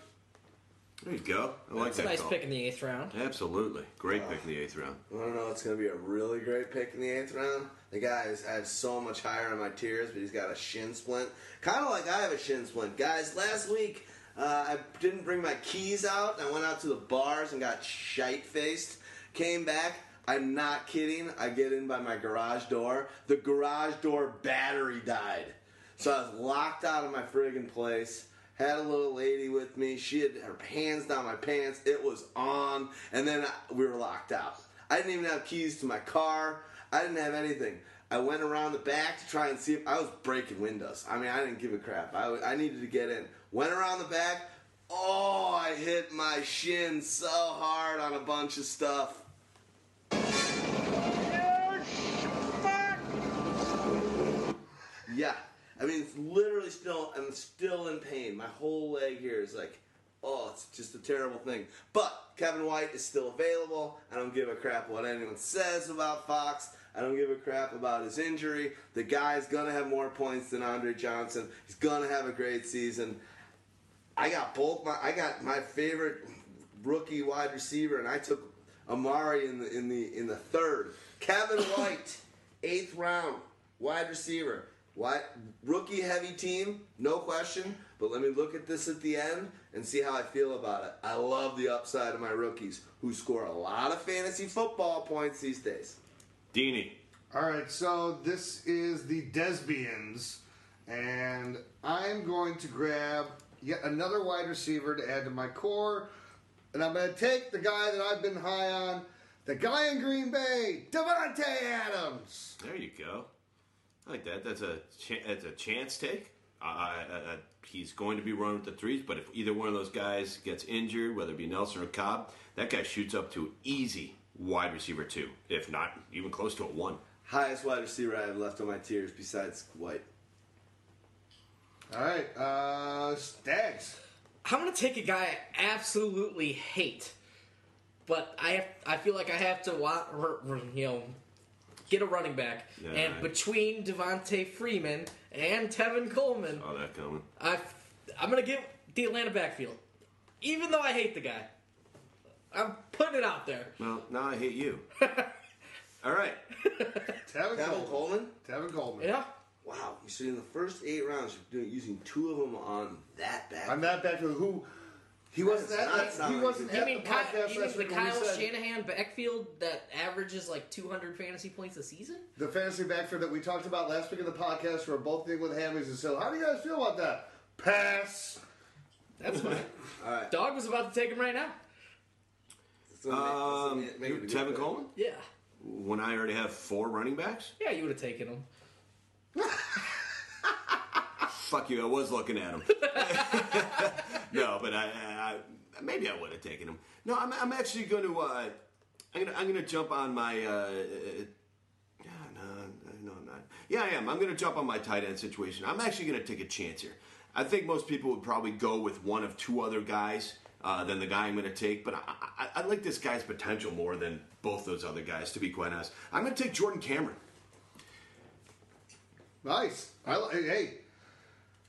There you go. I like That's a that nice call. pick in the eighth round. Absolutely. Great pick in the eighth round. I don't know. It's going to be a really great pick in the eighth round. The guy is I have so much higher on my tiers, but he's got a shin splint, kind of like I have a shin splint. Guys, last week uh, I didn't bring my keys out. I went out to the bars and got shite faced. Came back. I'm not kidding. I get in by my garage door. The garage door battery died, so I was locked out of my friggin' place. Had a little lady with me. She had her hands down my pants. It was on, and then we were locked out. I didn't even have keys to my car. I didn't have anything. I went around the back to try and see if I was breaking windows. I mean, I didn't give a crap. I, I needed to get in. Went around the back. Oh, I hit my shin so hard on a bunch of stuff. Yeah. I mean, it's literally still, I'm still in pain. My whole leg here is like, oh, it's just a terrible thing. But Kevin White is still available. I don't give a crap what anyone says about Fox. I don't give a crap about his injury. The guy's gonna have more points than Andre Johnson. He's gonna have a great season. I got both my, I got my favorite rookie wide receiver, and I took Amari in the in the in the third. Kevin White, eighth round wide receiver. What rookie heavy team? No question. But let me look at this at the end and see how I feel about it. I love the upside of my rookies who score a lot of fantasy football points these days. Deanie. All right, so this is the Desbians, and I'm going to grab yet another wide receiver to add to my core, and I'm going to take the guy that I've been high on, the guy in Green Bay, Davante Adams. There you go. I like that. That's a ch- that's a chance take. Uh, uh, he's going to be running with the threes, but if either one of those guys gets injured, whether it be Nelson or Cobb, that guy shoots up to easy wide receiver two, if not even close to a one. Highest wide receiver I have left on my tiers besides White. All right, uh, Stags. I'm gonna take a guy I absolutely hate, but I have I feel like I have to wa- r- r- you know get a running back, Yeah, and I- between Devonta Freeman and Tevin Coleman, Saw that coming. I I'm gonna give the Atlanta backfield, even though I hate the guy. I'm putting it out there. Well, now I hate you. All right. Tevin, Tevin Coleman. Coleman? Tevin Coleman. Yeah. Wow. So in the first eight rounds, you're doing, using two of them on that back. On that back to who he wasn't That at, does not that, sound he wasn't. You at mean, the Kyle, podcast you mean last the week when we Kyle said Shanahan backfield that averages like 200 fantasy points a season? the fantasy backfield that we talked about last week in the podcast were both dealing with hammies and so how do you guys feel about that? Pass. That's fine. All right. Dog was about to take him right now. So make- Um, make- make it a good Tevin pick. Coleman? Yeah. When I already have four running backs? Yeah, you would have taken him. Fuck you, I was looking at him. no, but I, I, maybe I would have taken him. No, I'm, I'm actually going to. Uh, I'm gonna, I'm gonna jump on my. Uh, yeah, no, no, I'm not. Yeah, I am. I'm gonna jump on my tight end situation. I'm actually gonna take a chance here. I think most people would probably go with one of two other guys uh, than the guy I'm gonna take, but I, I, I like this guy's potential more than both those other guys. To be quite honest, I'm gonna take Jordan Cameron. Nice. I, hey,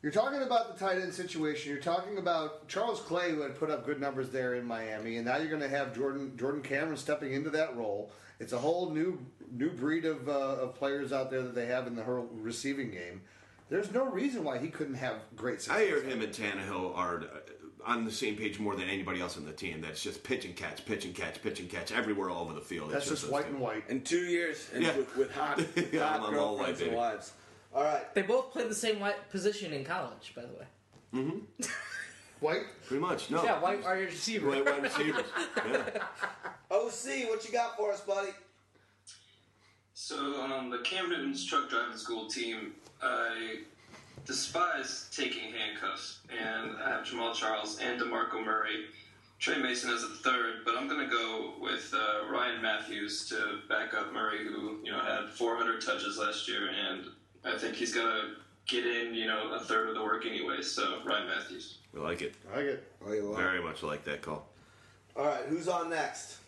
you're talking about the tight end situation. You're talking about Charles Clay, who had put up good numbers there in Miami, and now you're going to have Jordan Jordan Cameron stepping into that role. It's a whole new new breed of, uh, of players out there that they have in the receiving game. There's no reason why he couldn't have great success. I hear him and Tannehill are uh, on the same page more than anybody else on the team. That's just pitch and catch, pitch and catch, pitch and catch everywhere all over the field. That's It's just those white and white. In two years, and Yeah. with, with hot, with Yeah, hot I'm all white, girlfriends and baby. wives. All right. They both played the same white position in college, by the way. White? Pretty much. No. Yeah, white wide receiver. White wide receivers. Yeah. OC, what you got for us, buddy? So on the Cam Newton's truck driving school team, I despise taking handcuffs, and I have Jamaal Charles and Demarco Murray. Tre Mason as a third, but I'm going to go with uh, Ryan Mathews to back up Murray, who you know had 400 touches last year, and I think he's going to get in, you know, a third of the work anyway. So Ryan Mathews. We like it. I like it. Oh, you Very much like that call. All right, who's on next?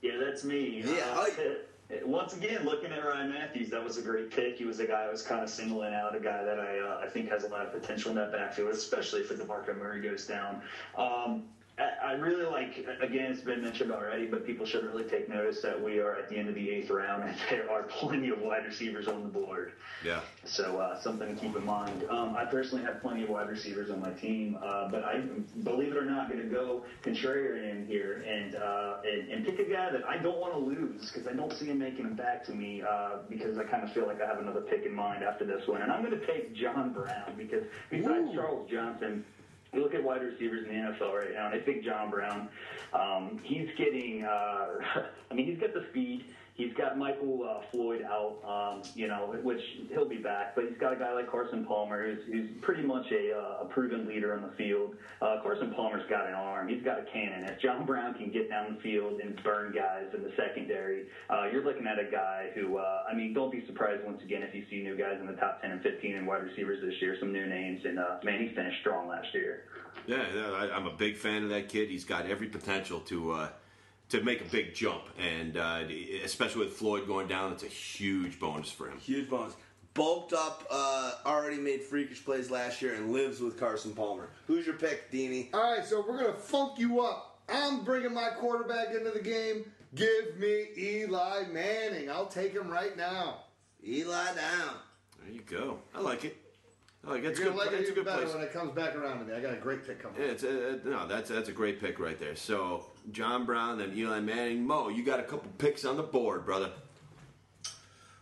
Yeah, that's me. Yeah, Uh, hi. once again, looking at Ryan Mathews, that was a great pick. He was a guy I was kind of singling out, a guy that I uh, I think has a lot of potential in that backfield, especially if DeMarco Murray goes down. Um, I I really like, again, it's been mentioned already, but people should really take notice that we are at the end of the eighth round and there are plenty of wide receivers on the board. Yeah. So uh, something to keep in mind. Um, I personally have plenty of wide receivers on my team, uh, but I, believe it or not, going to go contrarian here and, uh, and and pick a guy that I don't want to lose because I don't see him making him back to me uh, because I kind of feel like I have another pick in mind after this one, and I'm going to take John Brown because besides Charles Johnson. You look at wide receivers in the NFL right now, and I think John Brown, um, he's getting, uh, I mean, he's got the speed. He's got Michael uh, Floyd out, um, you know, which he'll be back. But he's got a guy like Carson Palmer, who's, who's pretty much a, uh, a proven leader on the field. Uh, Carson Palmer's got an arm. He's got a cannon. If John Brown can get down the field and burn guys in the secondary, uh, you're looking at a guy who, uh, I mean, don't be surprised once again if you see new guys in the top 10 and 15 in wide receivers this year, some new names. And, uh, man, he finished strong last year. Yeah, I, I'm a big fan of that kid. He's got every potential to uh, to make a big jump, and uh, especially with Floyd going down, it's a huge bonus for him. Huge bonus. Bulked up, uh, already made freakish plays last year, and lives with Carson Palmer. Who's your pick, Deanie? All right, so we're gonna funk you up. I'm bringing my quarterback into the game. Give me Eli Manning. I'll take him right now. Eli down. There you go. I like it. I like it. It's You're good. gonna like it a even good better place. when it comes back around to me. I got a great pick coming. Yeah, it's a, no, that's that's a great pick right there. So John Brown, then Eli Manning, Mo, you got a couple picks on the board, brother.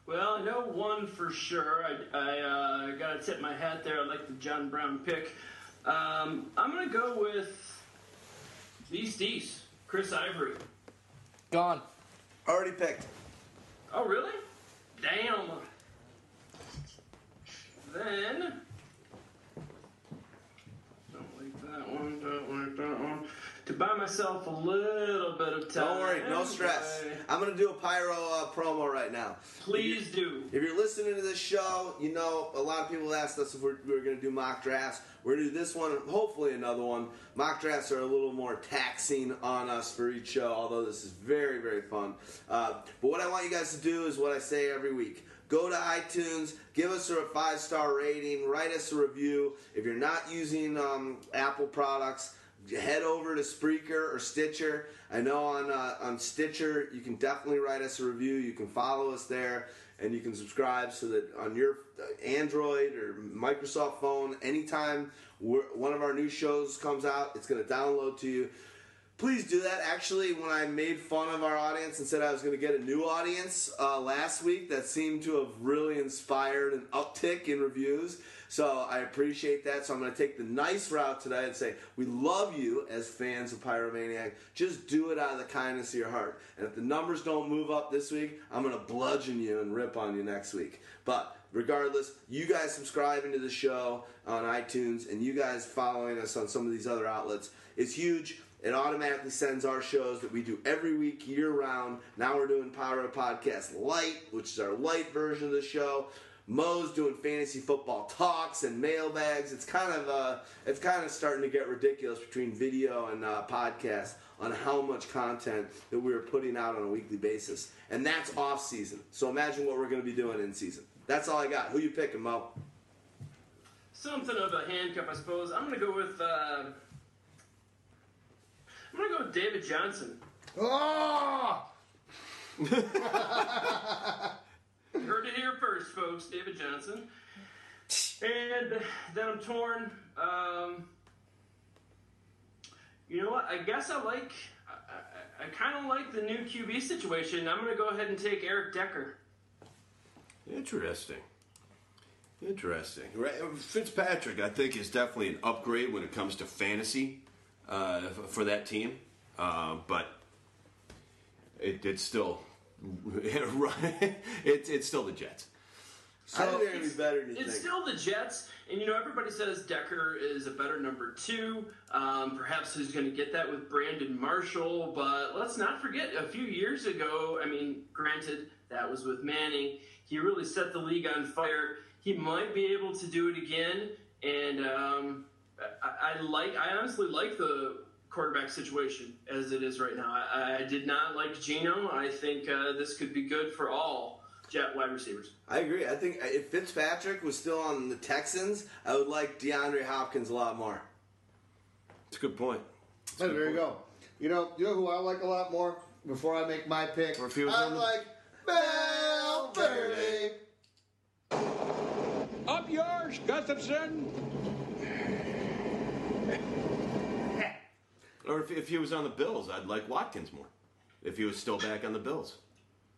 Well, I know one for sure. I, I uh, got to tip my hat there. I like the John Brown pick. Um, I'm going to go with these D's, Chris Ivory. Gone. Already picked. Oh, really? Damn. Then Don't like that one, don't like that one. To buy myself a little bit of time. Don't worry, no stress. I'm gonna do a pyro uh, promo right now. Please do. If you're listening to this show, you know a lot of people asked us if we're, we are going to do mock drafts. We're to do this one, hopefully another one. Mock drafts are a little more taxing on us for each show, although this is very, very fun. Uh, but what I want you guys to do is what I say every week. Go to iTunes, give us a five star rating, write us a review. If you're not using um, Apple products, head over to Spreaker or Stitcher. I know on uh, on Stitcher you can definitely write us a review. You can follow us there, and you can subscribe so that on your Android or Microsoft phone, anytime one of our new shows comes out, it's going to download to you. Please do that. Actually, when I made fun of our audience and said I was going to get a new audience uh, last week, that seemed to have really inspired an uptick in reviews. So I appreciate that. So I'm going to take the nice route today and say, we love you as fans of Pyromaniac. Just do it out of the kindness of your heart. And if the numbers don't move up this week, I'm going to bludgeon you and rip on you next week. But regardless, you guys subscribing to the show on iTunes and you guys following us on some of these other outlets is huge. It automatically sends our shows that we do every week, year round. Now we're doing Pyro Podcast Light, which is our light version of the show. Mo's doing fantasy football talks and mailbags. It's kind of uh, it's kind of starting to get ridiculous between video and uh, podcast on how much content that we're putting out on a weekly basis, and that's off season. So imagine what we're going to be doing in season. That's all I got. Who you picking, Mo? Something of a handcuff, I suppose. I'm going to go with. Uh, I'm going to go with David Johnson. Oh! Heard it here first, folks. David Johnson. And then I'm torn. Um, you know what? I guess I like. I, I, I kind of like the new QB situation. I'm going to go ahead and take Eric Decker. Interesting. Interesting. Fitzpatrick, I think, is definitely an upgrade when it comes to fantasy uh, for that team. Uh, but it, it's still it's it's still the Jets. So I think it's, better than It's still the Jets, and you know everybody says Decker is a better number two. Um, perhaps he's going to get that with Brandon Marshall, but let's not forget a few years ago. I mean, granted that was with Manning. He really set the league on fire. He might be able to do it again, and um, I, I like. I honestly like the quarterback situation as it is right now. I, I did not like Geno. I think uh, this could be good for all jet wide receivers. I agree. I think if Fitzpatrick was still on the Texans, I would like DeAndre Hopkins a lot more. It's a good point. Hey, there you go. You know, you know who I like a lot more. Before I make my pick, I like Valverde. Up yours, Gustafson. Or if, if he was on the Bills, I'd like Watkins more. If he was still back on the Bills.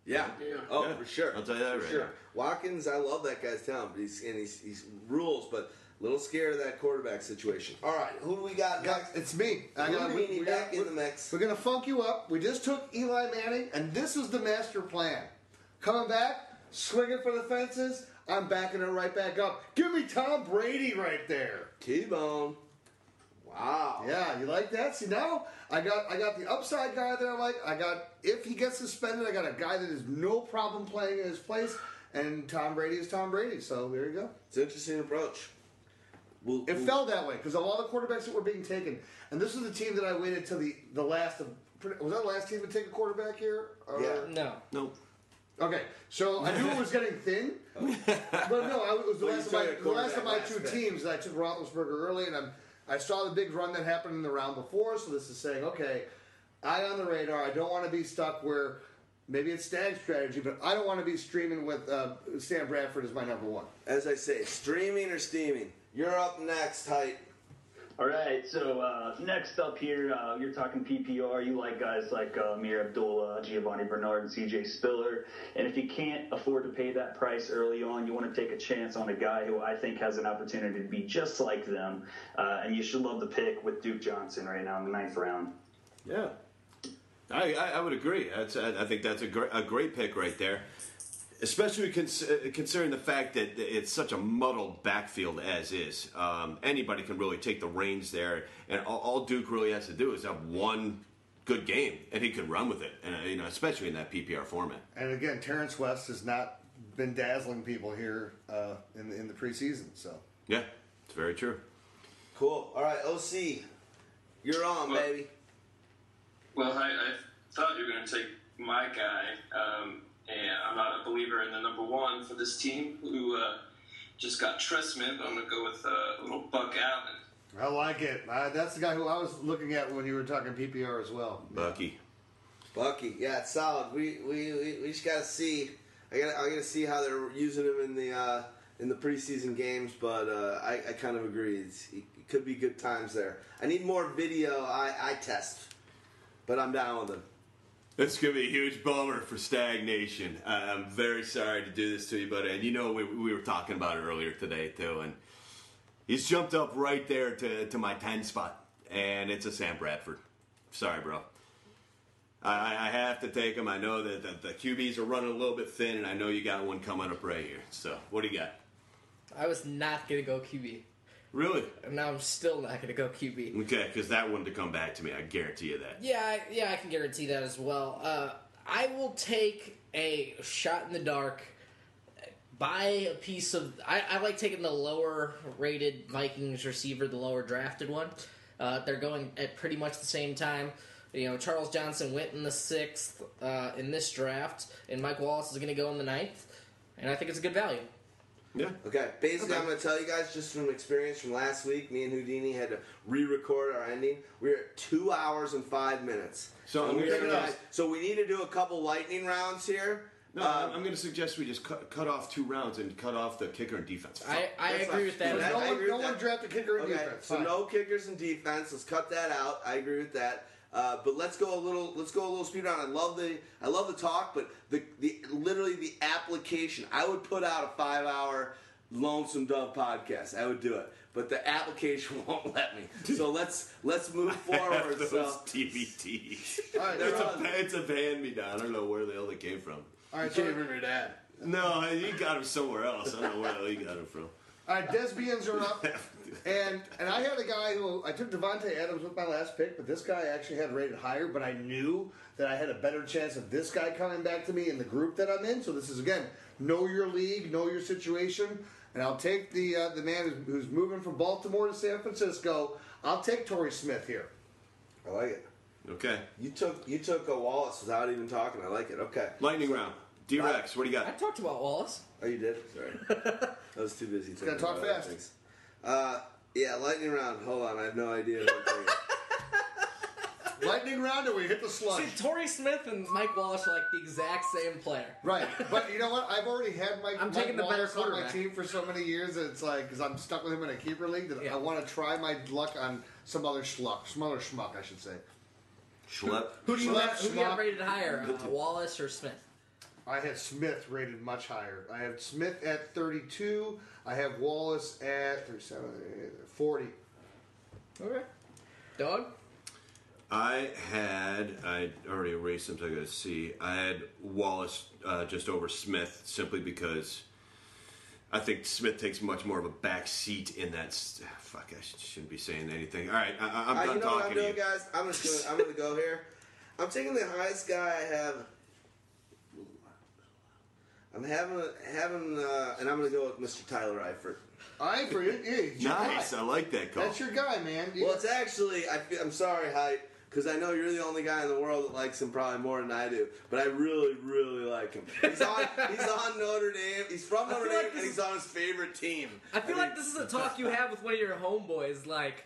Yeah. yeah. Oh, Yeah. for sure. I'll tell you that for right sure. now. Watkins, I love that guy's talent, but he's and he's, he's rules, but a little scared of that quarterback situation. All right, who do we got Yeah, next? it's me. I Who got do we back in the mix? We're gonna funk you up. We just took Eli Manning, and this was the master plan. Coming back, swinging for the fences. I'm backing it right back up. Give me Tom Brady right there. T-Bone. Wow. Yeah, you like that? See now, I got I got the upside guy that I like. I got if he gets suspended, I got a guy that is no problem playing in his place, and Tom Brady is Tom Brady. So there you go. It's an interesting approach. We'll, It we'll- fell that way because of all the quarterbacks that were being taken, and this was the team that I waited till the the last of. Was that the last team to take a quarterback here? Or- Yeah. No. No. Okay, so I knew it was getting thin, but no, I, it was the Well, last of my the last of my quarterback two last pick. teams. I took Roethlisberger early, and I'm I saw the big run that happened in the round before. So this is saying, okay, eye on the radar. I don't want to be stuck where maybe it's stag strategy, but I don't want to be streaming with uh, Sam Bradford as my number one. As I say, streaming or steaming. You're up next, Hite. All right, so uh, next up here, uh, you're talking PPR. You like guys like uh, Ameer Abdullah, Giovani Bernard, and CJ Spiller. And if you can't afford to pay that price early on, you want to take a chance on a guy who I think has an opportunity to be just like them. Uh, and you should love the pick with Duke Johnson right now in the ninth round. Yeah. I, I, would agree. That's, I think that's a great, a great pick right there. Especially cons- uh, considering the fact that it's such a muddled backfield as is. Um, anybody can really take the reins there, and all, all Duke really has to do is have one good game, and he could run with it. And uh, you know, especially in that PPR format. And again, Terrance West has not been dazzling people here uh, in the, in the preseason. So Yeah, it's very true. Cool. All right, OC, you're on, Well- baby. Well, I, I thought you were going to take my guy, um, and I'm not a believer in the number one for this team who uh, just got Trestman. I'm going to go with uh, little Buck Allen. I like it. Uh, that's the guy who I was looking at when you were talking PPR as well. Bucky. Bucky, yeah, it's solid. We we, we, we just gotta see. I gotta I gotta see how they're using him in the uh, in the preseason games, but uh, I, I kind of agree. It's, it could be good times there. I need more video I, eye test, but I'm down with him. It's gonna be a huge bummer for stagnation. I- I'm very sorry to do this to you, buddy. And you know we, we were talking about it earlier today too, and he's jumped up right there to, to my ten spot, and it's a Sam Bradford. Sorry, bro. I, I have to take him. I know that the, the QBs are running a little bit thin, and I know you got one coming up right here. So what do you got? I was not gonna go QB. Really? And now I'm still not gonna go QB. Okay, because that wouldn't have come back to me. I guarantee you that. Yeah, I, yeah, I can guarantee that as well. Uh, I will take a shot in the dark. Buy a piece of. I, I like taking the lower rated Vikings receiver, the lower drafted one. Uh, they're going at pretty much the same time. You know, Charles Johnson went in the sixth uh, in this draft, and Mike Wallace is going to go in the ninth, and I think it's a good value. Yeah. Okay, basically, I'm going to tell you guys just from experience from last week. Me and Houdini had to re-record our ending. We are at two hours and five minutes. So I'm And gonna we're so we need to do a couple lightning rounds here. No, Um, I'm, I'm going to suggest we just cut, cut off two rounds and cut off the kicker and defense. I, I agree fine. with that. No as well. I one- agree no with one that. drafted kicker and okay, defense. So Fine. no kickers and defense. Let's cut that out. I agree with that. Uh, but let's go a little. Let's go a little speed round. I love the. I love the talk, but the the literally the application. I would put out a five hour lonesome dove podcast. I would do it, but the application won't let me. So let's let's move forward. Those so TBTs. All right, it's, on. a, it's a hand me down. I don't know where the hell they came from. all right, so, your dad. No, you got them somewhere else. I don't know where the hell you got them from. all right, Desbians are up, and and I had a guy who I took Davante Adams with my last pick, but this guy actually had rated higher. But I knew that I had a better chance of this guy coming back to me in the group that I'm in. So this is again, know your league, know your situation, and I'll take the uh, the man who's, who's moving from Baltimore to San Francisco. I'll take Torrey Smith here. I like it. Okay. You took you took a Wallace without even talking. I like it. Okay. Lightning round. D Rex, what do you got? I talked about Wallace. Oh, you did. Sorry, I was too busy. gotta talk about fast. things. Uh, yeah, lightning round. Hold on, I have no idea. What I'm taking. Lightning round, and we hit the sludge. See, Torrey Smith and Mike Wallace are like the exact same player. Right, but you know what? I've already had Mike. I'm Mike taking the better Wallace on my team for so many years. that It's like because I'm stuck with him in a keeper league that Yeah. I want to try my luck on some other schluck, some other schmuck, I should say. Schlep. Who do you Schmuck, have, who do you have rated higher, uh, Wallace or Smith? I had Smith rated much higher. I have Smith at 32. I have Wallace at 37, 40. Okay. Dog? I had, I already erased them, so I got to see. I had Wallace uh, just over Smith simply because I think Smith takes much more of a back seat in that. s- Fuck, I sh- shouldn't be saying anything. All right, I, I- I'm Uh, done you know what talking I'm to doing, you. guys? I'm just gonna, I'm gonna go here. I'm taking the highest guy I have. I'm having having, uh, and I'm gonna go with Mr. Tyler Eifert. Eifert, for yeah, your Nice, guy. I like that call. That's your guy, man. You- Well, it's actually I feel, I'm sorry, Hite, because I know you're the only guy in the world that likes him probably more than I do. But I really, really like him. He's on he's on Notre Dame. He's from Notre feel Dame, like this and he's is- on his favorite team. I feel mean, like this is a talk you have with one of your homeboys, like,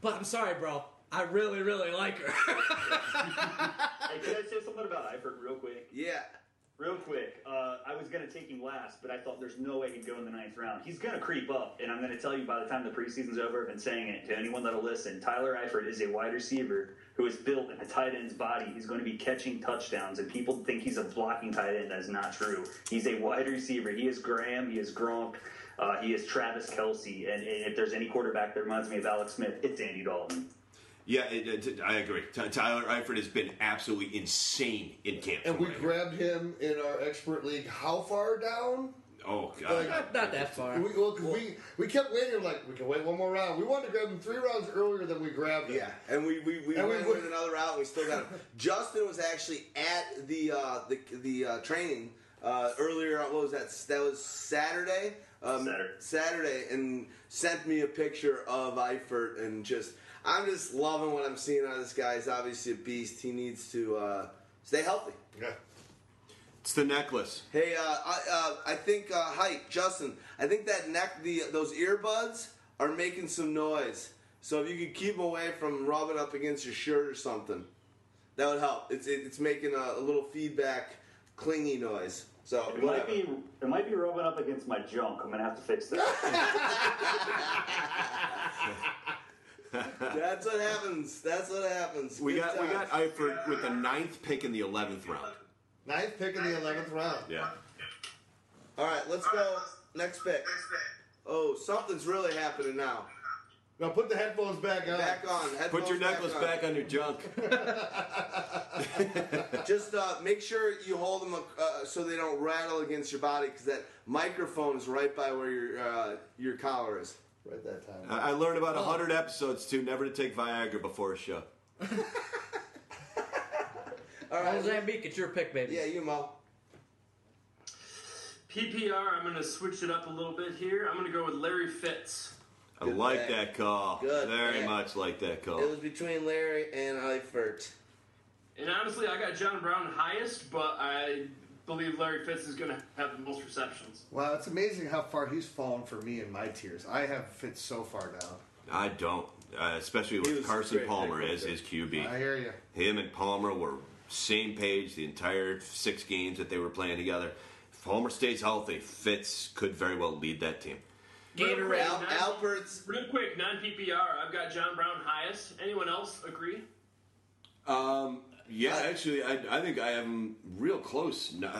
but I'm sorry, bro. I really, really like her. Hey, can I say something about Eifert real quick? Yeah. Real quick, uh, I was going to take him last, but I thought there's no way he'd go in the ninth round. He's going to creep up, and I'm going to tell you by the time the preseason's over, I've been saying it to anyone that'll listen. Tyler Eifert is a wide receiver who is built in a tight end's body. He's going to be catching touchdowns, and people think he's a blocking tight end. That is not true. He's a wide receiver. He is Graham. He is Gronk. Uh, he is Travis Kelce. And, and if there's any quarterback that reminds me of Alex Smith, it's Andy Dalton. Yeah, it, it, I agree. Tyler Eifert has been absolutely insane in camp. And we tonight. grabbed him in our expert league. How far down? oh god, Like- Not, not that far. We, well, 'cause we we kept waiting. Like we can wait one more round. We wanted to grab him three rounds earlier than we grabbed him. Yeah, and we we, we And we went would- with another round. We still got him. Justin was actually at the uh, the the uh, training uh, earlier. What was that? That was Saturday. Um, Saturday. Saturday, and sent me a picture of Eifert, and just I'm just loving what I'm seeing out of this guy. He's obviously a beast. He needs to uh, stay healthy. Yeah. it's the necklace. Hey, uh, I, uh, I think uh, Hite, Justin. I think that neck, the those earbuds are making some noise. So if you could keep them away from rubbing up against your shirt or something, that would help. It's it, it's making a, a little feedback, clingy noise. So It might be it might be rubbing up against my junk. I'm gonna have to fix that. That's what happens. That's what happens. We Good got we got times. Eifert with the ninth pick in the eleventh round. Ninth pick in the eleventh round. Yeah. All right, let's go. Next pick. Oh, something's really happening now. Now put the headphones back on. Back on. Put your headphones necklace on. back on your junk. Just uh, make sure you hold them uh, so they don't rattle against your body because that microphone is right by where your uh, your collar is. Right that time. I I learned about oh. hundred episodes too, never to take Viagra before a show. All right. Mozambique, it's your pick, baby. Yeah, you Mo. PPR, I'm going to switch it up a little bit here. I'm going to go with Larry Fitz. I Good like pick. that call. Good Very pick. much like that call. It was between Larry and Eifert. And honestly, I got John Brown highest, but I believe Larry Fitz is going to have the most receptions. Wow, it's amazing how far he's fallen for me in my tiers. I have Fitz so far down. I don't, uh, especially He with Carson great Palmer pick, as his QB. I hear you. Him and Palmer were same page the entire six games that they were playing together. If Palmer stays healthy, Fitz could very well lead that team. Gatorade. Al- non- Alpert's Real quick, non PPR, I've got John Brown highest. Anyone else agree? Um, yeah, I- actually, I, I think I have him real close. No,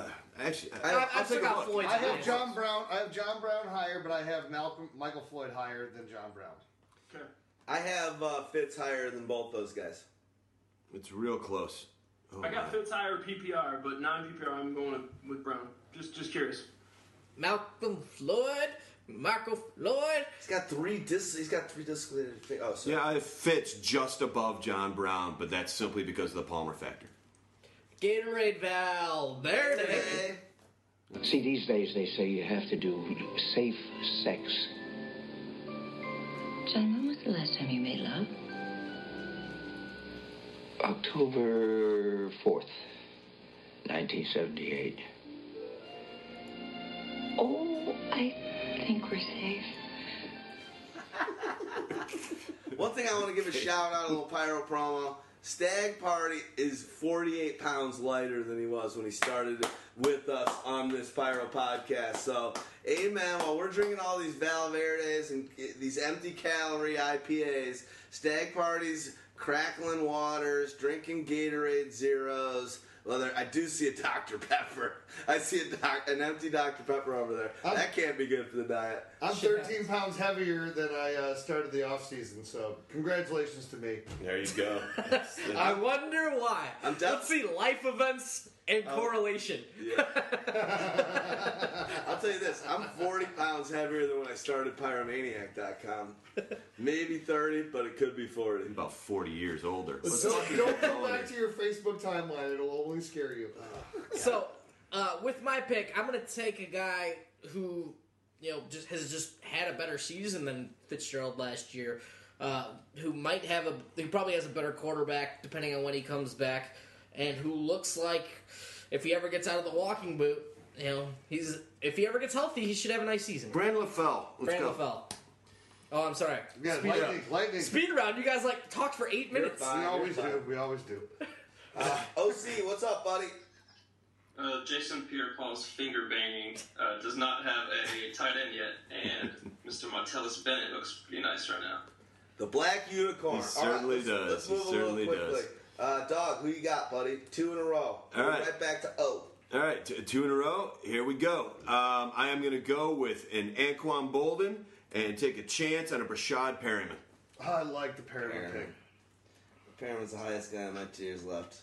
actually, I- I'll, I I'll take a look. Floyd I have. John Brown. I have John Brown higher, but I have Malcolm Michael Floyd higher than John Brown. Okay. I have uh, Fitz higher than both those guys. It's real close. Oh, I got man. Fitz higher PPR, but non PPR, I'm going with, with Brown. Just just curious. Malcolm Floyd, Marco Floyd. He's got three dis. He's got three disclated. Oh, sorry. Yeah, I have Fitz just above John Brown, but that's simply because of the Palmer factor. Gatorade Val. There it is. See, these days they say you have to do safe sex. John, when was the last time you made love? October 4th, 1978. Oh, I think we're safe. One thing I want to give a shout out, a little pyro promo. Stag Party is 48 pounds lighter than he was when he started with us on this Pyro podcast. So, amen. While we're drinking all these Valverdes and these empty calorie IPAs, Stag Party's crackling waters, drinking Gatorade Zeros. Well, there, I do see a Dr. Pepper. I see a doc, an empty Dr. Pepper over there. I'm- that can't be good for the diet. I'm 13 pounds heavier than I uh, started the off season, so congratulations to me. There you go. I wonder why. I'm down- Let's see life events and Oh. correlation. Yeah. I'll tell you this, I'm 40 pounds heavier than when I started Pyromaniac.com. Maybe 30, but it could be 40. About 40 years older. But don't, don't go back to your Facebook timeline; it'll only scare you. So, uh, with my pick, I'm going to take a guy who, you know, just has just had a better season than Fitzgerald last year. Uh, who might have a, who probably has a better quarterback depending on when he comes back, and who looks like if he ever gets out of the walking boot, you know, he's if he ever gets healthy, he should have a nice season. Brandon LaFell. Let's Brandon go. LaFell. Oh, I'm sorry. Yeah, Speed lightning, round. lightning. Speed round. You guys like talked for eight minutes. fine. We always You're fine. do. We always do. Uh, OC, what's up, buddy? Uh, Jason Pierre-Paul's finger banging uh, does not have a tight end yet, and Mr. Martellus Bennett looks pretty nice right now. The Black Unicorn. He certainly let's, does. Let's He move certainly a little quickly. does. Uh, Dog, who you got, buddy? Two in a row. All We're right. Right back to O. All right, t- two in a row. Here we go. Um, I am going to go with an Anquan Boldin and take a chance on a Breshad Perriman. I like the Perriman pick. Perriman's the highest guy on my tiers left.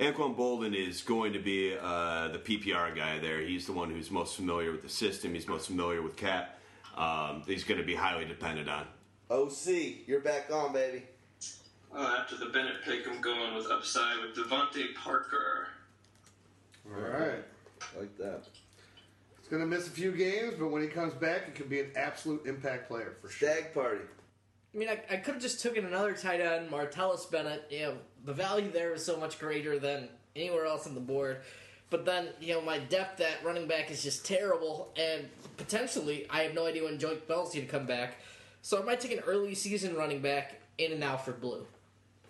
Anquan Boldin is going to be uh, the PPR guy there. He's the one who's most familiar with the system. He's most familiar with Cap. Um, he's going to be highly dependent on. OC, you're back on, baby. Uh, after the Bennett pick, I'm going with upside with DeVante Parker. All right. Like that. He's going to miss a few games, but when he comes back, he can be an absolute impact player for sure. Stag party. I mean, I, I could have just taken another tight end, Martellus Bennett. You know, the value there is so much greater than anywhere else on the board. But then, you know, my depth at running back is just terrible, and potentially, I have no idea when Joique Bell's going to come back. So I might take an early season running back in and Alfred Blue.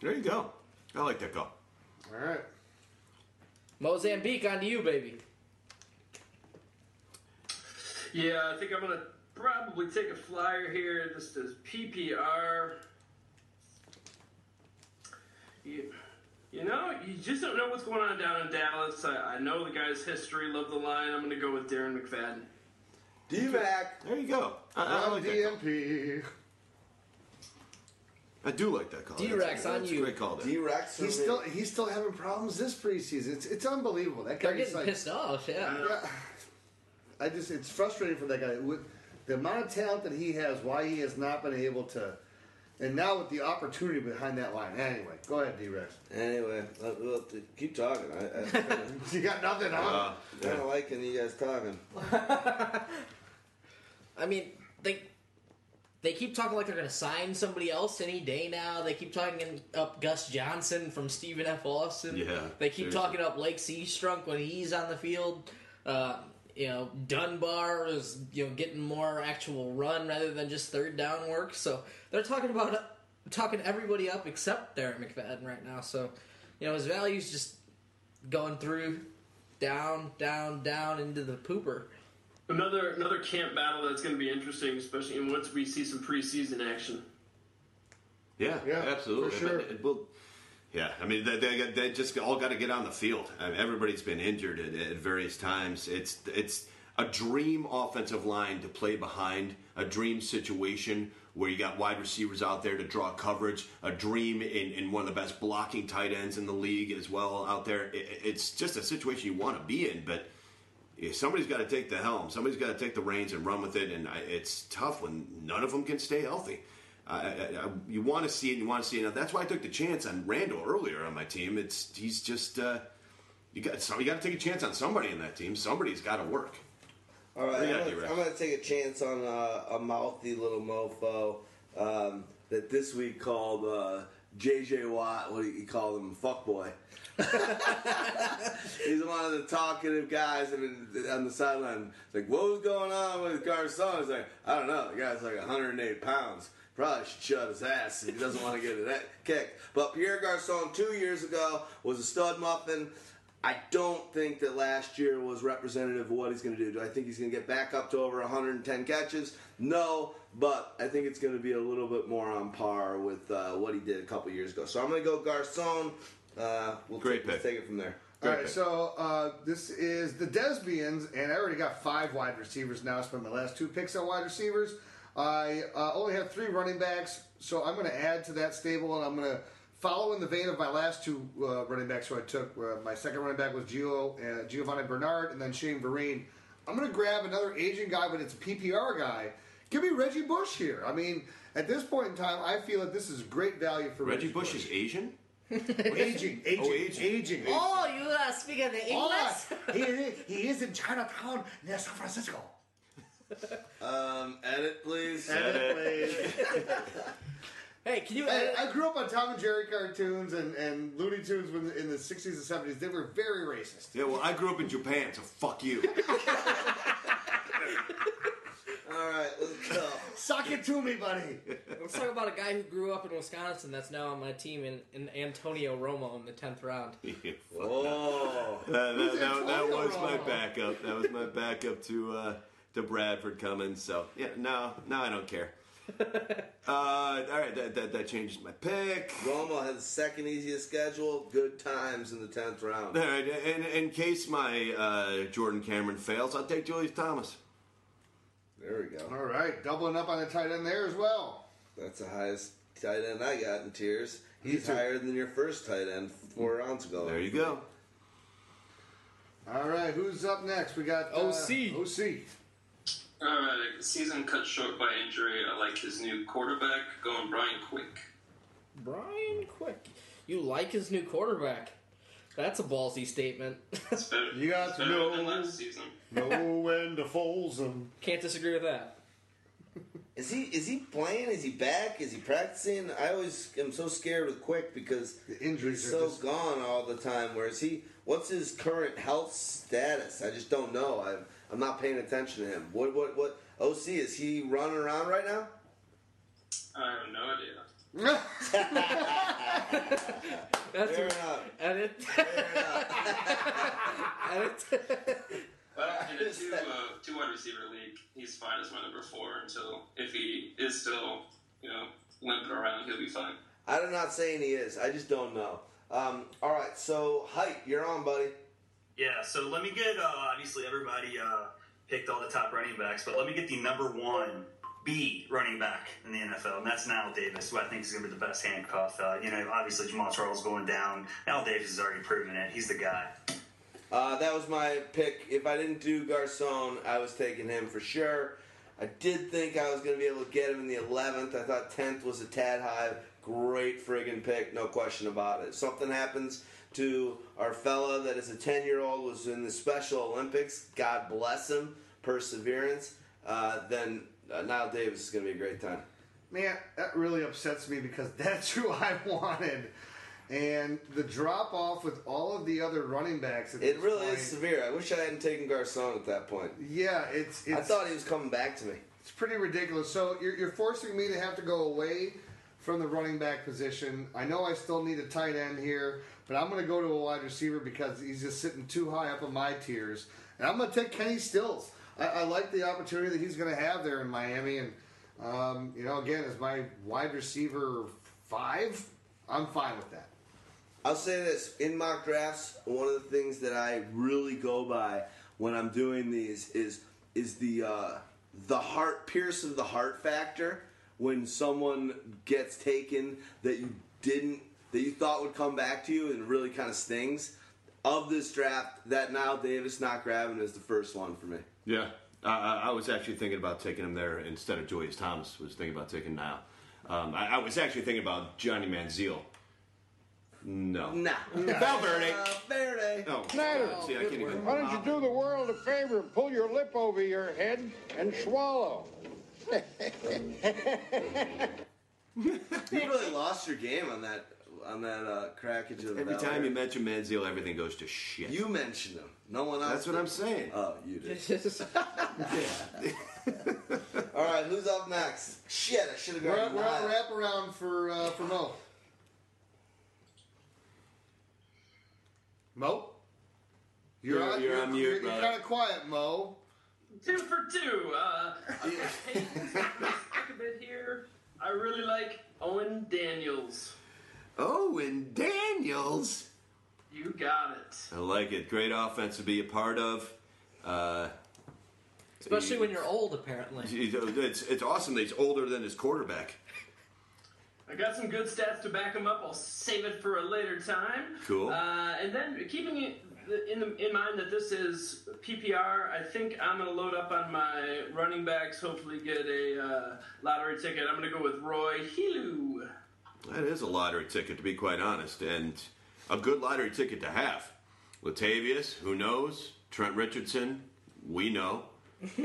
There you go. I like that call. All right. Mozambique, on to you, baby. Yeah, I think I'm gonna probably take a flyer here. This is PPR. You, you know, you just don't know what's going on down in Dallas. I, I know the guy's history. Love the line. I'm gonna go with Darren McFadden. D-Mac. There you go. I, I On like. DMP. I do like that call. D-Rex, That's- on that's you. A great call there. D-Rex. He's me. still he's still having problems this preseason. It's it's unbelievable. That They're guy getting is like pissed off, yeah. Yeah. I just it's frustrating for that guy with the amount of talent that he has. Why he has not been able to, and now with the opportunity behind that line. Anyway, go ahead, D-Rex. Anyway, let- well, t- keep talking. I, I kind of You got nothing on. Uh, liking you guys talking. I mean, they they keep talking like they're going to sign somebody else any day now. They keep talking up Gus Johnson from Stephen F. Austin. Yeah, They keep seriously. talking up Lache Seastrunk when he's on the field. Uh, you know, Dunbar is you know getting more actual run rather than just third down work. So they're talking about talking everybody up except Darren McFadden right now. So you know his value's just going through down, down, down into the pooper. Another another camp battle that's going to be interesting, especially once we see some preseason action. Yeah, Yeah, absolutely. for sure. But it yeah, I mean, they, they, they just all got to get on the field. I mean, everybody's been injured at, at various times. It's it's a dream offensive line to play behind, a dream situation where you got wide receivers out there to draw coverage, a dream in, in one of the best blocking tight ends in the league as well out there. It, it's just a situation you want to be in, but yeah, somebody's got to take the helm. Somebody's got to take the reins and run with it, and I, it's tough when none of them can stay healthy. I, I, I, you want to see it, and you want to see it. That's why I took the chance on Randle earlier on my team. It's he's just uh, you got so you got to take a chance on somebody in that team. Somebody's got to work. All right, I'm, gonna. I'm gonna take a chance on uh, a mouthy little mofo um, that this week called uh, JJ Watt. What do you call him? Fuckboy. He's one of the talkative guys on the sideline. Like, what was going on with Garcon? He's like, I don't know. The guy's like 108 pounds. Probably should shut his ass if he doesn't want to get it kicked. But Pierre Garcon two years ago was a stud muffin. I don't think that last year was representative of what he's going to do. Do I think he's going to get back up to over 110 catches? No, but I think it's going to be a little bit more on par with uh, what he did a couple years ago. So I'm going to go Garcon. Uh, we'll Great take, let's pick. take it from there. All right, so uh, this is the Desbians, and I already got five wide receivers now. I spent my last two picks on wide receivers. I uh, only have three running backs, so I'm going to add to that stable, and I'm going to follow in the vein of my last two uh, running backs who I took. Uh, my second running back was Gio, uh, Giovani Bernard, and then Shane Vereen. I'm going to grab another Asian guy, but it's a PPR guy. Give me Reggie Bush here. I mean, at this point in time, I feel that this is great value for Reggie Bush is Asian. Aging, aging, Oh, aging. aging. Oh, you are speaking the English? Oh, he, is- he is in Chinatown near San Francisco. Um, edit, please. Edit, please. Hey, can you? Hey, I grew up on Tom and Jerry cartoons and, and Looney Tunes when, in the 60s and 70s. They were very racist. Yeah, well, I grew up in Japan, so fuck you. All right, let's go. Suck it to me, buddy. Let's talk about a guy who grew up in Wisconsin that's now on my team in, in Antonio Romo in the tenth round. Whoa. That, that, that, that Antonio was my backup. That was my backup to uh, to Bradford Cummins. So yeah, no, no, I don't care. uh, all right, that, that that changes my pick. Romo has the second easiest schedule. Good times in the 10th round. All right, in, in case my uh, Jordan Cameron fails, I'll take Julius Thomas. There we go. All right, doubling up on the tight end there as well. That's the highest tight end I got in tiers. He's higher than your first tight end four rounds ago. There you go. All right, who's up next? We got uh, OC. OC. All right, season cut short by injury. I like his new quarterback going Brian Quick. Brian Quick. You like his new quarterback? That's a ballsy statement. It's better, You got it's to know- than last season. Know when to fold them. Can't disagree with that. Is he is he playing? Is he back? Is he practicing? I always am so scared with Quick because The injuries he's are so just- gone all the time. Where is he, what's his current health status? I just don't know. I'm I'm not paying attention to him. What what what? OC is he running around right now? I have no idea. That's Fair enough. edit. edit. But in a two uh, two wide receiver league, he's fine as my number four until if he is still you know limping around, he'll be fine. I'm not saying he is. I just don't know. Um, all right, so Hite, you're on, buddy. Yeah, so let me get uh, obviously everybody uh, picked all the top running backs, but let me get the number one B running back in the NFL, and that's Knile Davis, who I think is going to be the best handcuff. Uh, you know, obviously Jamaal Charles going down. Knile Davis has already proven it. He's the guy. Uh, that was my pick. If I didn't do Garcon, I was taking him for sure. I did think I was going to be able to get him in the 11th. I thought 10th was a tad high. Great friggin' pick, no question about it. Something happens to our fella that is a 10 year old, was in the Special Olympics, God bless him, perseverance, uh, then uh, Knile Davis is going to be a great time. Man, that really upsets me because that's who I wanted. And the drop off with all of the other running backs. At It really point, is severe. I wish I hadn't taken Garcon at that point. Yeah, it's, it's. I thought he was coming back to me. It's pretty ridiculous. So you're, you're forcing me to have to go away from the running back position. I know I still need a tight end here, but I'm going to go to a wide receiver because he's just sitting too high up in my tiers. And I'm going to take Kenny Stills. I, I like the opportunity that he's going to have there in Miami. And, um, you know, again, as my wide receiver five, I'm fine with that. I'll say this in mock drafts, one of the things that I really go by when I'm doing these is is the uh, the heart pierce of the heart factor when someone gets taken that you didn't that you thought would come back to you and really kind of stings. Of this draft, that Knile Davis not grabbing is the first one for me. Yeah, I, I I was actually thinking about taking him there instead of Julius Thomas. Was thinking about taking Knile. Um, I, I was actually thinking about Johnny Manziel. No. Nah. Valverde. Uh, Verde. No. Snyder, See, I can't even. why don't you do the world a favor and pull your lip over your head and swallow? You really lost your game on that on that uh, crackage of Every time you mention Manziel, everything goes to shit. You mentioned him. No one else. That's what did. I'm saying. Oh, you did. All right, who's up next? Shit, I should have We're, gone. we're on Knile. wrap around for, uh, for Mo. Mo? You're, You're- on, you're on mute, You're, brother. kind of quiet, Mo. Two for two. Uh, I hate to stick a bit here. I really like Owen Daniels. Owen Daniels. You got it. I like it. Great offense to be a part of. Uh, Especially when you're old, apparently. it's it's awesome that he's older than his quarterback. I got some good stats to back him up. I'll save it for a later time. Cool. Uh, and then keeping it in, the, in mind that this is PPR, I think I'm going to load up on my running backs. Hopefully, get a uh, lottery ticket. I'm going to go with Roy Helu. That is a lottery ticket, to be quite honest, and a good lottery ticket to have. Latavius, who knows? Trent Richardson, we know.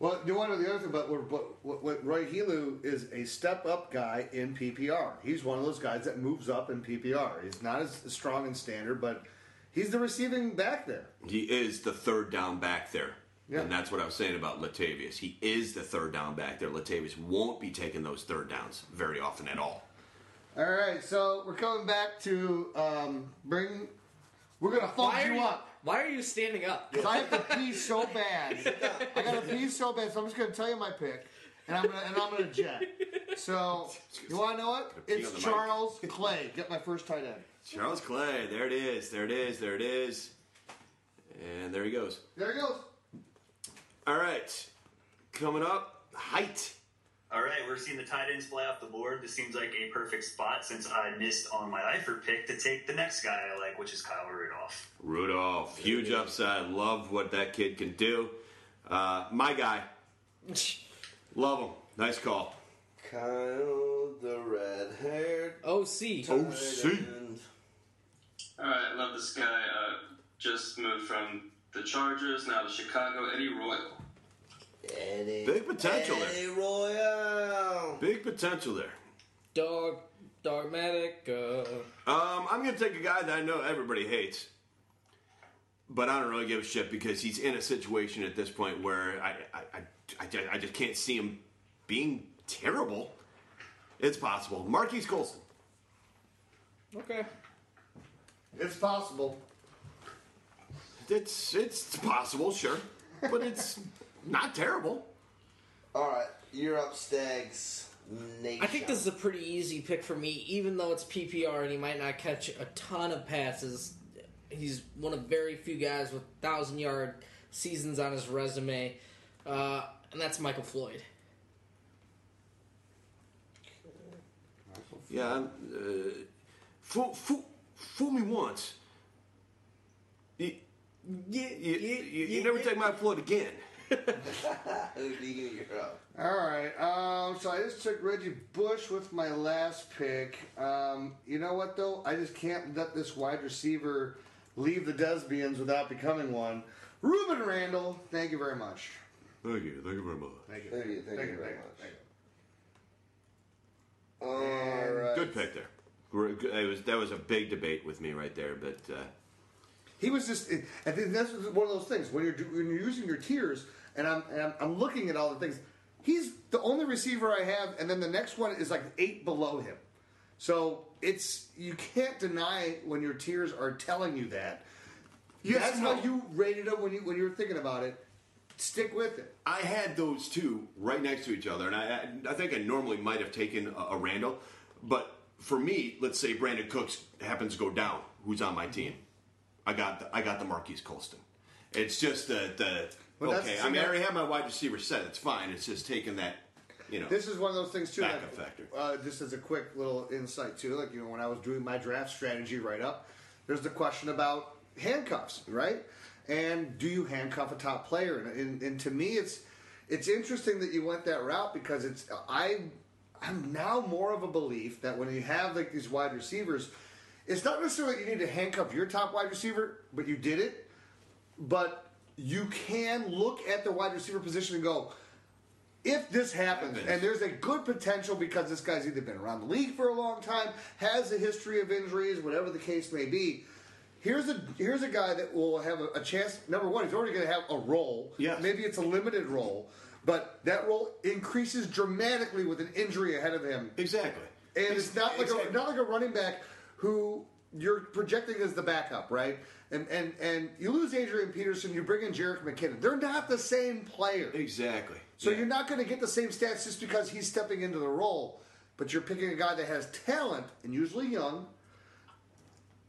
Well, you want to know the other thing about what, what, what, what Roy Helu is a step up guy in PPR. He's one of those guys that moves up in PPR. He's not as strong in standard, but he's the receiving back there. He is the third down back there. Yeah. And that's what I was saying about Latavius. He is the third down back there. Latavius won't be taking those third downs very often at all. All right, so we're coming back to um, bring. We're gonna funk Why are you you, up why are you standing up? because I have to pee so bad. I gotta pee so bad, so I'm just gonna tell you my pick, and I'm gonna and I'm gonna jet. So you want to know what? pee on It's the mic. Charles Clay. Get my first tight end. Charles Clay, there it is, there it is, there it is. And there he goes. There he goes. All right. Coming up, Hite. All right, we're seeing the tight ends fly off the board. This seems like a perfect spot since I missed on my Eifert pick to take the next guy I like, which is Kyle Rudolph. Rudolph, huge upside. Love what that kid can do. Uh, my guy. Love him. Nice call. Kyle, the red-haired OC. OC. All right, love this guy. Uh, just moved from the Chargers now to Chicago. Eddie Royal. Eddie. Big potential there. Eddie Royal. Big potential there. Dog, dogmatic. Uh, Um, I'm going to take a guy that I know everybody hates, but I don't really give a shit because he's in a situation at this point where I, I, I, I, just, I just can't see him being terrible. It's possible. Marquise Colston. okay. It's possible. It's it's possible, sure, but it's not terrible. All right, you're up, Stags. Nation. I think this is a pretty easy pick for me, even though it's PPR and he might not catch a ton of passes. He's one of very few guys with thousand yard seasons on his resume, uh, and that's Michael Floyd. Yeah, I'm, uh, fool, fool, fool me once. You, you, you, you, you never take my flood again. you're up. All right. Um, so I just took Reggie Bush with my last pick. Um, you know what though? I just can't let this wide receiver leave the Desbians without becoming one. Rueben Randle. Thank you very much. Thank you, thank you very much. Thank you. Thank you, thank you very Thank All right. Good pick there. Gr- g- It was that was a big debate with me right there, but uh, He was just. I think that's one of those things when you're do- when you're using your tiers, and I'm and I'm, I'm looking at all the things. He's the only receiver I have, and then the next one is like eight below him. So it's you can't deny when your tears are telling you that. Yes, that's no. how you rated him when you when you were thinking about it. Stick with it. I had those two right next to each other, and I, I think I normally might have taken a, a Randle, but for me, let's say Brandin Cooks happens to go down, who's on my team, I got the, I got the Marquise Colston. It's just the the uh, Well, okay. I mean, I already have my wide receiver set. It's fine. It's just taking that, you know. This is one of those things too. Backup like, factor. Uh, just as a quick little insight too, like you know, when I was doing my draft strategy right up, there's the question about handcuffs, right? And do you handcuff a top player? And, and, and to me, it's it's interesting that you went that route because it's I I'm now more of a belief that when you have like these wide receivers, it's not necessarily that you need to handcuff your top wide receiver, but you did it. But you can look at the wide receiver position and go, if this happens, Happens. and there's a good potential because this guy's either been around the league for a long time, has a history of injuries, whatever the case may be. Here's a here's a guy that will have a, a chance. Number one, he's already going to have a role. Yes. Maybe it's a limited role, but that role increases dramatically with an injury ahead of him. exactly. And it's not like Exactly. a not like a running back who you're projecting as the backup, right? And and and you lose Adrian Peterson, you bring in Jerick McKinnon. They're not the same player. Exactly. So Yeah. you're not going to get the same stats just because he's stepping into the role, but you're picking a guy that has talent and usually young.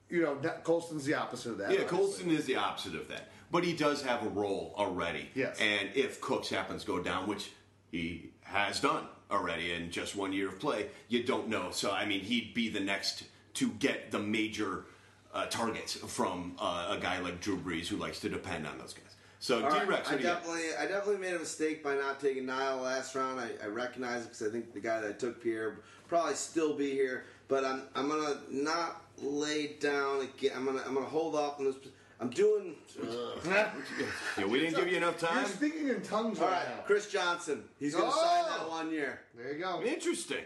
You know, Colston's the opposite of that. Yeah, obviously. Colston is the opposite of that. But he does have a role already. Yes. And if Cooks happens to go down, which he has done already in just one year of play, you don't know. So, I mean, he'd be the next to get the major uh, targets from uh, a guy like Drew Brees who likes to depend on those guys. So, All right, D-Rex, I what do you got? definitely, I definitely made a mistake by not taking Knile last round. I, I recognize it because I think the guy that I took Pierre probably still be here. But I'm, I'm gonna not lay down again. I'm gonna, I'm gonna hold off on this. I'm doing. Yeah, we didn't give you enough time. You're speaking in tongues All right, right, now. Chris Johnson. He's gonna Oh! sign that one year. There you go. Interesting.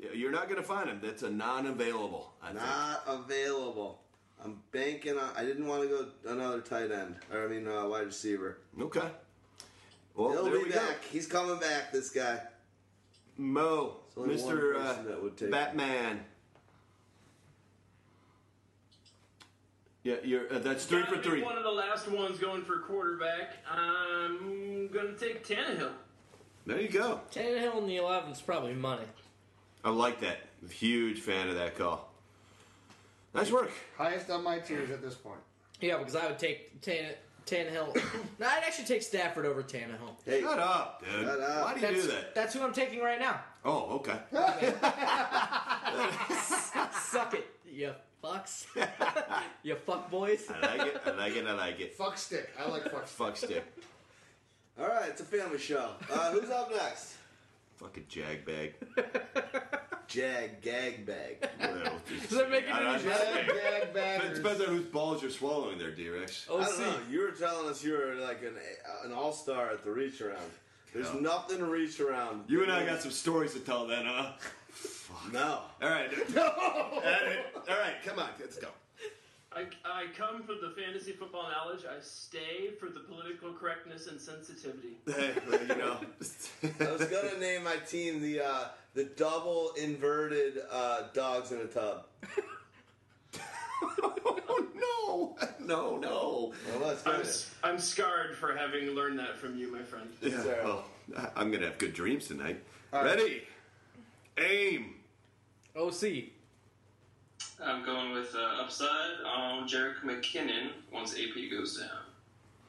Yeah, You're not going to find him. That's a non-available. I think. Not available. I'm banking on. I didn't want to go another tight end, or I mean, uh, wide receiver. Okay. Well, He'll there be we back. go. He's coming back. This guy. Mo, Mr. person that would Uh, take him. Batman. Yeah, you're. Uh, that's three for three. One of the last ones going for quarterback. I'm gonna take Tannehill. There you go. Tannehill in the 11's probably money. I like that. Huge fan of that call. Nice work. Highest on my tiers at this point. Yeah, because I would take Tanne- Tannehill. no, I'd actually take Stafford over Tannehill. Hey, Shut up, dude. Shut up. Why do you That's, do that? that's who I'm taking right now. Oh, okay. Suck it, you fucks. you fuck boys. I like it. I like it. I like it. Fuck stick. I like fuck stick. Fuck stick. All right, it's a family show. Uh, who's up next? Fucking jag bag. Jag Gag Bag. Well, Does that make it I- I- any Gag, gag, It baggers. depends on whose balls you're swallowing there, D-Rex. Oh, I don't know. You were telling us you were like an an all star at the reach around. There's Yeah. nothing to reach around. You and I got some stories to tell then, huh? No. All right. No. All right, come on, let's go. I, I come for the fantasy football knowledge. I stay for the political correctness and sensitivity. Hey, well, you know. I was gonna name my team the uh, the double inverted uh, dogs in a tub. oh no, no, no. Well, let's. I'm, s- I'm scarred for having learned that from you, my friend. Yeah, Sarah. well, I- I'm gonna have good dreams tonight. All right. Ready? Aim. OC. I'm going with uh, upside on Jerick McKinnon once AP goes down.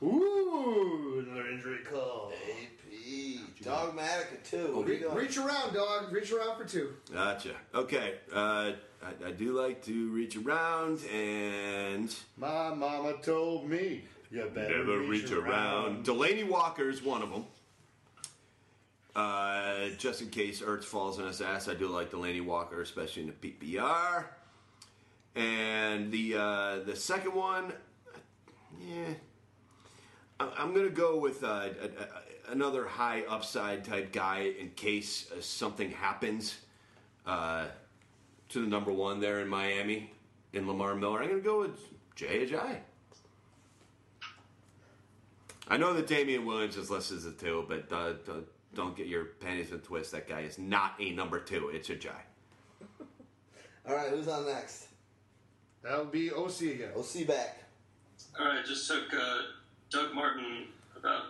Ooh, another injury call. AP Dogmatica too. Oh, What are you Re- doing? reach around, dog. Reach around for two. Gotcha. Okay. Uh, I, I do like to reach around and My mama told me you better never reach around. Delanie Walker's one of them. Uh, just in case Ertz falls on his ass, I do like Delanie Walker, especially in the PPR. And the uh, the second one, yeah, I'm gonna go with uh, another high upside type guy in case uh, something happens uh, to the number one there in Miami in Lamar Miller. I'm gonna go with Ajayi. I know that Damien Williams is listed as a two, but uh, don't- get your panties in a twist. That guy is not a number two. It's a Jai. All right, who's on next? That would be OC again. OC back. All right, just took uh, Doug Martin about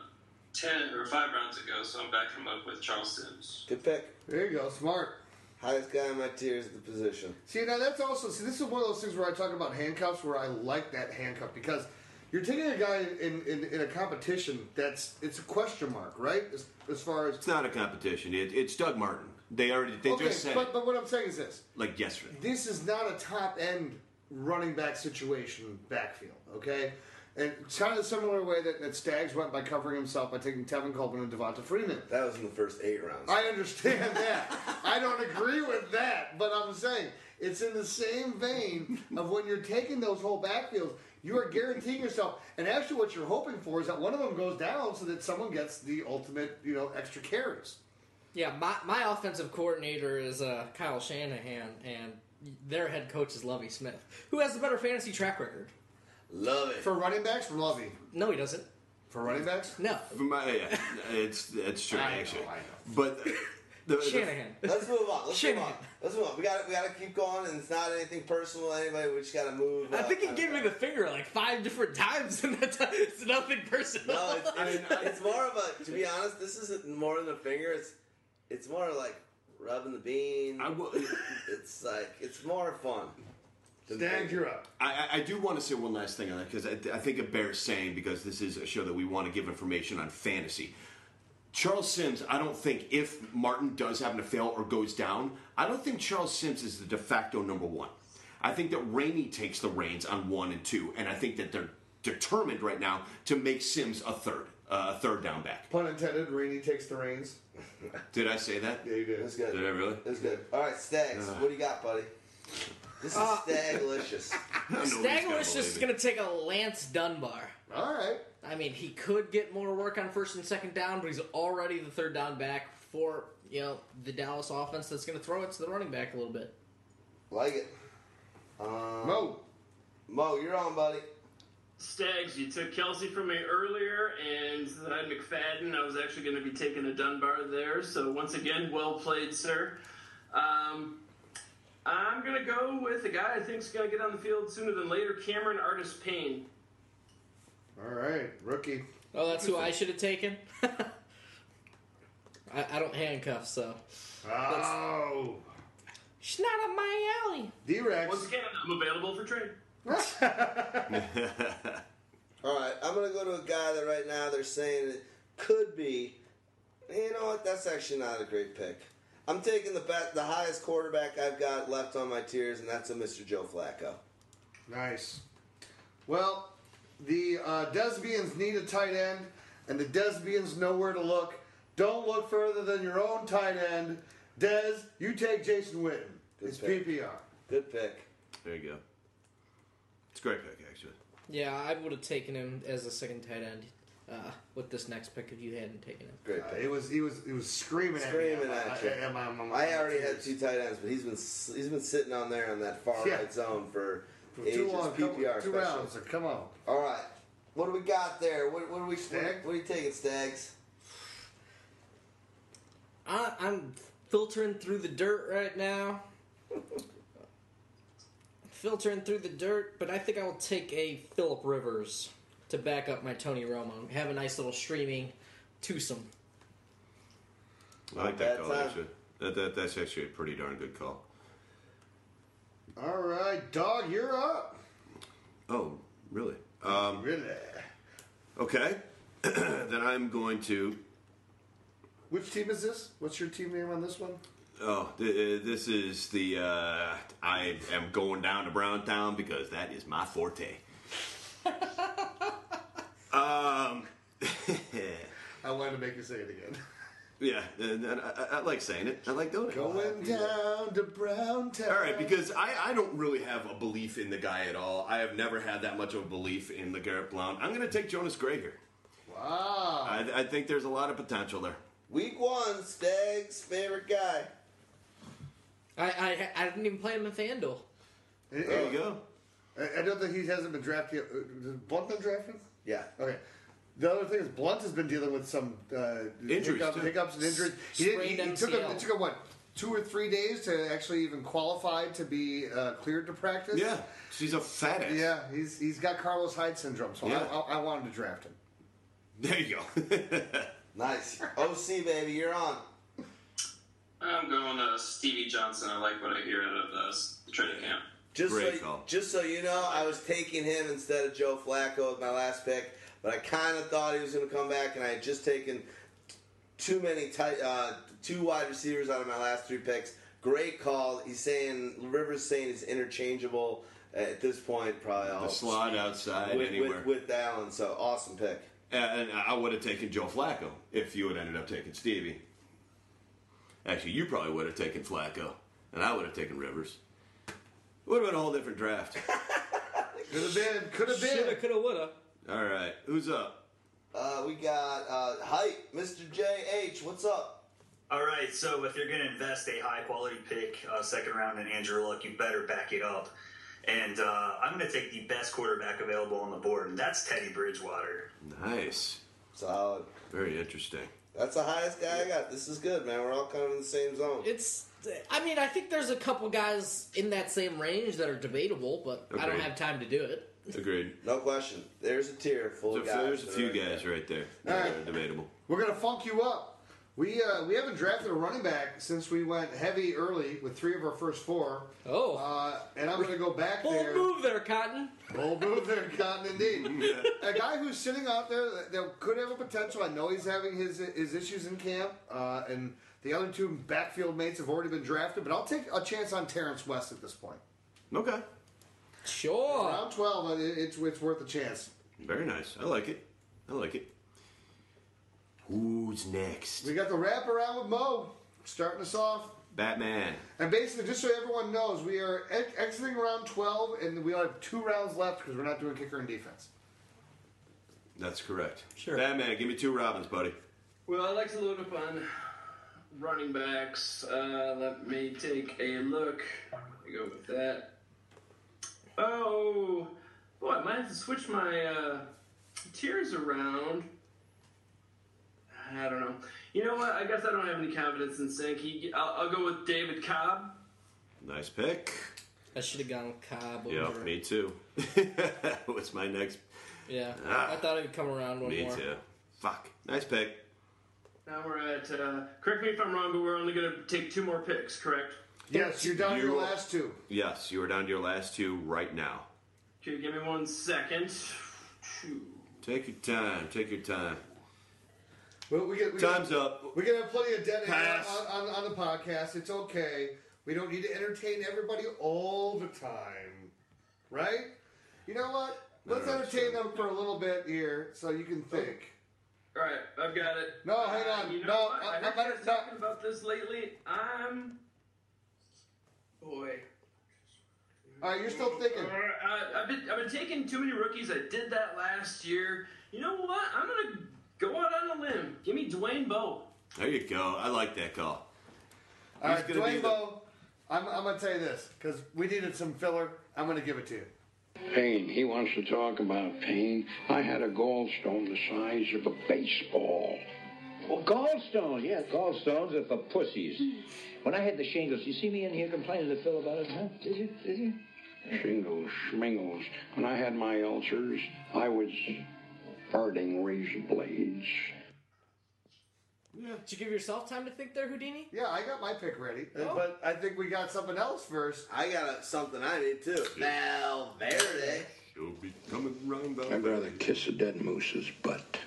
ten or five rounds ago, so I'm backing him up with Charles Sims. Good pick. There you go. Smart. Highest guy in my tiers at the position. See, now that's also see. This is one of those things where I talk about handcuffs, where I like that handcuff because you're taking a guy in, in, in a competition that's it's a question mark, right? As, as far as It's not a competition. It, it's Doug Martin. They already they okay, just said but but what I'm saying is this: like yesterday. this is not a top end running back situation backfield, okay? And it's kind of the similar way that, that Staggs went by covering himself by taking Tevin Coleman and Devonta Freeman. That was in the first eight rounds. I understand that. I don't agree with that, but I'm saying it's in the same vein of when you're taking those whole backfields, you are guaranteeing yourself. And actually, what you're hoping for is that one of them goes down so that someone gets the ultimate, you know, extra carries. Yeah, my, my offensive coordinator is uh, Kyle Shanahan, and their head coach is Lovie Smith, who has the better fantasy track record. Love it. For running backs, for Lovie. No, he doesn't. For running backs? No. For my, yeah, it's it's true I know, actually. I know. But the, the, Shanahan. Let's move on. Let's move on. Let's move on. We got we got to keep going, and it's not anything personal. to Anybody, we just got to move. I think he on. gave me the finger like five different times, and that's it's nothing personal. No, it's, it's, it's more of a. To be honest, this isn't more than a finger. It's it's more like rubbing the bean. I will- It's like it's more fun. Stand Staggs, you're up. I, I- I do want to say one last thing on that because I, I think it bears saying because this is a show that we want to give information on fantasy. Charles Sims, I don't think if Martin does happen to fail or goes down, I don't think Charles Sims is the de facto number one. I think that Rainey takes the reins on one and two, and I think that they're determined right now to make Sims a third, uh, a third down back. Pun intended, Rainey takes the reins. Did I say that? Yeah, you did. That's good. Did I really? That's good. All right, Stags. Uh. what do you got, buddy? This is Uh, Staglicious. Staglish is going to take a Lance Dunbar. All right. I mean, he could get more work on first and second down, but he's already the third down back for you know the Dallas offense that's going to throw it to the running back a little bit. Like it. Um, Mo. Mo, you're on, buddy. Stags, you took Kelce from me earlier, and then I had McFadden. I was actually going to be taking a Dunbar there. So once again, well played, sir. Um, I'm going to go with a guy I think is going to get on the field sooner than later, Cameron Artis Payne. All right, rookie. Oh, that's who I should have taken. I, I don't handcuff, so Oh. she's not up my alley. D-Rex. Once again, I'm available for trade. All right, I'm I'm gonna go to a guy that right now they're saying it could be. You know what? That's actually not a great pick. I'm taking the bet, the highest quarterback I've got left on my tiers, and that's a Mr. Joe Flacco. Nice. Well, the uh, Desbians need a tight end, and the Desbians know where to look. Don't look further than your own tight end. Des, you take Jason Witten. It's pick. PPR. Good pick. There you go. It's a great pick, actually. Yeah, I would have taken him as a second tight end uh, with this next pick if you hadn't taken him. Great Uh, it was he was he was screaming, Screaming at me. at you. Am I- am I- am I already had two tight ends, but he's been he's been sitting on there on that far Yeah. right zone for, For ages. too long. PPR two special. rounds. So come on. All right, what do we got there? What, what are we? Stag? What, what are you taking, Stags? I, I'm filtering through the dirt right now. filtering through the dirt, but I think I will take a Philip Rivers to back up my Tony Romo. Have a nice little streaming twosome. I like bad that call, time. actually. That, that, that's actually a pretty darn good call. All right, dog, you're up. Oh, really? Um, really? Okay. then I'm going to. Which team is this? What's your team name on this one? Oh, th- uh, this is the. Uh, I am going down to Browntown because that is my forte. um. I wanted to make you say it again. Yeah, and, and I, I like saying it. I like doing it. Going down to Browntown. All right, because I, I don't really have a belief in the guy at all. I have never had that much of a belief in LeGarrette Blount. I'm going to take Jonas Gray here. Wow. I, I think there's a lot of potential there. Week one, Stags' favorite guy. I, I, I didn't even play him in FanDuel. There you go. I, I don't think he hasn't been drafted yet. Uh, Has Blount been drafted? Yeah. Okay. The other thing is Blount has been dealing with some uh, Injuries, hiccups, too. hiccups and injuries. He, didn't, he, Sprained he took him. MCL. It took him what two or three days to actually even qualify to be uh, cleared to practice. Yeah, she's a fat ass. Yeah, he's he's got Carlos Hyde syndrome, so Yeah. I, I, I wanted to draft him. There you go. Nice. OC baby, you're on. I'm going uh, Stevie Johnson. I like what I hear out of the training camp. Just Great so, call. just so you know, I was taking him instead of Joe Flacco with my last pick, but I kind of thought he was going to come back, and I had just taken too many tight, uh, two wide receivers out of my last three picks. Great call. He's saying Rivers saying he's interchangeable at this point. Probably the all slot outside with, anywhere. with, with Allen. So awesome pick. and I would have taken Joe Flacco if you had ended up taking Stevie. Actually, you probably would have taken Flacco, and I would have taken Rivers. It would have been a whole different draft. Could have been. Could have been. Shoulda, coulda, woulda. All right, who's up? Uh, we got uh, Hite, Mr. JH. What's up? All right, so if you're going to invest a high quality pick, uh, second round in Andrew Luck, you better back it up. And uh, I'm going to take the best quarterback available on the board, and that's Teddy Bridgewater. Nice, Solid. very interesting. That's the highest guy I got. This is good, man. We're all kind of in the same zone. It's. I mean, I think there's a couple guys in that same range that are debatable, but I don't have time to do it. Agreed. No question. There's a tier full So of guys. there's a few guys right there All that right. are debatable. We're gonna funk you up. We uh, we haven't drafted a running back since we went heavy early with three of our first four. Oh, Uh, and I'm gonna go back bold there. move there, Cotton. Bold move there, Cotton, indeed. a guy who's sitting out there that, that could have a potential. I know he's having his his issues in camp, uh, and the other two backfield mates have already been drafted. But I'll take a chance on Terrance West at this point. Okay, Sure. Round twelve, uh, it- it's it's worth a chance. very nice. I like it. I like it. Who's next? We got the wraparound with Mo starting us off. Batman. And basically, just so everyone knows, we are ex- exiting round 12, and we only have two rounds left because we're not doing kicker and defense. That's correct. Sure. Batman, give me two Robins, buddy. Well, I like to load up on running backs. Uh, let me take a look. Let me go with that. Oh, boy, I might have to switch my uh, tiers around. I don't know. You know what? I guess I don't have any confidence in Sankey. I'll, I'll go with David Cobb. Nice pick. I should have gone with Cobb. Yeah, over- me too. What's my next? Yeah, Ah. I thought he'd come around one more. Me more. too. Fuck. Nice pick. Now we're at, uh, correct me if I'm wrong, but we're only going to take two more picks, correct? Yes, you're down to your You- last two. Yes, you are down to your last two right now. Okay, give me one second. Two. Take your time. Take your time. Well, we get, we Time's get, up. We're gonna have plenty of dead air Pass. on, on, on the podcast. It's okay. We don't need to entertain everybody all the time, right? You know what? Let's No, no, entertain them for a little bit here, so you can think. All right, I've got it. No, hang Uh, on. You know No, what? I- I I'm not- no. talking about this lately. I'm. Boy. All right, you're still thinking. Uh, I've been I've been taking too many rookies. I did that last year. You know what? I'm gonna go out on a limb. Give me Dwayne Bowe. There you go. I like that call. All He's right, gonna be Dwayne the- Bowe. I'm, I'm gonna tell you this because we needed some filler. I'm gonna give it to you. Pain. He wants to talk about pain. I had a gallstone the size of a baseball. Well, gallstone, yeah, gallstones are for pussies. When I had the shingles, you see me in here complaining to Phil about it, huh? Did you? Did you? Shingles, schmingles. When I had my ulcers, I was farting razor blades. Did you give yourself time to think there, Houdini? Yeah, I got my pick ready, Oh. but I think we got something else first. I got a, something I need too. Valverde. You'll be coming round the I'd rather kiss a dead moose's butt.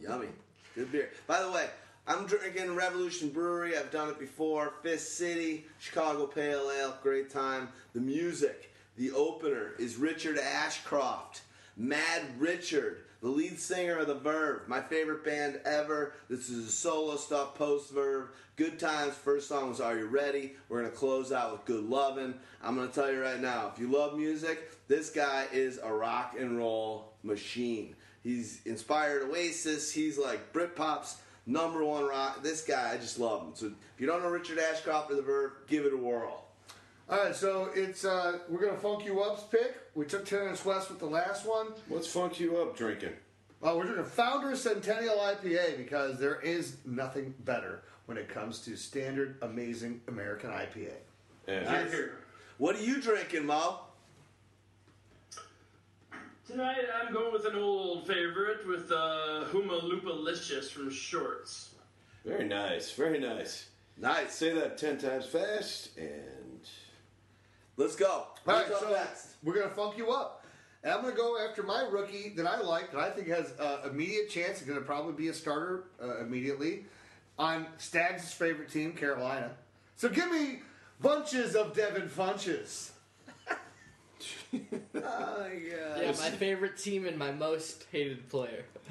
Yummy. Good beer. By the way, I'm drinking Revolution Brewery. I've done it before. Fist City, Chicago Pale Ale. Great time. The music, the opener is Richard Ashcroft. Mad Richard, the lead singer of The Verve. My favorite band ever. This is a solo stuff post Verve. Good times. First song was Are You Ready? We're going to close out with Good Lovin'. I'm going to tell you right now, if you love music, this guy is a rock and roll machine. He's inspired Oasis. He's like Britpop's number one rock. This guy, I just love him. So if you don't know Richard Ashcroft or The Verve, give it a whirl. All right, so it's uh, we're gonna funk you up's pick. We took Terrance West with the last one. What's funk you up drinking? Oh, we're drinking Founder Centennial IPA because there is nothing better when it comes to standard, amazing American IPA. Nice. What are you drinking, Mo? Tonight I'm going with an old favorite with uh, Huma-Lupa-Licious from Shorts. Very nice. Very nice. Nice. Say that ten times fast and let's go. All right, Who's up so next? we're gonna funk you up. And I'm gonna go after my rookie that I like, that I think has uh, immediate chance. Is gonna probably be a starter uh, immediately on Stag's favorite team, Carolina. So give me bunches of Devin Funchess. Oh, yeah. Yeah, my favorite team and my most hated player.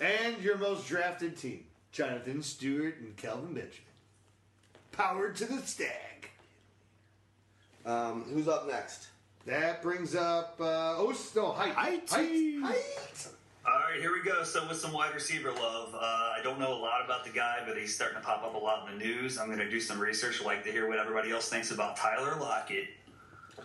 and your most drafted team, Jonathan Stewart and Kelvin Benjamin. Powered to the stag. Um, who's up next? That brings up uh, oh no Hite. Hite. Hite. Hite. All right, here we go. So with some wide receiver love, uh, I don't know a lot about the guy, but he's starting to pop up a lot in the news. I'm going to do some research. I'd like to hear what everybody else thinks about Tyler Lockett.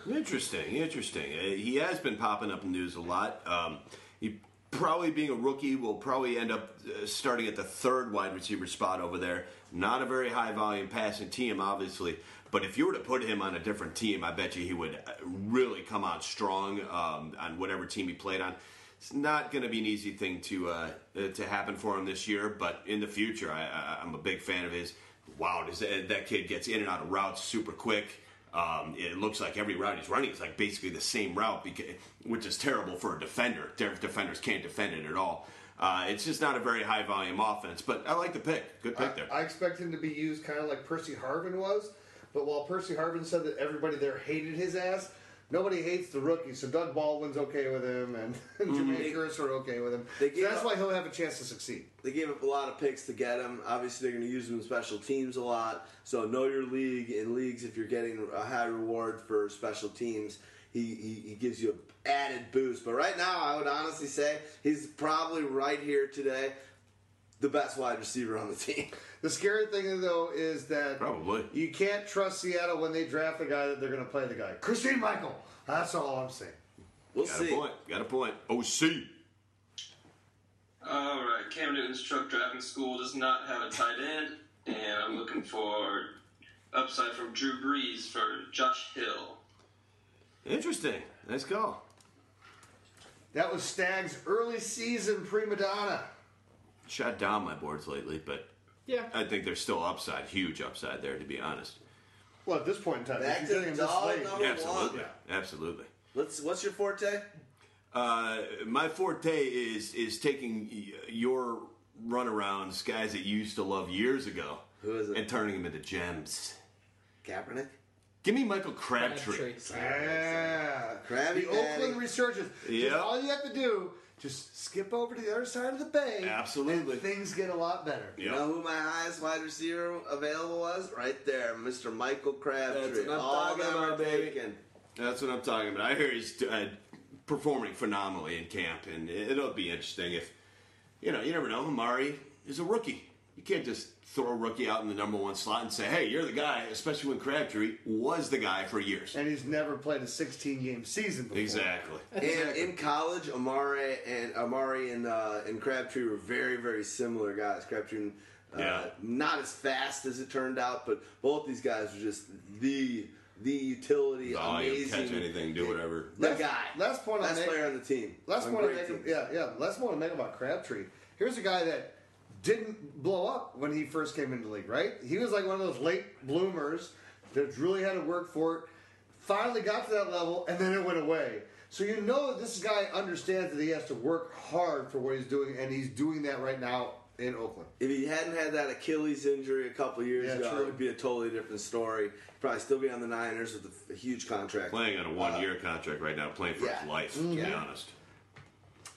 Interesting, interesting. Uh, he has been popping up in the news a lot. Um, he probably being a rookie will probably end up uh, starting at the third wide receiver spot over there. Not a very high volume passing team, obviously. But if you were to put him on a different team, I bet you he would uh, really come out strong um, on whatever team he played on. It's not going to be an easy thing to uh, uh, to happen for him this year, but in the future, I, I, I'm a big fan of his. Wow, does that, that kid gets in and out of routes super quick. Um, it looks like every route he's running is like basically the same route, because, which is terrible for a defender. Defenders can't defend it at all. Uh, it's just not a very high volume offense, but I like the pick. Good pick there. I expect him to be used kind of like Percy Harvin was, but while Percy Harvin said that everybody there hated his ass, nobody hates the rookie. So Doug Baldwin's okay with him, and, and Curtis are okay with him. So that's up- why he'll have a chance to succeed. They gave up a lot of picks to get him. Obviously, they're going to use him in special teams a lot. So know your league. In leagues, if you're getting a high reward for special teams, he, he, he gives you an added boost. But right now, I would honestly say he's probably right here today, the best wide receiver on the team. The scary thing though is that Probably. you can't trust Seattle when they draft a guy that they're going to play the guy. Christine Michael. That's all I'm saying. We'll Got see. a point. Got a point. OC. All right, Cam Newton's truck driving school does not have a tight end, and I'm looking for upside from Drew Brees for Josh Hill. Interesting. Nice call. That was Stag's early season prima donna. Shot down my boards lately, but Yeah. I think there's still upside, huge upside there, to be honest. Well, at this point in time, Back if to you're getting him this dog late, number Absolutely. one. Absolutely. Let's, what's your forte? Uh, my forte is is taking y- your runarounds, guys that you used to love years ago, Who is it? and turning them into gems. Kaepernick. Give me Michael Crabtree. Crabtree. Yeah. Krabby the Patty. Oakland resurgence. Just Yep. all you have to do, just skip over to the other side of the bay. Absolutely. And things get a lot better. You know who my highest wide receiver available was? Right there, Mr. Michael Crabtree. That's what I'm All talking about, baby. taken. That's what I'm talking about. I hear he's uh, performing phenomenally in camp, and it'll be interesting if you know. You never know. Amari is a rookie. You can't just throw a rookie out in the number one slot and say, "Hey, you're the guy." Especially when Crabtree was the guy for years. And he's never played a 16 game season before. Exactly. And in college, Amari and Amari and uh, and Crabtree were very very similar guys. Crabtree, uh, Yeah. not as fast as it turned out, but both these guys were just the the utility, Volume, amazing. catch anything, do whatever. The Last- guy, last point I'll best make- player on the team. Last on one, I great make, yeah, yeah. Last one I make about Crabtree. Here's a guy that didn't blow up when he first came into the league, right? He was like one of those late bloomers that really had to work for it. Finally got to that level, and then it went away. So you know this guy understands that he has to work hard for what he's doing, and he's doing that right now in Oakland. If he hadn't had that Achilles injury a couple years Yeah, ago, true. it would be a totally different story. Probably still be on the Niners with a, a huge contract. Playing on a one uh, year contract right now, playing for yeah. his life. To be mm-hmm. honest.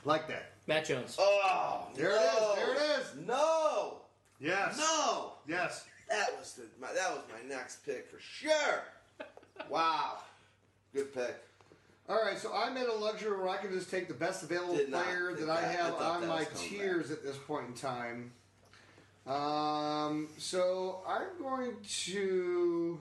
Like that. Matt Jones. Oh, There it no. is. There it is. No, Yes. no. Yes. That was the my, that was my next pick for sure. wow, good pick. All right, so I'm in a luxury where I can just take the best available Did player that I that. I have thought on my was coming tiers at this point in time. Um, so I'm going to.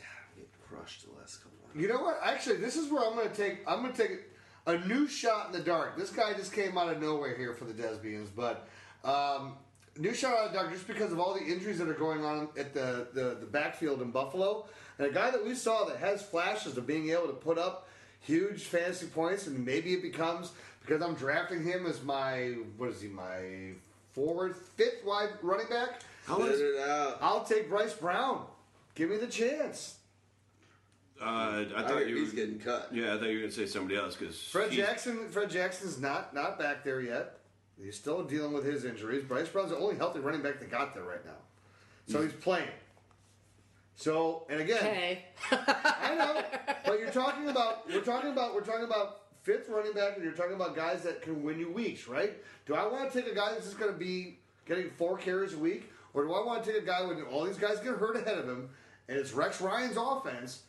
I'm getting crushed the last couple. Of You know what? Actually, this is where I'm going to take. I'm going to take a new shot in the dark. This guy just came out of nowhere here for the Desbians, but um, new shot out of the dark just because of all the injuries that are going on at the, the the backfield in Buffalo, and a guy that we saw that has flashes of being able to put up huge fantasy points, and maybe it becomes because I'm drafting him as my what is he my forward fifth wide running back. How it out. I'll take Bryce Brown. Give me the chance. Uh, I I thought hear you he's were, getting cut. Yeah, I thought you were going to say somebody else because Fred Jackson. Fred Jackson's not not back there yet. He's still dealing with his injuries. Bryce Brown's the only healthy running back that got there right now, so he's playing. So and again, Okay. I know, but you're talking about we're talking about we're talking about fifth running back, and you're talking about guys that can win you weeks, right? Do I want to take a guy that's just going to be getting four carries a week, or do I want to take a guy when all these guys get hurt ahead of him, and it's Rex Ryan's offense?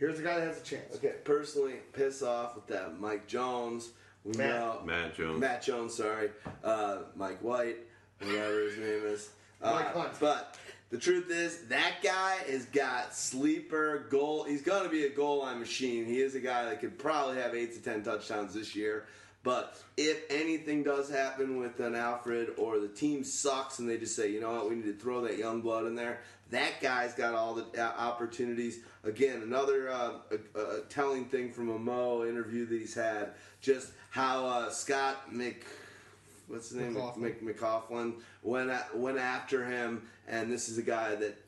Here's the guy that has a chance. Okay, personally, piss off with that Mike Jones. We Matt. know Matt Jones. Matt Jones, sorry, uh, Mike White, whatever his name is. Uh, Mike Hunt. But the truth is, that guy has got sleeper goal. He's going to be a goal line machine. He is a guy that could probably have eight to ten touchdowns this year. But if anything does happen with an Alfred or the team sucks and they just say, you know what, we need to throw that young blood in there, that guy's got all the uh, opportunities. Again, another uh, a, a telling thing from a Mo interview that he's had, just how uh, Scott Mc what's his name McLaughlin. Mc, McLaughlin went went after him, and this is a guy that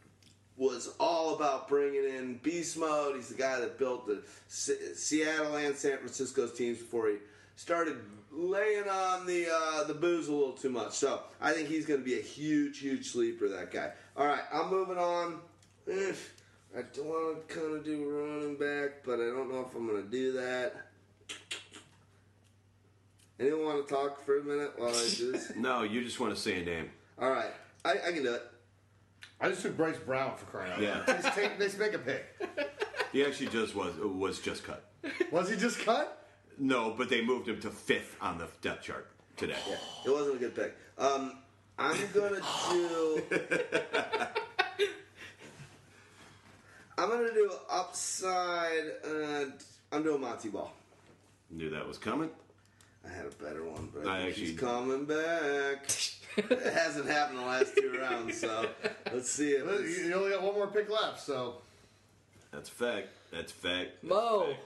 was all about bringing in beast mode. He's the guy that built the Se- Seattle and San Francisco's teams before he started laying on the uh, the booze a little too much. So I think he's going to be a huge, huge sleeper. That guy. All right, I'm moving on. I don't want to kind of do running back, but I don't know if I'm going to do that. Anyone want to talk for a minute while I do this? No, you just want to say a name. All right, I, I can do it. I just took Bryce Brown for crying out loud. Let's, take, let's make a pick. He actually just was was just cut. Was he just cut? No, but they moved him to fifth on the depth chart today. Yeah, it wasn't a good pick. Um, I'm gonna do. I'm gonna do upside. Uh, I'm doing Montee Ball. Knew that was coming. I had a better one, but I I think actually- he's coming back. it hasn't happened the last two rounds, so let's see if Well, You you only got one more pick left, so That's a fact. That's a fact. That's a Mo. fact.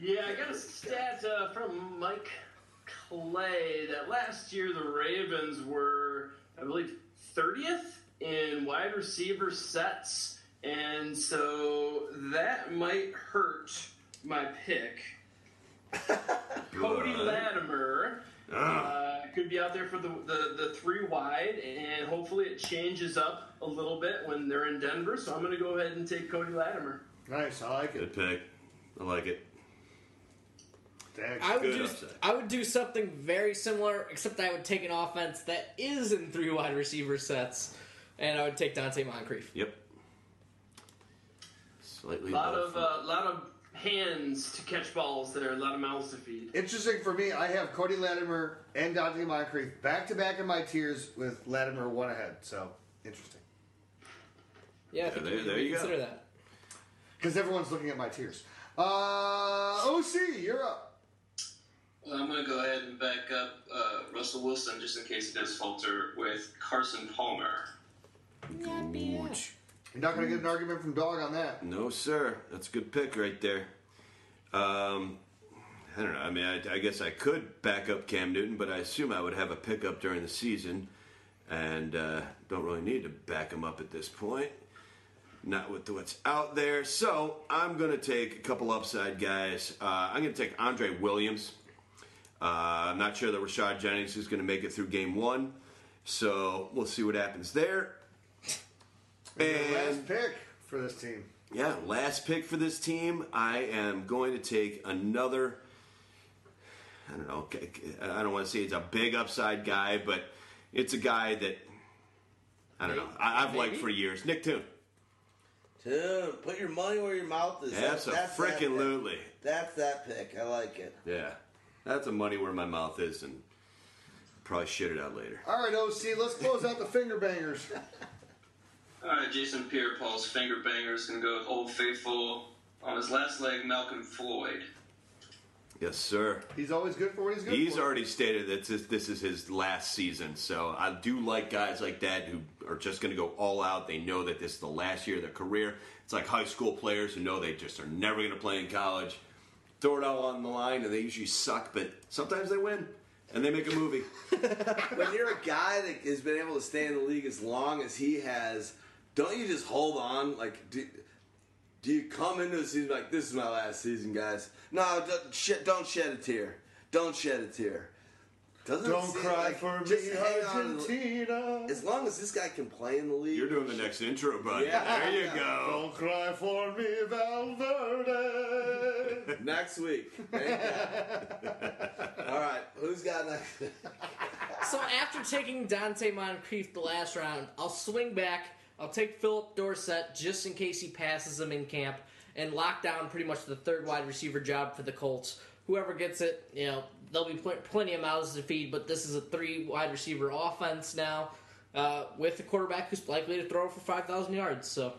Yeah, I got a stat uh, from Mike Clay that last year the Ravens were, I believe, 30th in wide receiver sets. And so that might hurt my pick. Cody Latimer. Uh, could be out there for the, the, the three wide, and hopefully it changes up a little bit when they're in Denver. So I'm going to go ahead and take Cody Latimer. Nice, I like it. Good pick. I like it. I would Good do upside. I would do something very similar, except I would take an offense that is in three wide receiver sets, and I would take Donte Moncrief. Yep. A Slightly lot above of uh, lot of hands to catch balls there, a lot of mouths to feed. Interesting for me, I have Cody Latimer and Donte Moncrief back to back in my tiers with Latimer one ahead. So interesting. Yeah, I think there- we there we you go. consider that. Because everyone's looking at my tiers. Uh, OC, you're up. Well, I'm going to go ahead and back up uh, Russell Wilson just in case it does falter with Carson Palmer. You're not going to get an argument from Dog on that. No, sir. That's a good pick right there. Um, I don't know. I mean, I, I guess I could back up Cam Newton, but I assume I would have a pickup during the season, and uh, don't really need to back him up at this point. Not with what's out there. So I'm going to take a couple upside guys. Uh, I'm going to take Andre Williams. Uh, I'm not sure that Rashad Jennings is going to make it through game one, so we'll see what happens there. And last pick for this team. Yeah, last pick for this team. I am going to take another. I don't know. I don't want to say it's a big upside guy, but it's a guy that I don't know. I, I've liked for years. Nick Toon. Tune, put your money where your mouth is. That's a that frickin' pick. That's that pick. I like it. Yeah, that's a money where my mouth is, and probably shit it out later. All right, OC, let's close out the finger bangers. All right, Jason Pierre-Paul's finger bangers is going to go with Old Faithful on his last leg, Malcom Floyd. Yes, sir. He's always good for what he's good He's for. already stated that this, this is his last season, so I do like guys like that who are just going to go all out. They know that this is the last year of their career. It's like high school players who know they just are never going to play in college. Throw it all on the line, and they usually suck, but sometimes they win, and they make a movie. when you're a guy that has been able to stay in the league as long as he has, don't you just hold on? Like, do, do you come into the season like, this is my last season, guys? No, don't, shed, don't shed a tear. Don't shed a tear. Doesn't Don't seem cry like- for me, hang on to the- Argentina. As long as this guy can play in the league. You're doing the next intro, buddy. Yeah. there you go. Don't cry for me, Valverde. Next week. All right, who's got next? So after taking Donte Moncrief the last round, I'll swing back. I'll take Phillip Dorsett just in case he passes him in camp and lock down pretty much the third wide receiver job for the Colts. Whoever gets it, you know, there'll be pl- plenty of mouths to feed, but this is a three wide receiver offense now uh, with a quarterback who's likely to throw for 5,000 yards. So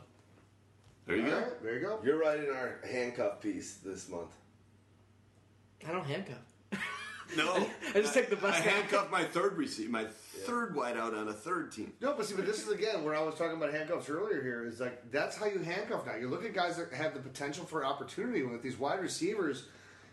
There you All go. right, there you go. You're writing our handcuff piece this month. I don't handcuff. No, I just take the best I guy. handcuffed my third receiver, my third wideout on a third team. No, but see, but this is again where I was talking about handcuffs earlier. Here is like that's how you handcuff now. You look at guys that have the potential for opportunity with these wide receivers.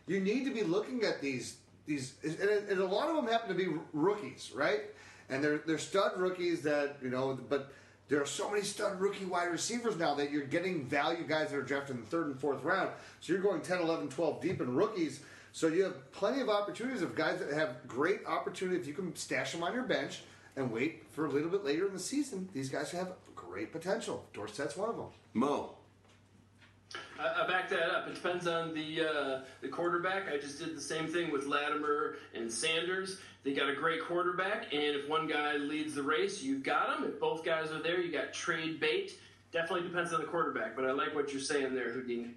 You need to be looking at these these, and, a lot of them happen to be rookies, right? And they're they're stud rookies that you know, but there are so many stud rookie wide receivers now that you're getting value guys that are drafted in the third and fourth round. So you're going 10, 11, 12 deep in rookies. So you have plenty of opportunities of guys that have great opportunity if you can stash them on your bench and wait for a little bit later in the season. These guys have great potential. Dorsett's one of them. Mo. I, back that up. It depends on the uh, the quarterback. I just did the same thing with Latimer and Sanders. They got a great quarterback, and if one guy leads the race, you've got him. If both guys are there, you got trade bait. Definitely depends on the quarterback, but I like what you're saying there, Houdini.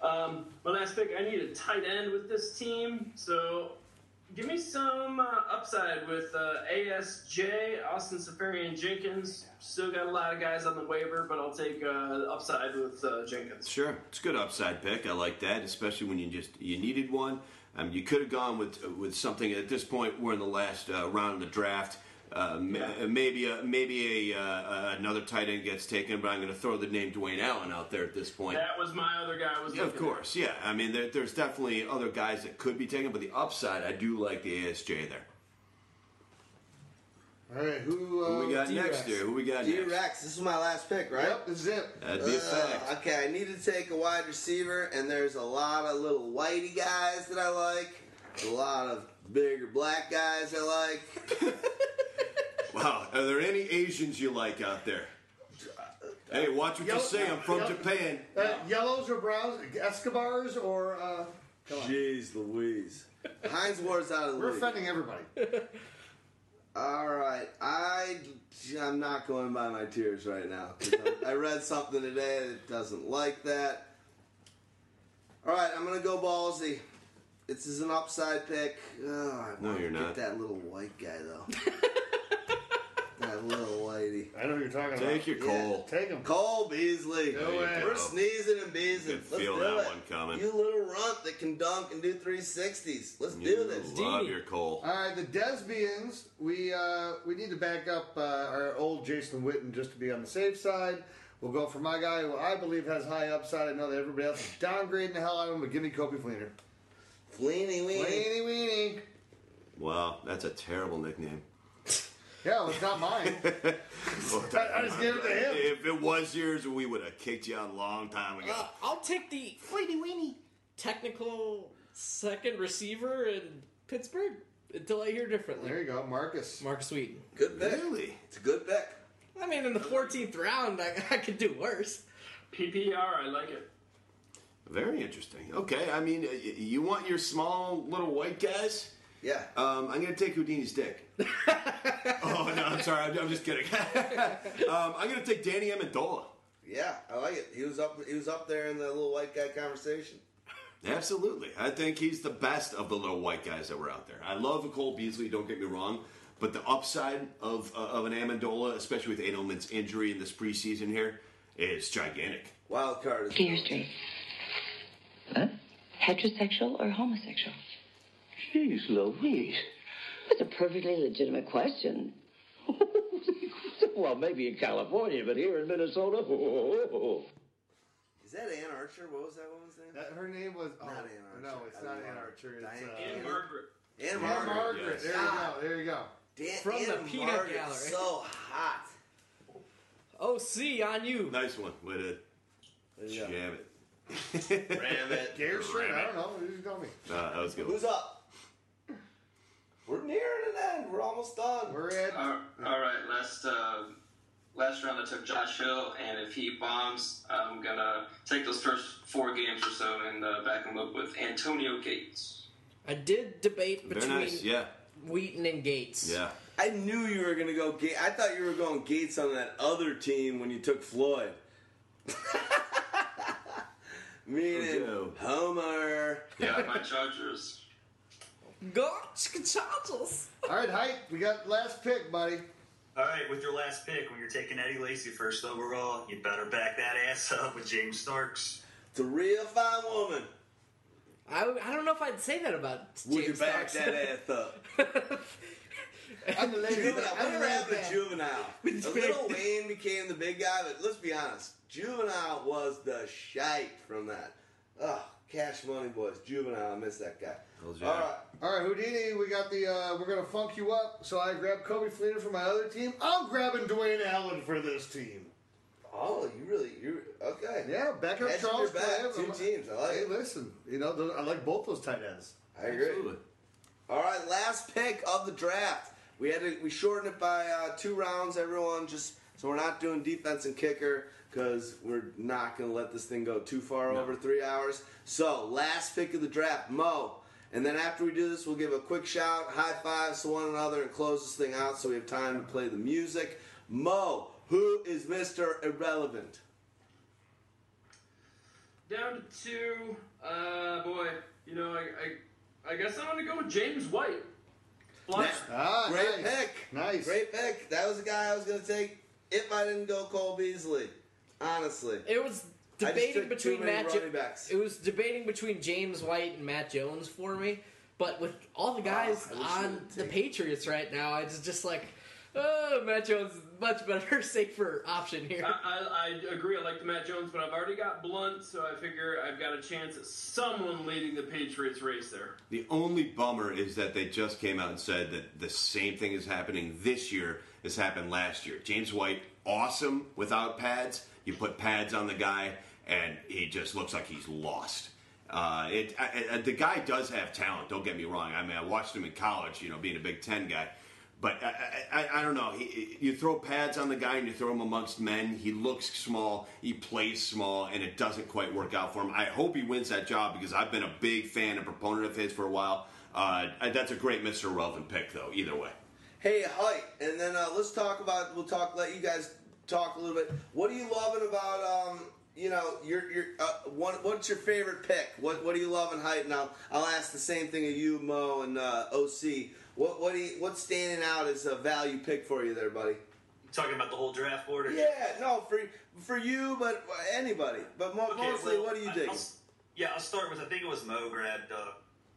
Um, my last pick, I need a tight end with this team, so give me some uh, upside with uh, ASJ, Austin Seferian Jenkins. Still got a lot of guys on the waiver, but I'll take uh, upside with uh, Jenkins. Sure, it's a good upside pick. I like that, especially when you just you needed one. Um, you could have gone with with something at this point. We're in the last uh, round of the draft. Uh, ma- Maybe a, maybe a uh, another tight end gets taken, but I'm going to throw the name Dwayne Allen out there at this point. That was my other guy. Was Yeah, of looking at. course, yeah. I mean, there, there's definitely other guys that could be taken, but the upside, I do like the ASJ there. All right, who, uh, Who we got next here? Who we got D next? Rex. This is my last pick, right? Yep, this is it. That'd be a fact. Uh, okay, I need to take a wide receiver, and there's a lot of little whitey guys that I like. A lot of bigger black guys I like. Wow, are there any Asians you like out there? Hey, watch what Yellow- you say. I'm from yellow- Japan. Uh, yellows or browns? Escobars or. Uh, come on. Jeez Louise. Hines Ward's out of the way. We're league. offending everybody. All right, I I'm not going by my tiers right now. 'cause I I read something today that doesn't like that. All right, I'm gonna go ballsy. This is an upside pick. Oh, I No, wanna you're get not. that little white guy though. that little lady. I know what you're talking about. Take your Cole. Take him. Cole Beasley. Go ahead. We're sneezing and beezing. Could Let's feel do that it. one coming. You little runt that can dunk and do 360s. Let's You do this. love your Cole. All right, the Desbians. We uh, we need to back up uh, our old Jason Witten just to be on the safe side. We'll go for my guy, who I believe has high upside. I know that everybody else is downgrading the hell out of him, but give me Coby Fleener. Fleeny weeny. Fleeny weeny. Wow, that's a terrible nickname. Yeah, well, it's not mine. I just gave it to him. If it was yours, we would have kicked you out a long time ago. Uh, I'll take the Fleety Weenie technical second receiver in Pittsburgh until I hear differently. There you go, Marcus. Markus Wheaton. Good pick. Really? It's a good pick. I mean, in the 14th round, I, I could do worse. PPR, I like it. Very interesting. Okay, I mean, uh, you want your small little white guys? Yeah. Um, I'm going to take Houdini's dick. oh, no, I'm sorry. I'm, I'm just kidding. um, I'm going to take Danny Amendola. Yeah, I like it. He was up. He was up there in the little white guy conversation. Absolutely. I think he's the best of the little white guys that were out there. I love Cole Beasley, don't get me wrong, but the upside of, uh, of an Amendola, especially with Edelman's injury in this preseason here, is gigantic. Wild card. Get your straight. Huh? Heterosexual or homosexual? Jeez Louise. That's a perfectly legitimate question. well, maybe in California, but here in Minnesota, Is that Ann Archer? What was that woman's name? That, her name was. Oh, Not Ann Archer. No, it's I not Ann. Archer. It's Diane uh, And Margaret. Ann Ann Margret. Margaret. There you go. There you go. Dan, From the peanut Margaret's gallery. So hot. OC on you. Nice one. Way to you go. jam it. Ram it. Gay or straight? I don't know. You tell me. Uh, that was good. Who's up? We're nearing an end. We're almost done. We're at. All all right, last uh, last round I took Josh Hill, and if he bombs, I'm gonna take those first four games or so and uh, back him up with Antonio Gates. I did debate between nice. Yeah. Wheaton and Gates. Yeah. I knew you were gonna go. Ga- I thought you were going Gates on that other team when you took Floyd. Meaning Homer. Yeah, my Chargers. Go Chargers. All right, Hite. We got last pick, buddy. All right, with your last pick, when you're taking Eddie Lacy first overall, you better back that ass up with James Starks. It's a real fine woman. I, I don't know if I'd say that about Would James you back Starks. that ass up? I'm the lady. Juvenile. I'm the Whatever happened lady. to Juvenile? A little Wayne became the big guy, but let's be honest. Juvenile was the shite from that. Ugh, Cash Money Boys. Juvenile. I miss that guy. All right. All right, Houdini. We got the. Uh, we're gonna funk you up. So I grabbed Coby Fleener for my other team. I'm grabbing Dwayne Allen for this team. Oh, you really? You okay? Yeah, back up Hedging Charles your bet. Clay. Two teams. I like Hey, it. listen. You know, those, I like both those tight ends. I agree. All right, last pick of the draft. We had to we shortened it by uh, two rounds. Everyone just so we're not doing defense and kicker because we're not going to let this thing go too far over three hours. So last pick of the draft, Mo. And then after we do this, we'll give a quick shout, high fives to one another, and close this thing out so we have time to play the music. Mo, who is Mr. Irrelevant? Down to two. Uh, boy, you know, I, I, I guess I'm gonna go with James White. Flush. Ah, Great nice. pick. Nice. Great pick. That was the guy I was going to take if I didn't go Cole Beasley. Honestly. It was I just debating between Matt. running backs. It was debating between James White and Matt Jones for me. But with all the guys Oh, I wish you on the take- Patriots right now, it's just like, Oh, Matt Jones is much better, safer option here. I, I, I agree. I like the Matt Jones, but I've already got Blount, so I figure I've got a chance at someone leading the Patriots race there. The only bummer is that they just came out and said that the same thing is happening this year as happened last year. James White, awesome without pads. You put pads on the guy, and he just looks like he's lost. Uh, it, I, I, the guy does have talent. Don't get me wrong. I mean, I watched him in college. You know, being a Big Ten guy. But I, I, I don't know. He, you throw pads on the guy and you throw him amongst men. He looks small. He plays small, and it doesn't quite work out for him. I hope he wins that job because I've been a big fan and proponent of his for a while. Uh, that's a great Mr. Relevant pick, though. Either way. Hey, hi, and then uh, let's talk about. We'll talk. Let you guys talk a little bit. What are you loving about? Um, you know, your your uh, one. What's your favorite pick? What What are you loving Hite? And I'll I'll ask the same thing of you, Mo, and uh, OC. What what do you, What's standing out as a value pick for you there, buddy? Talking about the whole draft board? Or Yeah, no, for for you, but anybody. But mo- Okay, mostly, well, what do you think? Yeah, I'll start with I think it was Mo grabbed. Uh,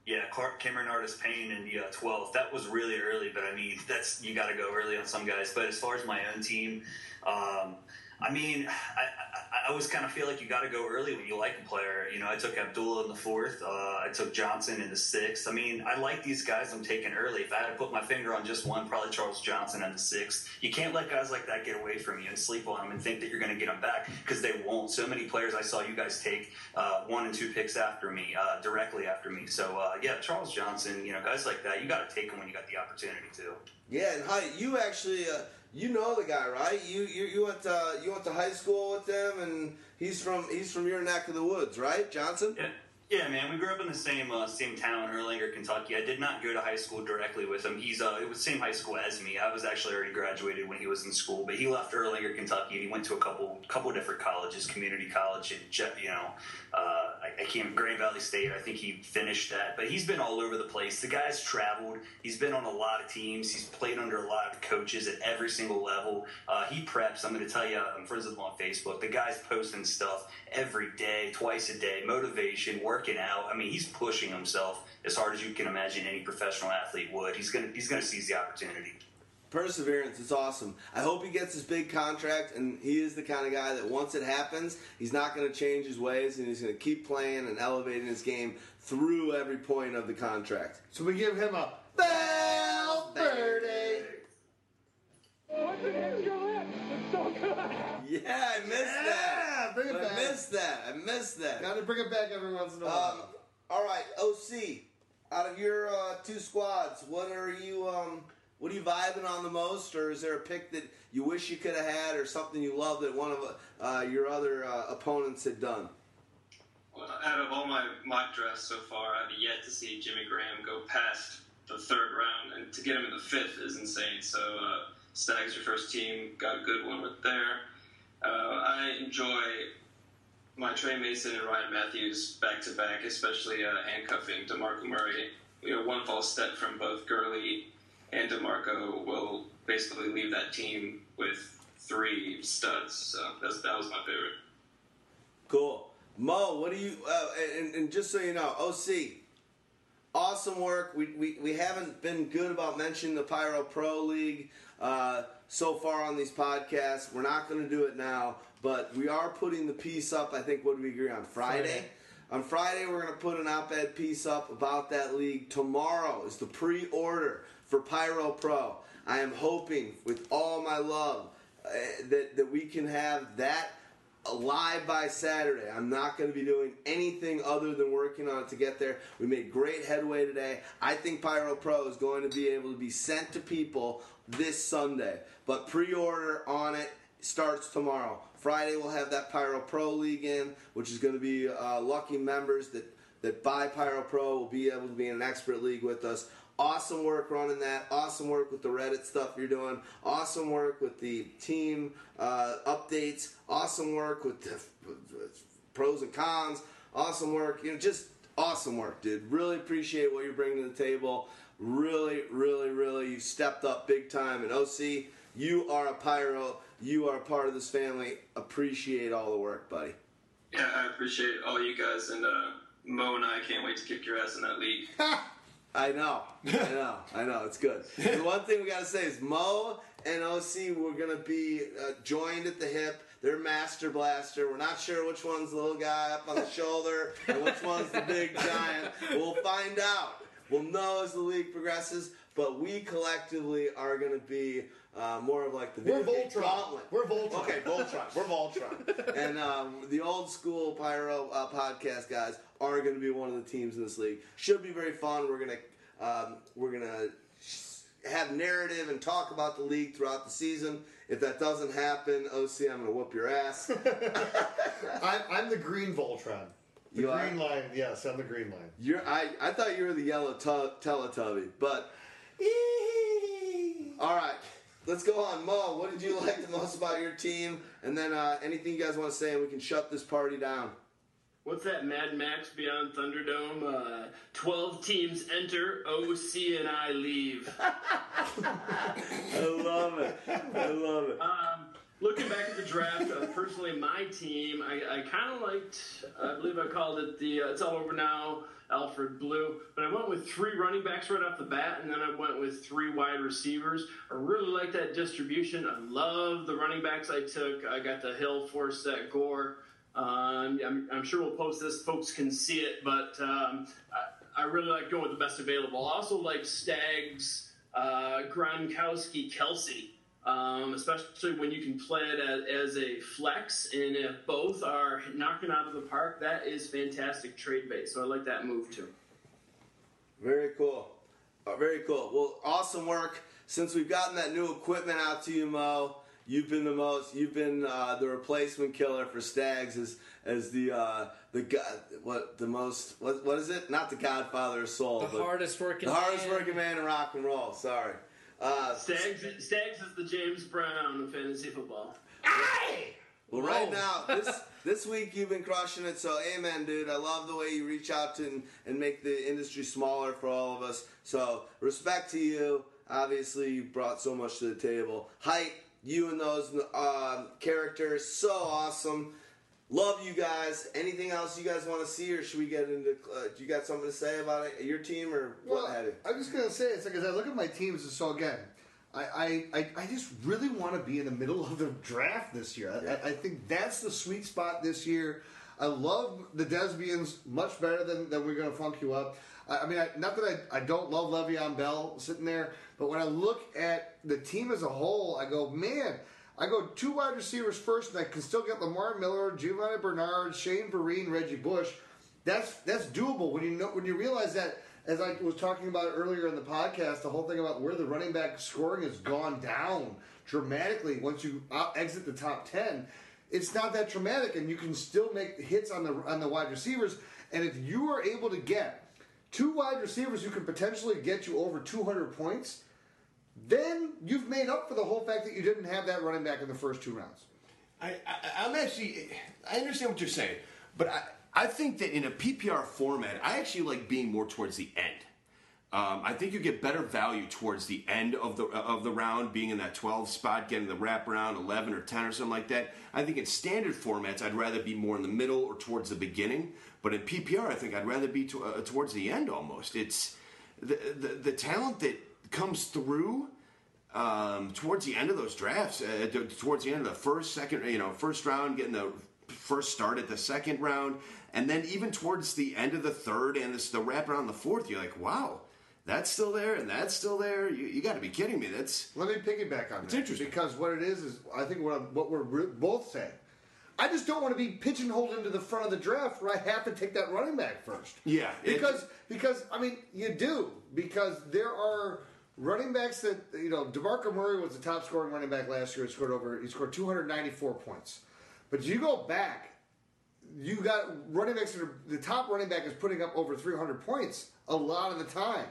yeah, Clark, Cameron Artis Payne in the uh, 12th. That was really early, but I mean that's you got to go early on some guys. But as far as my own team, um, I mean, I, I, I always kind of feel like you got to go early when you like a player. You know, I took Abdullah in the fourth. Uh, I took Johnson in the sixth. I mean, I like these guys I'm taking early. If I had to put my finger on just one, probably Charles Johnson in the sixth. You can't let guys like that get away from you and sleep on them and think that you're going to get them back because they won't. So many players I saw you guys take uh, one and two picks after me, uh, directly after me. So uh, yeah, Charles Johnson. You know, guys like that, you got to take them when you got the opportunity to. Yeah, and hi, you actually, uh, you know the guy, right? You you, you went to, you went to high school with him, and he's from he's from your neck of the woods, right, Johnson? Yeah. Yeah, man, we grew up in the same uh, same town, Erlanger, Kentucky. I did not go to high school directly with him. He's uh, it was the same high school as me. I was actually already graduated when he was in school, but he left Erlanger, Kentucky, and he went to a couple couple different colleges, community college, and you know, uh, I, I can't Grand Valley State. I think he finished that, but he's been all over the place. The guy's traveled. He's been on a lot of teams. He's played under a lot of coaches at every single level. Uh, he preps. I'm going to tell you, I'm friends with him on Facebook. The guy's posting stuff every day, twice a day, motivation, working out. I mean, he's pushing himself as hard as you can imagine any professional athlete would. He's gonna he's gonna seize the opportunity. Perseverance, it's awesome. I hope he gets his big contract, and he is the kind of guy that once it happens, he's not going to change his ways, and he's going to keep playing and elevating his game through every point of the contract. So we give him a bell Valverde. What's it hit your lip? It's so good. Yeah, I missed Yeah, that. bring it I back. missed that. I missed that. Got to bring it back every once in a Um, while. all right, OC. Out of your uh, two squads, what are you um, what are you vibing on the most, or is there a pick that you wish you could have had, or something you love that one of uh, your other uh, opponents had done? Well, out of all my mock drafts so far, I've yet to see Jimmy Graham go past the third round, and to get him in the fifth is insane. So, uh, Stags, your first team, got a good one there. Uh, I enjoy my Tre Mason and Ryan Mathews back to back, especially uh, handcuffing DeMarco Murray. You know, one false step from both Gurley and DeMarco will basically leave that team with three studs. So that was my favorite. Cool. Mo, what do you? Uh, and, and just so you know, OC, awesome work. We, we, we haven't been good about mentioning the Pyro Pro League uh, so far on these podcasts. We're not going to do it now, but we are putting the piece up. I think what do we agree on Friday? Friday. On Friday, we're going to put an op-ed piece up about that league. Tomorrow is the pre-order for Pyro Pro. I am hoping with all my love uh, that that we can have that live by Saturday. I'm not going to be doing anything other than working on it to get there. We made great headway today. I think Pyro Pro is going to be able to be sent to people this Sunday, but pre-order on it starts tomorrow. Friday we'll have that Pyro Pro League in, which is going to be uh, lucky members that that buy Pyro Pro will be able to be in an expert league with us. Awesome work running that. Awesome work with the Reddit stuff you're doing. Awesome work with the team uh, updates. Awesome work with the pros and cons. Awesome work. You know, just awesome work, dude. Really appreciate what you're bringing to the table. Really, really, really, you stepped up big time. And OC, you are a pyro. You are a part of this family. Appreciate all the work, buddy. Yeah, I appreciate all you guys, and uh, Mo and I can't wait to kick your ass in that league. I know, I know, I know. It's good. the one thing we gotta say is Mo and OC we're gonna be uh, joined at the hip. They're Master Blaster. We're not sure which one's the little guy up on the shoulder and which one's the big giant. We'll find out. We'll know as the league progresses. But we collectively are going to be uh, more of like the We're Voltron. gauntlet. We're Voltron. Okay, Voltron. We're Voltron. and um, the old school Pyro uh, podcast guys are going to be one of the teams in this league. Should be very fun. We're gonna um, we're gonna have narrative and talk about the league throughout the season. If that doesn't happen, OC, I'm gonna whoop your ass. I'm, I'm the green Voltron. The You green are? line, yes, I'm the green line. You're I, I thought you were the yellow tu- Teletubby, but all right. Let's go on, Mo. What did you like the most about your team? And then uh, anything you guys want to say, and we can shut this party down. What's that Mad Max Beyond Thunderdome? Uh, 12 teams enter, OC and I leave. I love it. I love it. Um, looking back at the draft, uh, personally, my team, I, I kind of liked, I believe I called it the, uh, it's all over now, Alfred Blue. But I went with three running backs right off the bat, and then I went with three wide receivers. I really like that distribution. I love the running backs I took. I got the Hill, Forsett, Gore. Um, I'm, I'm sure we'll post this. Folks can see it, but um, I, I really like going with the best available. I also like Stags, uh, Gronkowski, Kelce, um, especially when you can play it as, as a flex. And if both are knocking out of the park, that is fantastic trade bait. So I like that move too. Very cool. Uh, very cool. Well, awesome work. Since we've gotten that new equipment out to you, Mo, you've been the most. You've been uh, the replacement killer for Stags as as the uh, the god. What the most? What what is it? Not the Godfather of Soul. The but hardest working The hardest man. working man in rock and roll. Sorry. Uh, Stags, Stags is the James Brown of fantasy football. Well, right now, this this week you've been crushing it. So, amen, dude. I love the way you reach out to and, and make the industry smaller for all of us. So, respect to you. Obviously, you brought so much to the table. Hite, you and those um, characters, so awesome. Love you guys. Anything else you guys want to see, or should we get into? Uh, do you got something to say about it, your team, or Well, what you? I'm just gonna say it's like as I look at my teams, and so again, I I, I, just really want to be in the middle of the draft this year. I, I think that's the sweet spot this year. I love the Desbians much better than, than we're gonna funk you up. I, I mean, I, not that I, I don't love Le'Veon Bell sitting there, but when I look at the team as a whole, I go, man. I go two wide receivers first, and I can still get Lamar Miller, Giovani Bernard, Shane Vereen, Reggie Bush. That's that's doable when you know when you realize that. As I was talking about earlier in the podcast, the whole thing about where the running back scoring has gone down dramatically once you uh, exit the top ten. It's not that traumatic, and you can still make hits on the on the wide receivers. And if you are able to get two wide receivers who can potentially get you over 200 points, then you've made up for the whole fact that you didn't have that running back in the first two rounds. I, I, I'm actually, I understand what you're saying, but I, I think that in a PPR format, I actually like being more towards the end. Um, I think you get better value towards the end of the of the round, being in that 12 spot, getting the wraparound 11 or 10 or something like that. I think in standard formats, I'd rather be more in the middle or towards the beginning. But in PPR, I think I'd rather be to, uh, towards the end almost. It's the, the the talent that comes through um, towards the end of those drafts, uh, towards the end of the first, second, you know, first round, getting the first start at the second round, and then even towards the end of the third and this, the wrap around the fourth, you're like, wow, that's still there and that's still there. You, you got to be kidding me. That's Let me piggyback on that. It's that. interesting. because what it is is I think what, what we're both saying. I just don't want to be pigeonholed into the front of the draft where I have to take that running back first. Yeah, because because I mean you do because there are running backs that you know DeMarco Murray was the top scoring running back last year. He scored over he scored 294 points, but you go back you got running backs that are the top running back is putting up over 300 points a lot of the time.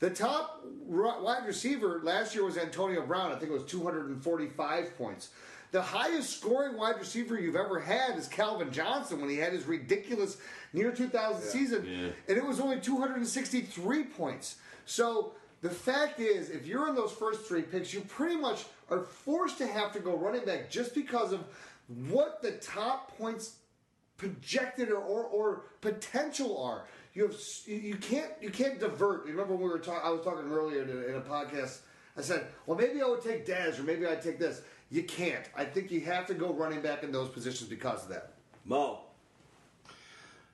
The top wide receiver last year was Antonio Brown. I think it was 245 points. The highest scoring wide receiver you've ever had is Calvin Johnson when he had his ridiculous near 2000 season, and it was only 263 points. So the fact is, if you're in those first three picks, you pretty much are forced to have to go running back just because of what the top points projected or, or, or potential are. You have you- you can't you can't divert. Remember when we were talking? I was talking earlier in a, in a podcast I said, well, maybe I would take Dez or maybe I'd take this. You can't. I think you have to go running back in those positions because of that. Mo.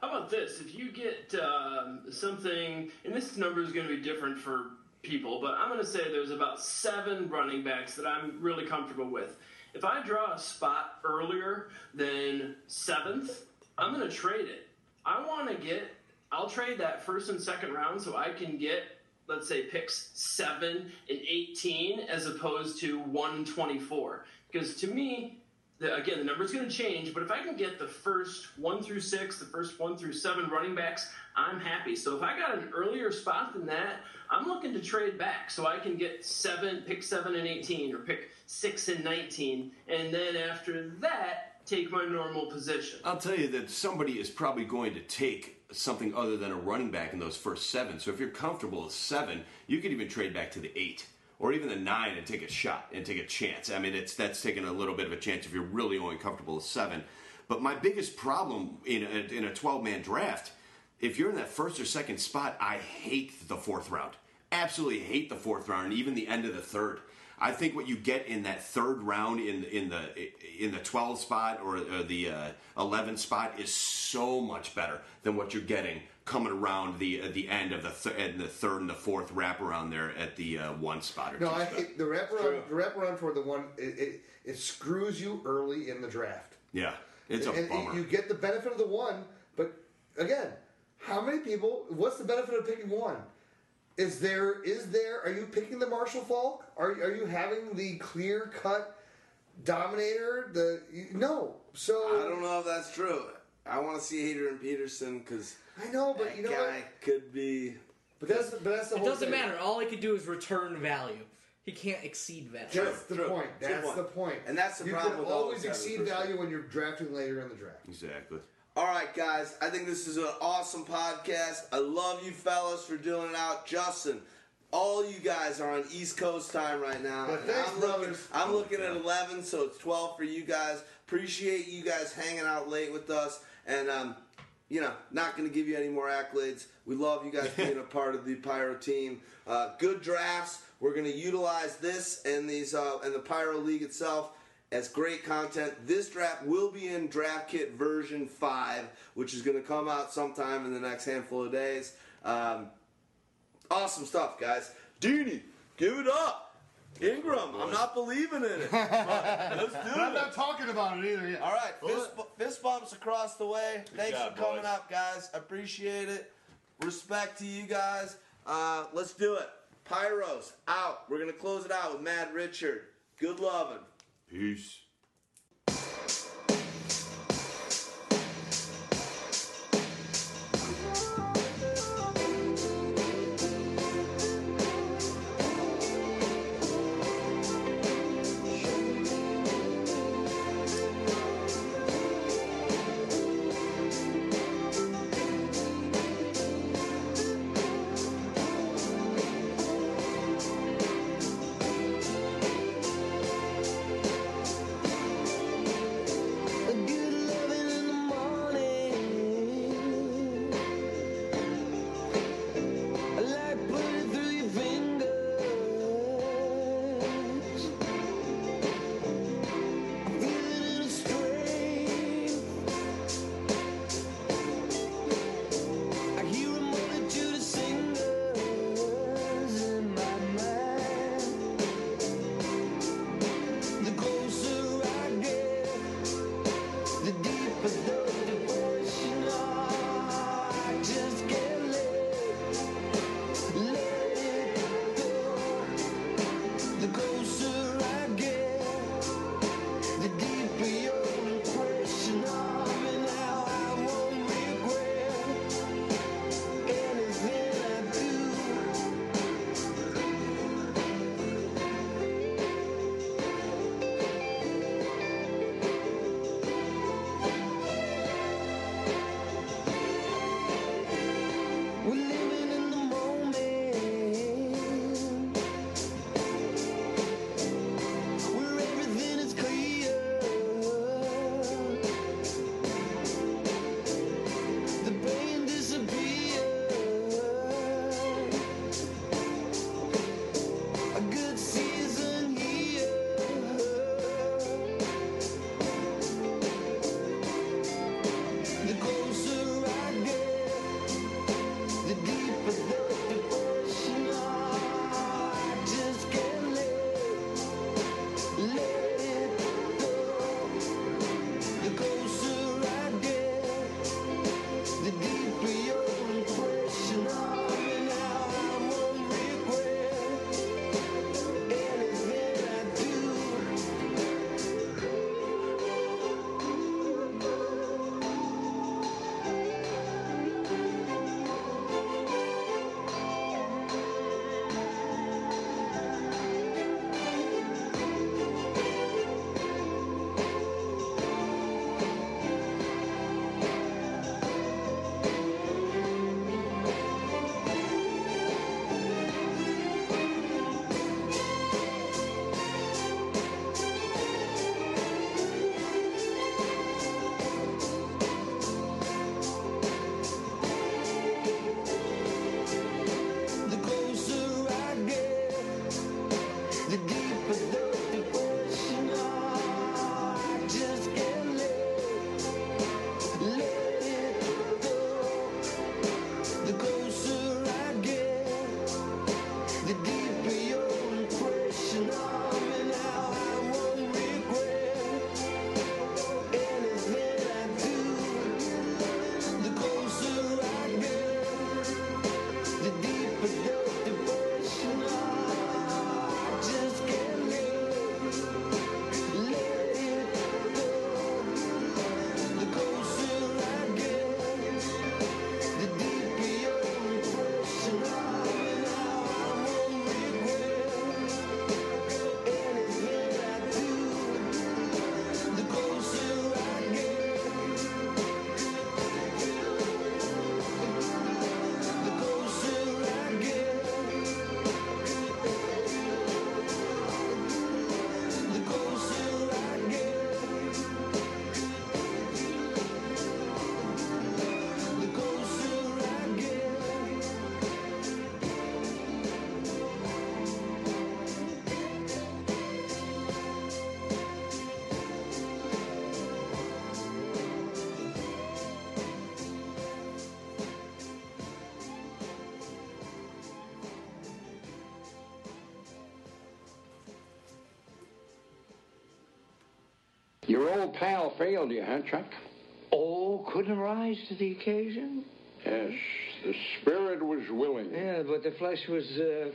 How about this? If you get um, something, and this number is going to be different for people, but I'm going to say there's about seven running backs that I'm really comfortable with. If I draw a spot earlier than seventh, I'm going to trade it. I want to get, I'll trade that first and second round so I can get, let's say, picks 7 and 18 as opposed to 124. Because to me, the, again, the number's going to change, but if I can get the first one through six, the first one through seven running backs, I'm happy. So if I got an earlier spot than that, I'm looking to trade back so I can get seven, pick seven and 18, or pick six and 19, and then after that, take my normal position. I'll tell you that somebody is probably going to take something other than a running back in those first seven. So if you're comfortable with seven, you could even trade back to the eight or even the nine and take a shot and take a chance. I mean, it's that's taking a little bit of a chance if you're really only comfortable with seven. But my biggest problem in a, in a 12 man draft, if you're in that first or second spot, I hate the fourth round. Absolutely hate the fourth round and even the end of the third. I think what you get in that third round in in the in the 12 spot or, or the uh, 11 spot is so much better than what you're getting coming around the uh, the end of the th- the third and the fourth wraparound there at the uh, one spot or No, two I spot. hate the wraparound. The wraparound for the one it, it, it screws you early in the draft. Yeah, it's a and, bummer. You get the benefit of the one, but again, how many people? What's the benefit of picking one? Is there? Is there? Are you picking the Marshall Faulk? Are are you having the clear cut dominator? The no. So I don't know if that's true. I want to see Adrian Peterson because I know, but that you know guy what? could be. But that's but that's the whole It whole doesn't thing. matter. All he could do is return value. He can't exceed value. That's the point. That's the point. And that's the you problem can with always always exceed value when you're drafting later in the draft. Exactly. All right, guys. I think this is an awesome podcast. I love you fellas for doing it out. Justin, all you guys are on East Coast time right now. Yeah, and thanks, I'm looking, brothers. I'm looking at 11, so it's 12 for you guys. Appreciate you guys hanging out late with us. And, um, you know, not going to give you any more accolades. We love you guys being a part of the Pyro team. Uh, good drafts. We're going to utilize this and these uh, and the Pyro League itself as great content. This draft will be in Draft Kit version five, which is going to come out sometime in the next handful of days. Um, awesome stuff, guys. Deanie, give it up. Ingram, I'm not believing in it. Let's do But I'm not talking about it either. Yet. All right, fist, fist bumps across the way. Thanks job, for coming boys. up, guys. Appreciate it. Respect to you guys. Uh, let's do it. Pyros out. We're gonna close it out with Mad Richard. Good loving. Peace. Your old pal failed you, huh, Chuck? Oh, couldn't rise to the occasion? Yes, the spirit was willing. Yeah, but the flesh was, uh...